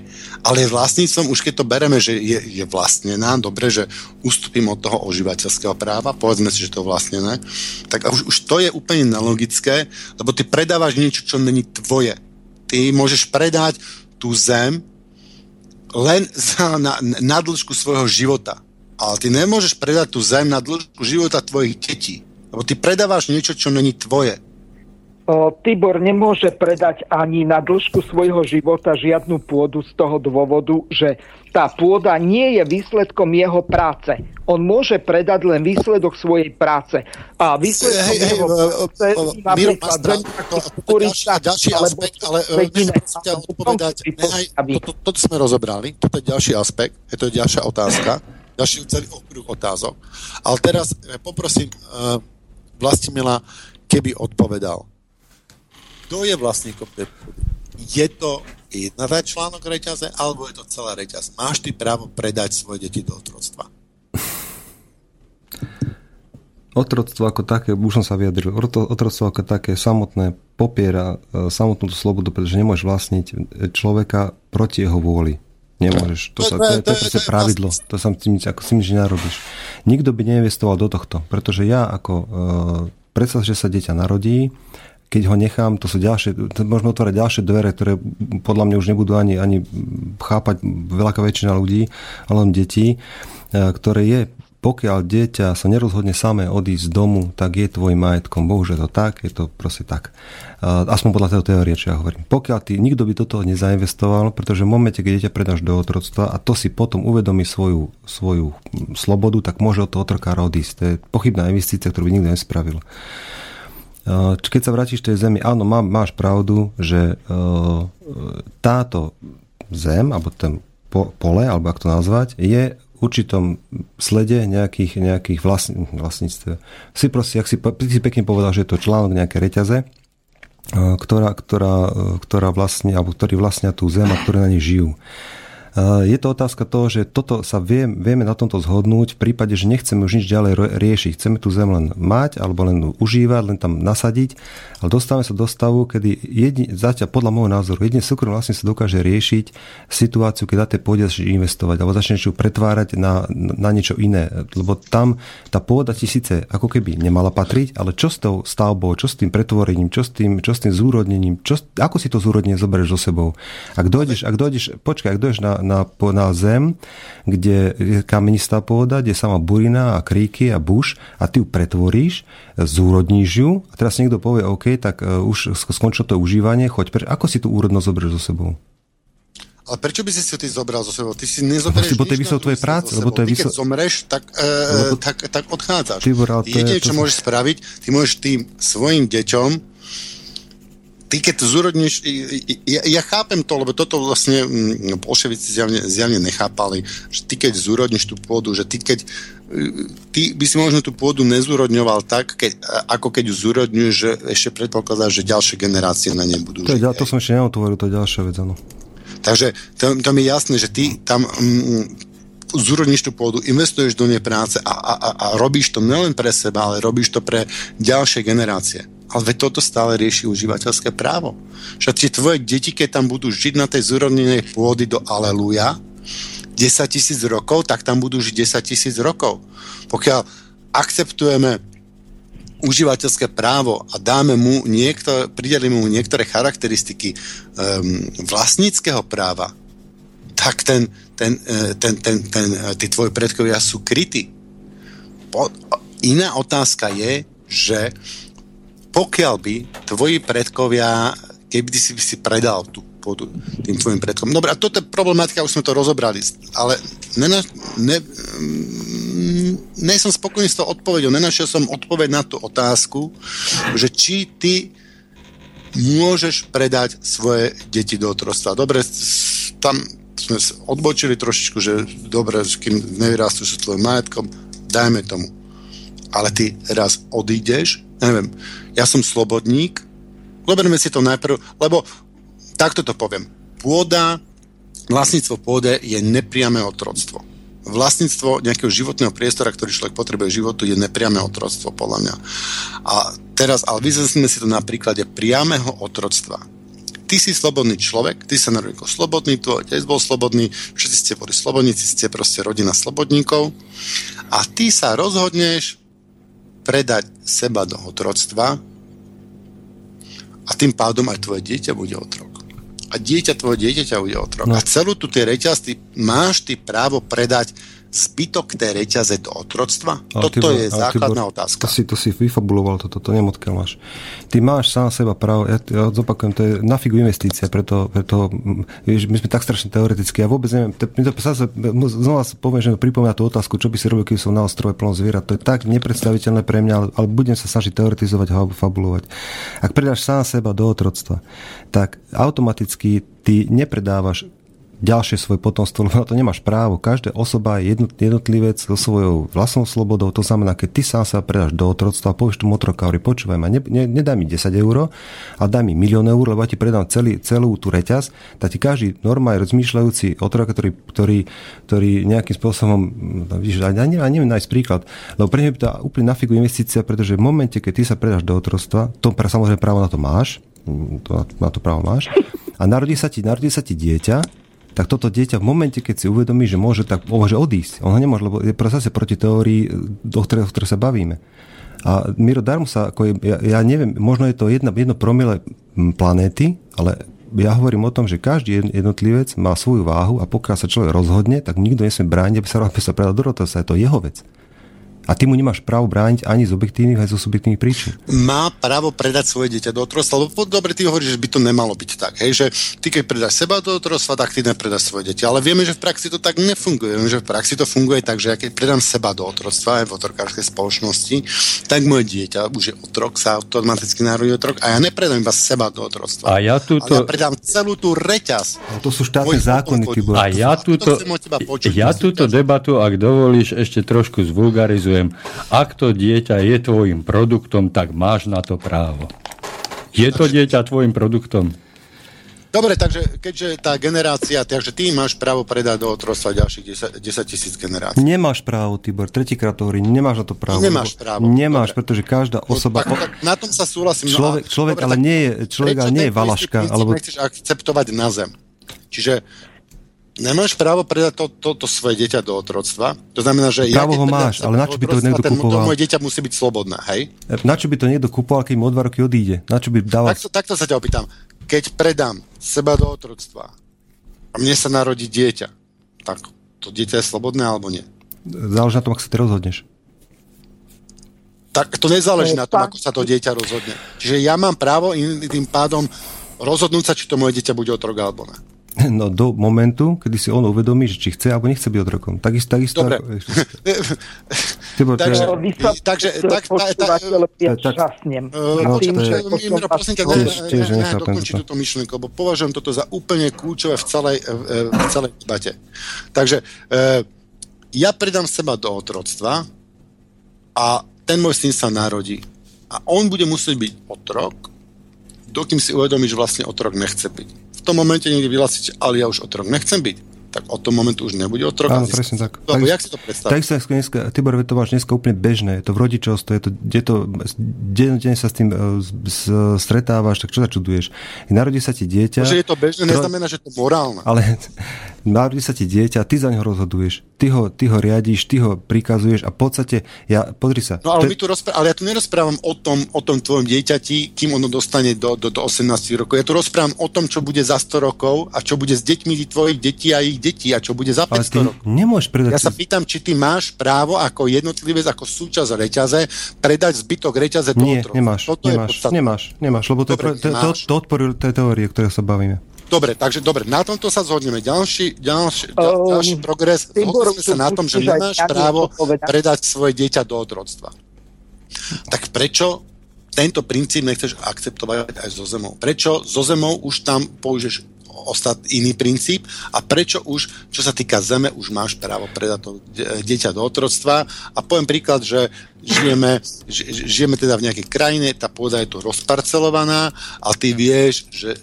ale je vlastníctvom, už keď to bereme, že je, je vlastnená, dobre, že ustúpim od toho ožívateľského práva, povedzme si, že to je vlastnené, tak už, už to je úplne nelogické, lebo ty predávaš niečo, čo není tvoje. Ty môžeš predať tú zem len za, na, na dĺžku svojho života. Ale ty nemôžeš predať tú zem na dĺžku života tvojich detí. Lebo ty predávaš niečo, čo není tvoje. Tibor nemôže predať ani na dĺžku svojho života žiadnu pôdu z toho dôvodu, že tá pôda nie je výsledkom jeho práce. On môže predať len výsledok svojej práce. A výsledkom hey, jeho hey, práce to, to, ďalší, ďalší aspekt, ale ťa odpovedať, nehaj, to, to, to sme rozobrali, toto je ďalší aspekt, je to ďalšia otázka, ďalší celý okruh otázok. Ale teraz poprosím uh, Vlastimila, keby odpovedal kto je vlastníkom tej pôdy. Je to jedna článok reťaze, alebo je to celá reťaz. Máš ty právo predať svoje deti do otroctva. Otroctvo ako také, už som sa vyjadril, otroctvo ako také samotné popiera e, samotnú slobodu, pretože nemôžeš vlastniť človeka proti jeho vôli. Nemôžeš. To, sa, to, je, to je proste pravidlo. To sa tým, ako si nič nerobíš. Nikto by neinvestoval do tohto, pretože ja ako uh, predstav, že sa dieťa narodí, keď ho nechám, to sú ďalšie, to môžeme otvárať ďalšie dvere, ktoré podľa mňa už nebudú ani, ani chápať veľká väčšina ľudí, ale len detí, e, ktoré je pokiaľ dieťa sa nerozhodne samé odísť z domu, tak je tvoj majetkom. Bohužiaľ to tak, je to proste tak. E, aspoň podľa tej teórie, čo ja hovorím. Pokiaľ ty, nikto by do toho nezainvestoval, pretože v momente, keď dieťa predáš do otroctva a to si potom uvedomí svoju, svoju slobodu, tak môže od toho otrokára odísť. To je pochybná investícia, ktorú by nikto nespravil. Keď sa vrátiš tej zemi, áno, má, máš pravdu, že táto zem, alebo ten pole, alebo ako to nazvať, je v určitom slede nejakých, nejakých vlastn- vlastníctv. Si proste, ak si, si pekne povedal, že je to článok nejaké reťaze, ktorá, ktorá, ktorá vlastne, alebo ktorí vlastnia tú zem a ktoré na nej žijú. Eh, je to otázka toho, že toto sa vie, vieme na tomto zhodnúť v prípade, že nechceme už nič ďalej riešiť. Chceme tú zem len mať alebo len užívať, len tam nasadiť, ale dostávame sa do stavu, kedy jedni, zatiaľ podľa môjho názoru, jedine súkromný vlastne sa dokáže riešiť situáciu, keď na tej pôde investovať alebo začneš ju pretvárať na, na niečo iné. Lebo tam tá pôda ti síce ako keby nemala patriť, ale čo s tou stavbou, čo s tým pretvorením, čo s tým, čo s tým zúrodnením, čo, ako si to zúrodnenie zoberieš so sebou. Ak dojdeš, ak dojdeš, počkaj, ak dojdeš na, na, na zem, kde je kamenistá pôda, kde je sama burina a kríky a buš a ty ju pretvoríš, zúrodníš ju a teraz niekto povie, OK, tak uh, už skončilo to užívanie, choď preč. Ako si tú úrodnosť zoberieš so sebou? Ale prečo by si si ty zobral zo sebou? Ty si nezoberieš lebo to je výsledok tvojej práce. Lebo to je. Ty keď zomreš, tak, e, lebo... tak, tak odchádzaš. Ty, Jedine, čo to... môžeš spraviť, ty môžeš tým svojim deťom ty keď zúrodníš, ja, ja chápem to, lebo toto vlastne mm, bolševici zjavne, zjavne nechápali, že ty keď zúrodníš tú pôdu, že ty keď ty by si možno tú pôdu nezúrodňoval tak, keď, ako keď ju zúrodňuješ, že ešte predpokladáš, že ďalšie generácie na nej budú to, to som ešte neotvoril, to je ďalšia vec, áno. Takže to mi je jasné, že ty tam mm, zúrodníš tú pôdu, investuješ do nej práce a, a, a, a robíš to nielen pre seba, ale robíš to pre ďalšie generácie. Ale veď toto stále rieši užívateľské právo. Že tie tvoje deti, keď tam budú žiť na tej zúrodnenej pôdy do Aleluja, 10 tisíc rokov, tak tam budú žiť 10 tisíc rokov. Pokiaľ akceptujeme užívateľské právo a dáme mu pridelíme mu niektoré charakteristiky um, vlastníckého práva, tak ten, ten, e, ten, ten, ten, e, tí tvoji predkovia sú krytí. Po, iná otázka je, že pokiaľ by tvoji predkovia, keby si, by si predal tú pôdu tým tvojim predkom. Dobre, a toto je problematika, už sme to rozobrali, ale nena, ne, mm, ne som spokojný s tou odpovedou, nenašiel som odpoveď na tú otázku, že či ty môžeš predať svoje deti do otrostva. Dobre, tam sme odbočili trošičku, že dobre, kým nevyrastú s tvojim majetkom, dajme tomu. Ale ty raz odídeš neviem, ja som slobodník, zoberme si to najprv, lebo takto to poviem. Pôda, vlastníctvo pôde je nepriame otroctvo. vlastníctvo nejakého životného priestora, ktorý človek potrebuje životu, je nepriame otroctvo, podľa mňa. A teraz, ale vyzvesíme si to na príklade priameho otroctva. Ty si slobodný človek, ty sa narodil ako slobodný, tvoj otec bol slobodný, všetci ste boli slobodníci, ste proste rodina slobodníkov a ty sa rozhodneš predať seba do otroctva a tým pádom aj tvoje dieťa bude otrok a dieťa tvoje dieťaťa bude otrok. No. A celú tú tie reťaz ty máš ty právo predať zbytok tej reťaze do otroctva? Ale Toto je základná Tibor, otázka. To si, to si vyfabuloval, toto, to neviem odkiaľ máš. Ty máš sám seba právo, ja, ja zopakujem, to je na figu investícia, preto, preto vieš, my sme tak strašne teoreticky, ja vôbec neviem, to, to, sa, znova poviem, že mi pripomína tú otázku, čo by si robil, keď som na ostrove plno zvierat. To je tak nepredstaviteľné pre mňa, ale, ale budem sa snažiť teoretizovať a fabulovať. Ak predáš sám seba do otroctva, tak automaticky ty nepredávaš ďalšie svoje potomstvo, lebo na to nemáš právo. Každá osoba je jednotlivec so svojou vlastnou slobodou. To znamená, keď ty sám sa predáš do otroctva a povieš tomu otrokári, počúvaj ma, ne, ne, nedaj mi 10 eur, ale daj mi milión eur, lebo ja ti predám celý, celú tú reťaz, tak ti každý normálne rozmýšľajúci otrok, ktorý, ktorý, ktorý nejakým spôsobom, no, vidíš, a neviem, nájsť príklad, lebo pre mňa je to úplne na figu investícia, pretože v momente, keď ty sa predáš do otroctva, to samozrejme právo na to máš, to, na to právo máš, a narodí sa ti, narodí sa ti dieťa, tak toto dieťa v momente, keď si uvedomí, že môže, tak môže odísť. On ho nemôže, lebo je zase proti teórii, o ktorej, o sa bavíme. A Miro Darmo sa, ako je, ja, ja neviem, možno je to jedna, jedno promile planéty, ale ja hovorím o tom, že každý jednotlivec má svoju váhu a pokiaľ sa človek rozhodne, tak nikto nesmie brániť, aby sa, aby sa predal do rotasa. Je to jeho vec. A ty mu nemáš právo brániť ani z objektívnych, aj zo subjektívnych príčin. Má právo predať svoje dieťa do otrostva, lebo dobre, ty hovoríš, že by to nemalo byť tak. Hej, že ty keď predáš seba do otrostva, tak ty nepredáš svoje dieťa. Ale vieme, že v praxi to tak nefunguje. Vieme, že v praxi to funguje tak, že ja keď predám seba do otrostva aj v otrokárskej spoločnosti, tak moje dieťa už je otrok, sa automaticky narodí otrok a ja nepredám iba seba do otrostva. A ja túto... Ale ja predám celú tú reťaz. A to sú štátne zákony, A ja túto, ja túto debatu, ak dovolíš, ešte trošku zvulgarizujem opakujem, ak to dieťa je tvojim produktom, tak máš na to právo. Je to dieťa tvojim produktom? Dobre, takže keďže tá generácia, takže ty máš právo predať do otrostva ďalších 10, 10 tisíc generácií. Nemáš právo, Tibor, tretíkrát to hovorím, nemáš na to právo. Nemáš právo. Nemáš, Dobre. pretože každá osoba... No, tak, tak, na tom sa súhlasím. Človek, no človek Dobre, ale nie je, človek ale nie je valaška. Alebo... nechceš akceptovať na zem. Čiže nemáš právo predať to, to, to svoje dieťa do otroctva. To znamená, že právo ja ho máš, ale na čo by to niekto kupoval? To moje dieťa musí byť slobodné, hej? Na čo by to niekto kupoval, keď mu o dva roky odíde? Na čo by dával... Takto, takto sa ťa opýtam. Keď predám seba do otroctva a mne sa narodí dieťa, tak to dieťa je slobodné alebo nie? Záleží na tom, ako sa ty rozhodneš. Tak to nezáleží na tom, ako sa to dieťa rozhodne. Čiže ja mám právo tým pádom rozhodnúť sa, či to moje dieťa bude otrok alebo ne. No do momentu, kedy si on uvedomí, že či chce alebo nechce byť otrokom. Takisto, takisto Dobre. Ako, Tibor, takže, takže, tak, tak, dokončí túto myšlienku, lebo považujem toto za úplne kľúčové v celej, v celej debate. Takže ja predám seba do otroctva a ten môj syn sa narodí. A on bude musieť byť otrok, dokým si uvedomí, že vlastne otrok nechce byť tom momente niekde vyhlásiť, ale ja už otrok nechcem byť, tak od tom momentu už nebude otrok. Áno, presne tak. Lebo tak, jak si to predstavíš? Tak sa dneska, Tibor, to máš dneska úplne bežné, je to v rodičovstve, je to, je to deň sa s tým uh, s, stretávaš, tak čo sa čuduješ? Narodí sa ti dieťa... To, že je to bežné, tro... neznamená, že to morálne. Ale narodí sa ti dieťa, ty za neho rozhoduješ. Ty ho, ty ho riadíš, ty ho prikazuješ a v podstate, ja, pozri sa. No ale, to... my tu rozpr- ale ja tu nerozprávam o tom, o tom tvojom dieťati, kým ono dostane do, do, do 18 rokov. Ja tu rozprávam o tom, čo bude za 100 rokov a čo bude s deťmi tvojich detí a ich detí a čo bude za 500 rokov. Nemôžeš predať... Ja sa pýtam, či ty máš právo ako jednotlivec, ako súčasť reťaze, predať zbytok reťaze do Nie, nemáš, Toto nemáš, nemáš, nemáš, lebo to, Dobre, to, to, to odporujú tej teórie, o ktorej sa bavíme. Dobre, takže dobre, na tomto sa zhodneme. Ďalší, ďalší, um, ďalší progres, zhodneme sa na tom, že nemáš právo predať svoje dieťa do otroctva. Tak prečo tento princíp nechceš akceptovať aj so zemou? Prečo so zemou už tam použiješ ostat iný princíp a prečo už, čo sa týka zeme, už máš právo predať to dieťa do otroctva a poviem príklad, že žijeme, žijeme teda v nejakej krajine, tá pôda je tu rozparcelovaná a ty vieš, že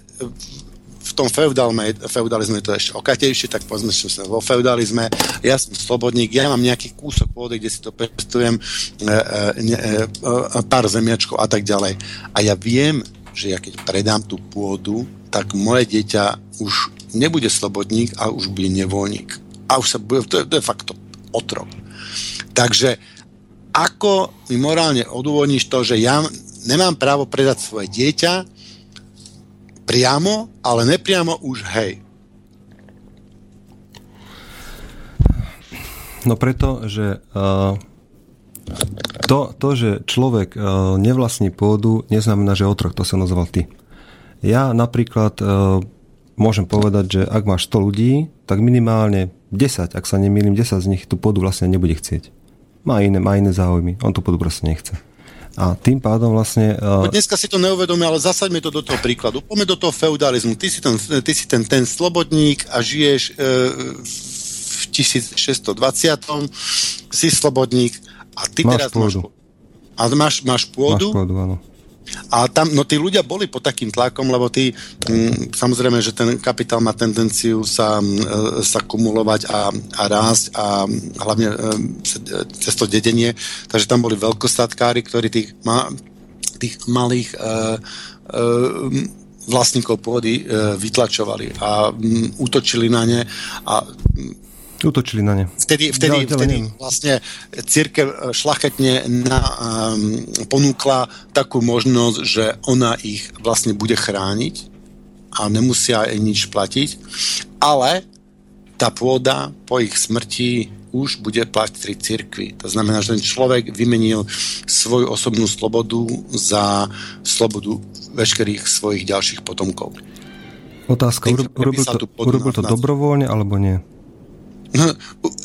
v tom feudalizme, feudalizme je to ešte okatejšie, tak povedzme, že som vo feudalizme, ja som slobodník, ja mám nejaký kúsok pôdy, kde si to pestujem, e, e, e, e, pár zemiačkov a tak ďalej. A ja viem, že ja keď predám tú pôdu, tak moje dieťa už nebude slobodník a už bude nevoľník. A už sa bude, to je, to je fakt to otrok. Takže ako mi morálne odôvodníš to, že ja nemám právo predať svoje dieťa priamo, ale nepriamo už hej. No preto, že uh, to, to, že človek uh, nevlastní pôdu, neznamená, že otrok, to sa nazval ty. Ja napríklad uh, môžem povedať, že ak máš 100 ľudí, tak minimálne 10, ak sa nemýlim, 10 z nich tú pôdu vlastne nebude chcieť. Má iné, má iné záujmy, on tú pôdu proste nechce. A tým pádom vlastne... Uh... Dneska si to neuvedomí, ale zasaďme to do toho príkladu. Poďme do toho feudalizmu. Ty si ten, ty si ten, ten slobodník a žiješ uh, v 1620. Si slobodník a ty máš teraz pôdu. máš... A máš, máš pôdu? Máš pôdu, áno. A tam, no tí ľudia boli pod takým tlakom, lebo tí, m, mm, samozrejme, že ten kapitál má tendenciu sa, m, e, sa kumulovať a, a rásť a hlavne e, cez to dedenie, takže tam boli veľkostatkári, ktorí tých, ma, tých malých e, e, vlastníkov pôdy e, vytlačovali a m, útočili na ne a Útočili na ne. Vtedy, vtedy, ja, vtedy vlastne církev e, šlachetne na, um, ponúkla takú možnosť, že ona ich vlastne bude chrániť a nemusia aj nič platiť, ale tá pôda po ich smrti už bude platiť církvy. To znamená, že ten človek vymenil svoju osobnú slobodu za slobodu veškerých svojich ďalších potomkov. Otázka, urobil to, urobil to dobrovoľne alebo nie? No,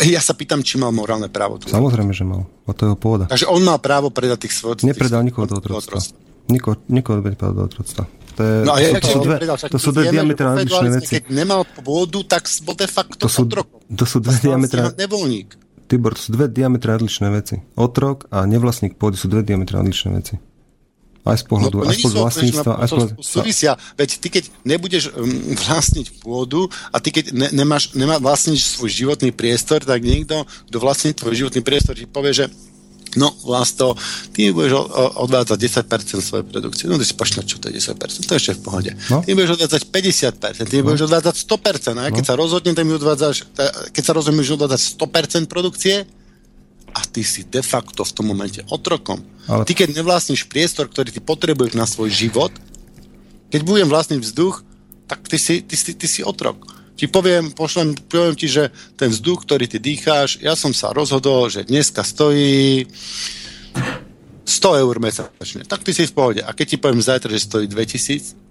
ja sa pýtam, či mal morálne právo. Tu Samozrejme, že mal. O to jeho pôda. Takže on má právo predať tých svojich... Nepredal nikoho do otroctva. Nikoho, nikoho nepredal do otroctva. To, je, no, to, to, sú dve, to sú dve diametrálne odlišné veci. Keď nemal pôdu, tak bol de facto to sú, otrokom. To sú dve diametrálne... Nevolník. Tibor, to sú dve diametrálne odlišné veci. Otrok a nevlastník pôdy sú dve diametrálne odlišné veci. Aj z pohľadu, no, aj z pohľadu vlastníctva. Aj z pohľadu... Súvisia. Veď ty, keď nebudeš um, vlastniť pôdu a ty, keď ne, nemáš, nemá vlastniť svoj životný priestor, tak niekto, kto vlastní tvoj životný priestor, ti povie, že No, vlasto, ty budeš odvádzať 10% svojej produkcie. No, ty si počnať, čo to je 10%, to je ešte v pohode. No? Ty budeš odvádzať 50%, ty no? budeš odvádzať 100%. A no? keď sa rozhodne, tak mi odvádzaš, keď sa rozhodneš odvádzať 100% produkcie, a ty si de facto v tom momente otrokom. Ale... Ty keď nevlastníš priestor, ktorý ty potrebuješ na svoj život, keď budem vlastniť vzduch, tak ty si, ty, si, ty si otrok. Ti poviem, pošlem, poviem ti, že ten vzduch, ktorý ty dýcháš, ja som sa rozhodol, že dneska stojí 100 eur mesačne. Tak ty si v pohode. A keď ti poviem zajtra, že stojí 2000,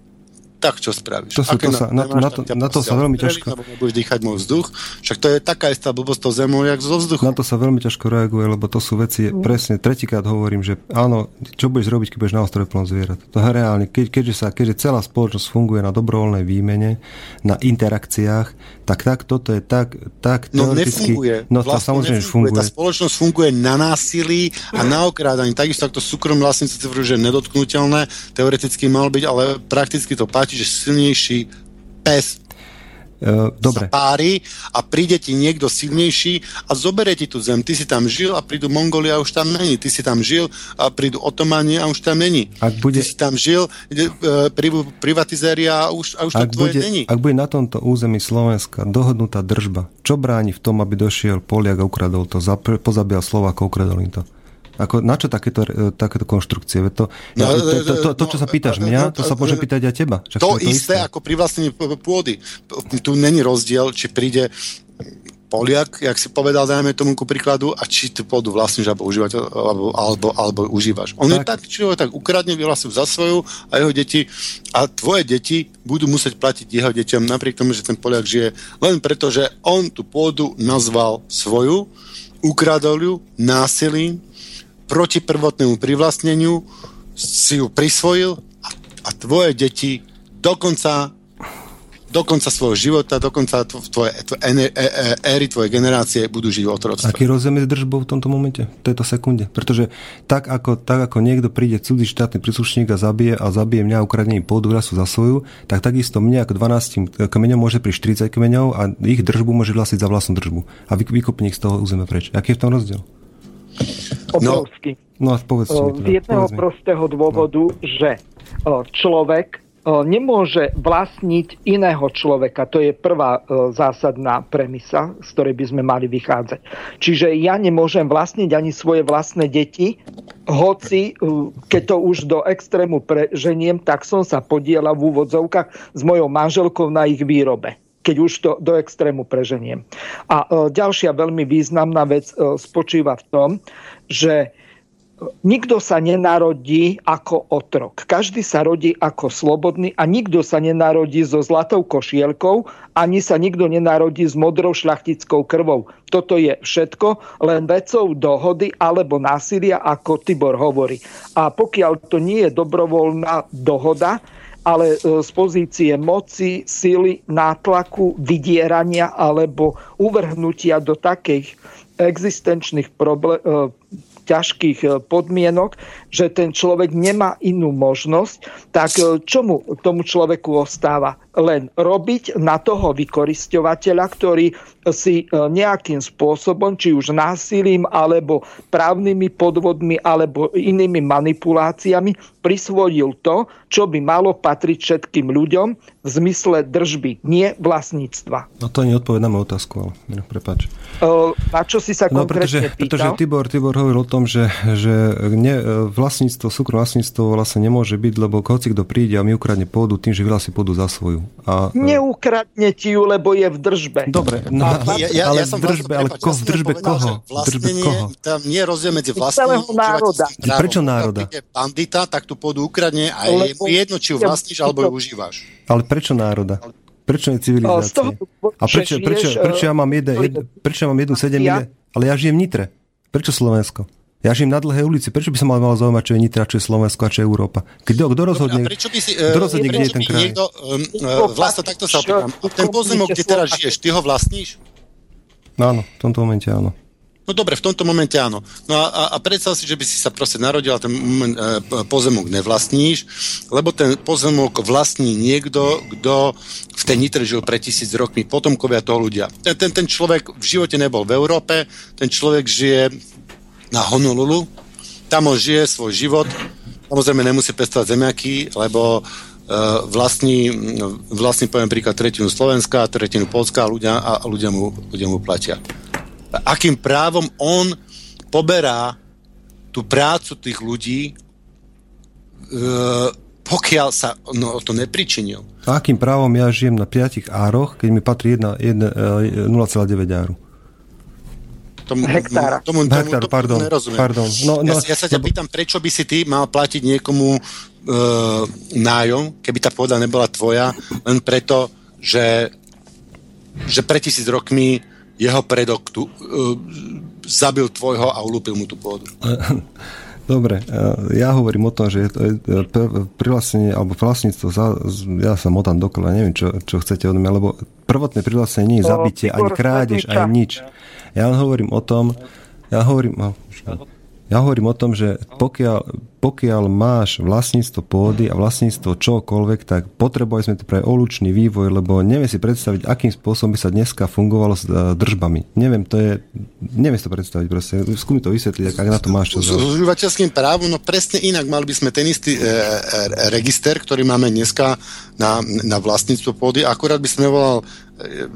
tak čo spravíš? To sú, to sa, na, na, to, na to sa veľmi ťažko... Lebo nebudeš dýchať môj vzduch, však to je taká istá blbosť to zemou, jak zo vzduchu. Na to sa veľmi ťažko reaguje, lebo to sú veci, mm. presne, tretíkrát hovorím, že áno, čo budeš robiť, keď budeš na ostrove plnom zvierat? To je reálne, keď, keďže, sa, keďže celá spoločnosť funguje na dobrovoľnej výmene, na interakciách, tak, tak toto je tak, tak no, nefunguje. No to vlastne samozrejme nefunguje. funguje. Tá spoločnosť funguje na násilí a na okrádaní. Takisto ako to súkromné vlastníctvo, že je nedotknutelné, teoreticky mal byť, ale prakticky to platí, že silnejší pes dobre. pári a príde ti niekto silnejší a zoberie ti tú zem. Ty si tam žil a prídu Mongolia a už tam není. Ty si tam žil a prídu Otomani a už tam není. Ak bude... Ty si tam žil, uh, prídu privatizéria a už, a už ak to tvoje bude, není. Ak bude na tomto území Slovenska dohodnutá držba, čo bráni v tom, aby došiel Poliak a ukradol to, pozabíjal Slovákov, ukradol im to? Ako, na čo takéto, e, takéto konštrukcie? To, no, ja, to, to, to, to, čo sa no, pýtaš mňa, to sa môže pýtať aj teba. To, to isté, isté ako pri vlastnení pôdy. Tu není rozdiel, či príde Poliak, jak si povedal, dajme tomu ku príkladu, a či tú pôdu vlastníš alebo užívať, alebo, alebo, alebo užívaš. On tak. je tak, či ho tak ukradne, vyhlásil za svoju a jeho deti a tvoje deti budú musieť platiť jeho deťom, napriek tomu, že ten Poliak žije, len preto, že on tú pôdu nazval svoju, ukradol ju násilím, proti prvotnému privlastneniu si ju prisvojil a, a tvoje deti dokonca do konca svojho života, do konca tvoje, tvoje e, éry, tvoje generácie budú žiť v otroctve. Aký rozdiel medzi držbou v tomto momente, v tejto sekunde? Pretože tak ako, tak ako niekto príde cudzí štátny príslušník a zabije a zabije mňa ukradením pôdu sú za svoju, tak takisto mňa ako 12 kmeňom môže prísť 40 kmeňov a ich držbu môže vlasiť za vlastnú držbu. A vy, vykopne ich z toho územia preč. Aký je v tom rozdiel? Obrovský. No, no povedz mi, teda, Z jedného prostého dôvodu, no. že človek nemôže vlastniť iného človeka. To je prvá zásadná premisa, z ktorej by sme mali vychádzať. Čiže ja nemôžem vlastniť ani svoje vlastné deti, hoci keď to už do extrému preženiem, tak som sa podielal v úvodzovkách s mojou manželkou na ich výrobe keď už to do extrému preženiem. A ďalšia veľmi významná vec spočíva v tom, že nikto sa nenarodí ako otrok. Každý sa rodí ako slobodný a nikto sa nenarodí so zlatou košielkou, ani sa nikto nenarodí s modrou šľachtickou krvou. Toto je všetko len vecou dohody alebo násilia, ako Tibor hovorí. A pokiaľ to nie je dobrovoľná dohoda, ale e, z pozície moci, sily, nátlaku, vydierania alebo uvrhnutia do takých existenčných problé- e, ťažkých e, podmienok, že ten človek nemá inú možnosť, tak e, čo mu tomu človeku ostáva? Len robiť na toho vykoristovateľa, ktorý si e, nejakým spôsobom, či už násilím, alebo právnymi podvodmi, alebo inými manipuláciami prisvojil to, čo by malo patriť všetkým ľuďom v zmysle držby, nie vlastníctva. No to nie odpoveď na moju otázku, ale no, prepáč. Na čo si sa no, konkrétne pretože, pýtal? Pretože Tibor, Tibor hovoril o tom, že, že ne, vlastníctvo, súkromné vlastníctvo vlastne nemôže byť, lebo hoci kto príde a mi ukradne pôdu tým, že vyhlási pôdu za svoju. A, Neukradne ti ju, lebo je v držbe. Dobre, no, ja, ja, ale ja v držbe, ale ko, v držbe koho? V držbe koho? Tam nie je rozdiel medzi vlastným národa. Prečo národa? bandita, tak tú pôdu ukradne a je jedno, či ju vlastníš alebo ju užívaš. Ale prečo národa? Prečo je civilizácia? A prečo, prečo, prečo, ja mám jeden, jed, prečo ja mám jednu sedem ja? ale ja žijem v Nitre. Prečo Slovensko? Ja žijem na dlhej ulici. Prečo by som mal, mal zaujímať, čo je Nitra, čo je Slovensko a čo je Európa? Kto, kto rozhodne, Dobre, prečo by si, kto rozhodne kde je ten kraj? Niekto, um, uh, vlastne takto sa opýtam. Ten pozemok, kde teraz žiješ, ty ho vlastníš? Áno, v tomto momente áno. No dobre, v tomto momente áno. No a, a, a predstav si, že by si sa proste narodil a ten moment, e, pozemok nevlastníš, lebo ten pozemok vlastní niekto, kto v tej Nitre žil pred tisíc rokmi, potomkovia toho ľudia. Ten, ten, ten človek v živote nebol v Európe, ten človek žije na Honolulu, tam on žije svoj život, samozrejme nemusí pestovať zemiaky, lebo uh, vlastní, vlastní, poviem príklad, tretinu Slovenska, tretinu Polska a ľudia, a ľudia, mu, ľudia mu platia akým právom on poberá tú prácu tých ľudí, e, pokiaľ sa no, o to nepričinil. A akým právom ja žijem na 5 ároch, keď mi patrí 0,9 áru? Tomu, Hektára. Tomu, tomu, Hektár, tomu, pardon, nerozumiem. Pardon. No, no, ja, ja sa ťa lebo... pýtam, prečo by si ty mal platiť niekomu e, nájom, keby tá pôda nebola tvoja, len preto, že, že pre tisíc rokmi jeho predok tu, uh, zabil tvojho a ulúpil mu tú pôdu. Dobre, ja hovorím o tom, že privlastnenie alebo vlastníctvo, ja sa motám dokola, neviem, čo, čo chcete od mňa, lebo prvotné privlastnenie nie je zabitie, ani krádež, ani nič. Ja hovorím o tom, ja hovorím, no, ja hovorím o tom, že pokiaľ, pokiaľ máš vlastníctvo pôdy a vlastníctvo čokoľvek, tak potrebovali sme to pre olučný vývoj, lebo neviem si predstaviť, akým spôsobom by sa dneska fungovalo s uh, držbami. Neviem, to je, neviem si to predstaviť proste. Skúmi to vysvetliť, ak na to máš čo S užívateľským právom, no presne inak. Mali by sme ten istý e, e, register, ktorý máme dneska na, na vlastníctvo pôdy. Akurát by som nevolal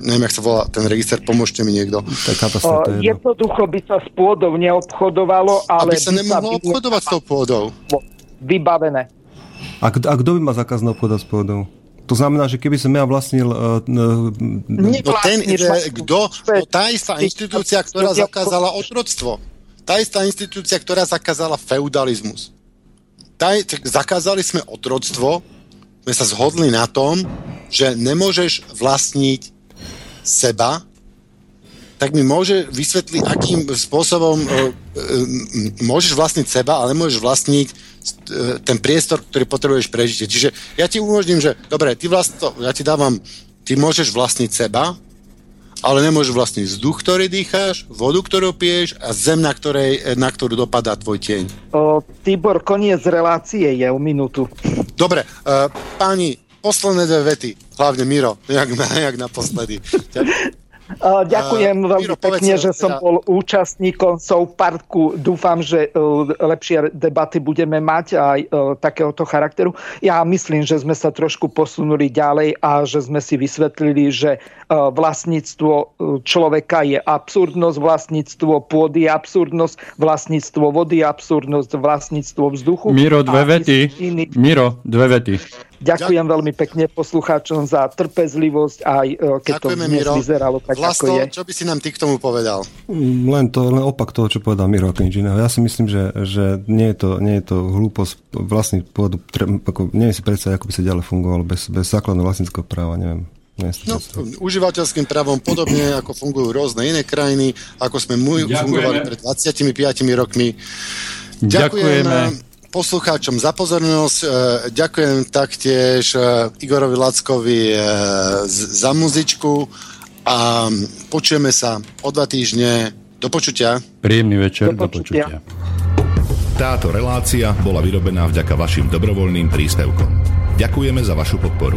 neviem, jak sa volá ten register, pomôžte mi niekto. O, jednoducho by sa s pôdou neobchodovalo, ale... Aby sa nemohlo obchodovať s tou pôdou. Vybavené. A, a kto by má zákaz na obchodovať s pôdou? To znamená, že keby som ja vlastnil... Uh, uh, no ten, kto, no tá istá inštitúcia, ktorá zakázala otroctvo. Tá istá inštitúcia, ktorá zakázala feudalizmus. Tá, zakázali sme otroctvo, sme sa zhodli na tom, že nemôžeš vlastniť seba, tak mi môže vysvetliť, akým spôsobom uh, uh, môžeš vlastniť seba, ale môžeš vlastniť uh, ten priestor, ktorý potrebuješ prežiť. Čiže ja ti umožním, že dobre, ty vlastne ja ti dávam ty môžeš vlastniť seba, ale nemôžeš vlastniť vzduch, ktorý dýcháš, vodu, ktorú piješ a zem, na, ktorej, na ktorú dopadá tvoj tieň. O, Tibor, koniec relácie je o minútu. Dobre, uh, páni, posledné dve vety, hlavne Miro, jak, jak naposledy. Ďakujem uh, veľmi Miro, pekne, že som teda... bol účastníkom South Parku. Dúfam, že uh, lepšie debaty budeme mať aj uh, takéhoto charakteru. Ja myslím, že sme sa trošku posunuli ďalej a že sme si vysvetlili, že vlastníctvo človeka je absurdnosť, vlastníctvo pôdy je absurdnosť, vlastníctvo vody je absurdnosť, vlastníctvo vzduchu. Miro, dve vety. Iný... Miro, dve vety. Ďakujem veľmi pekne poslucháčom za trpezlivosť, aj e, keď Ďakujeme, to dnes Miro. vyzeralo tak, Vlasto, ako je. čo by si nám ty k tomu povedal? Mm, len to, len opak toho, čo povedal Miro ako inžinier. Ja si myslím, že, že nie, je to, nie je to hlúposť vlastniť pôdu, ako, neviem si predstaviť, ako by sa ďalej fungovalo bez, bez základného vlastníckého práva, neviem. No, užívateľským právom podobne ako fungujú rôzne iné krajiny, ako sme mu fungovali pred 25 rokmi. Ďakujeme. Poslucháčom za pozornosť. E, ďakujem taktiež e, Igorovi Lackovi e, za muzičku a počujeme sa o dva týždne. Do počutia. Príjemný večer, do počutia. Do počutia. Táto relácia bola vyrobená vďaka vašim dobrovoľným príspevkom. Ďakujeme za vašu podporu.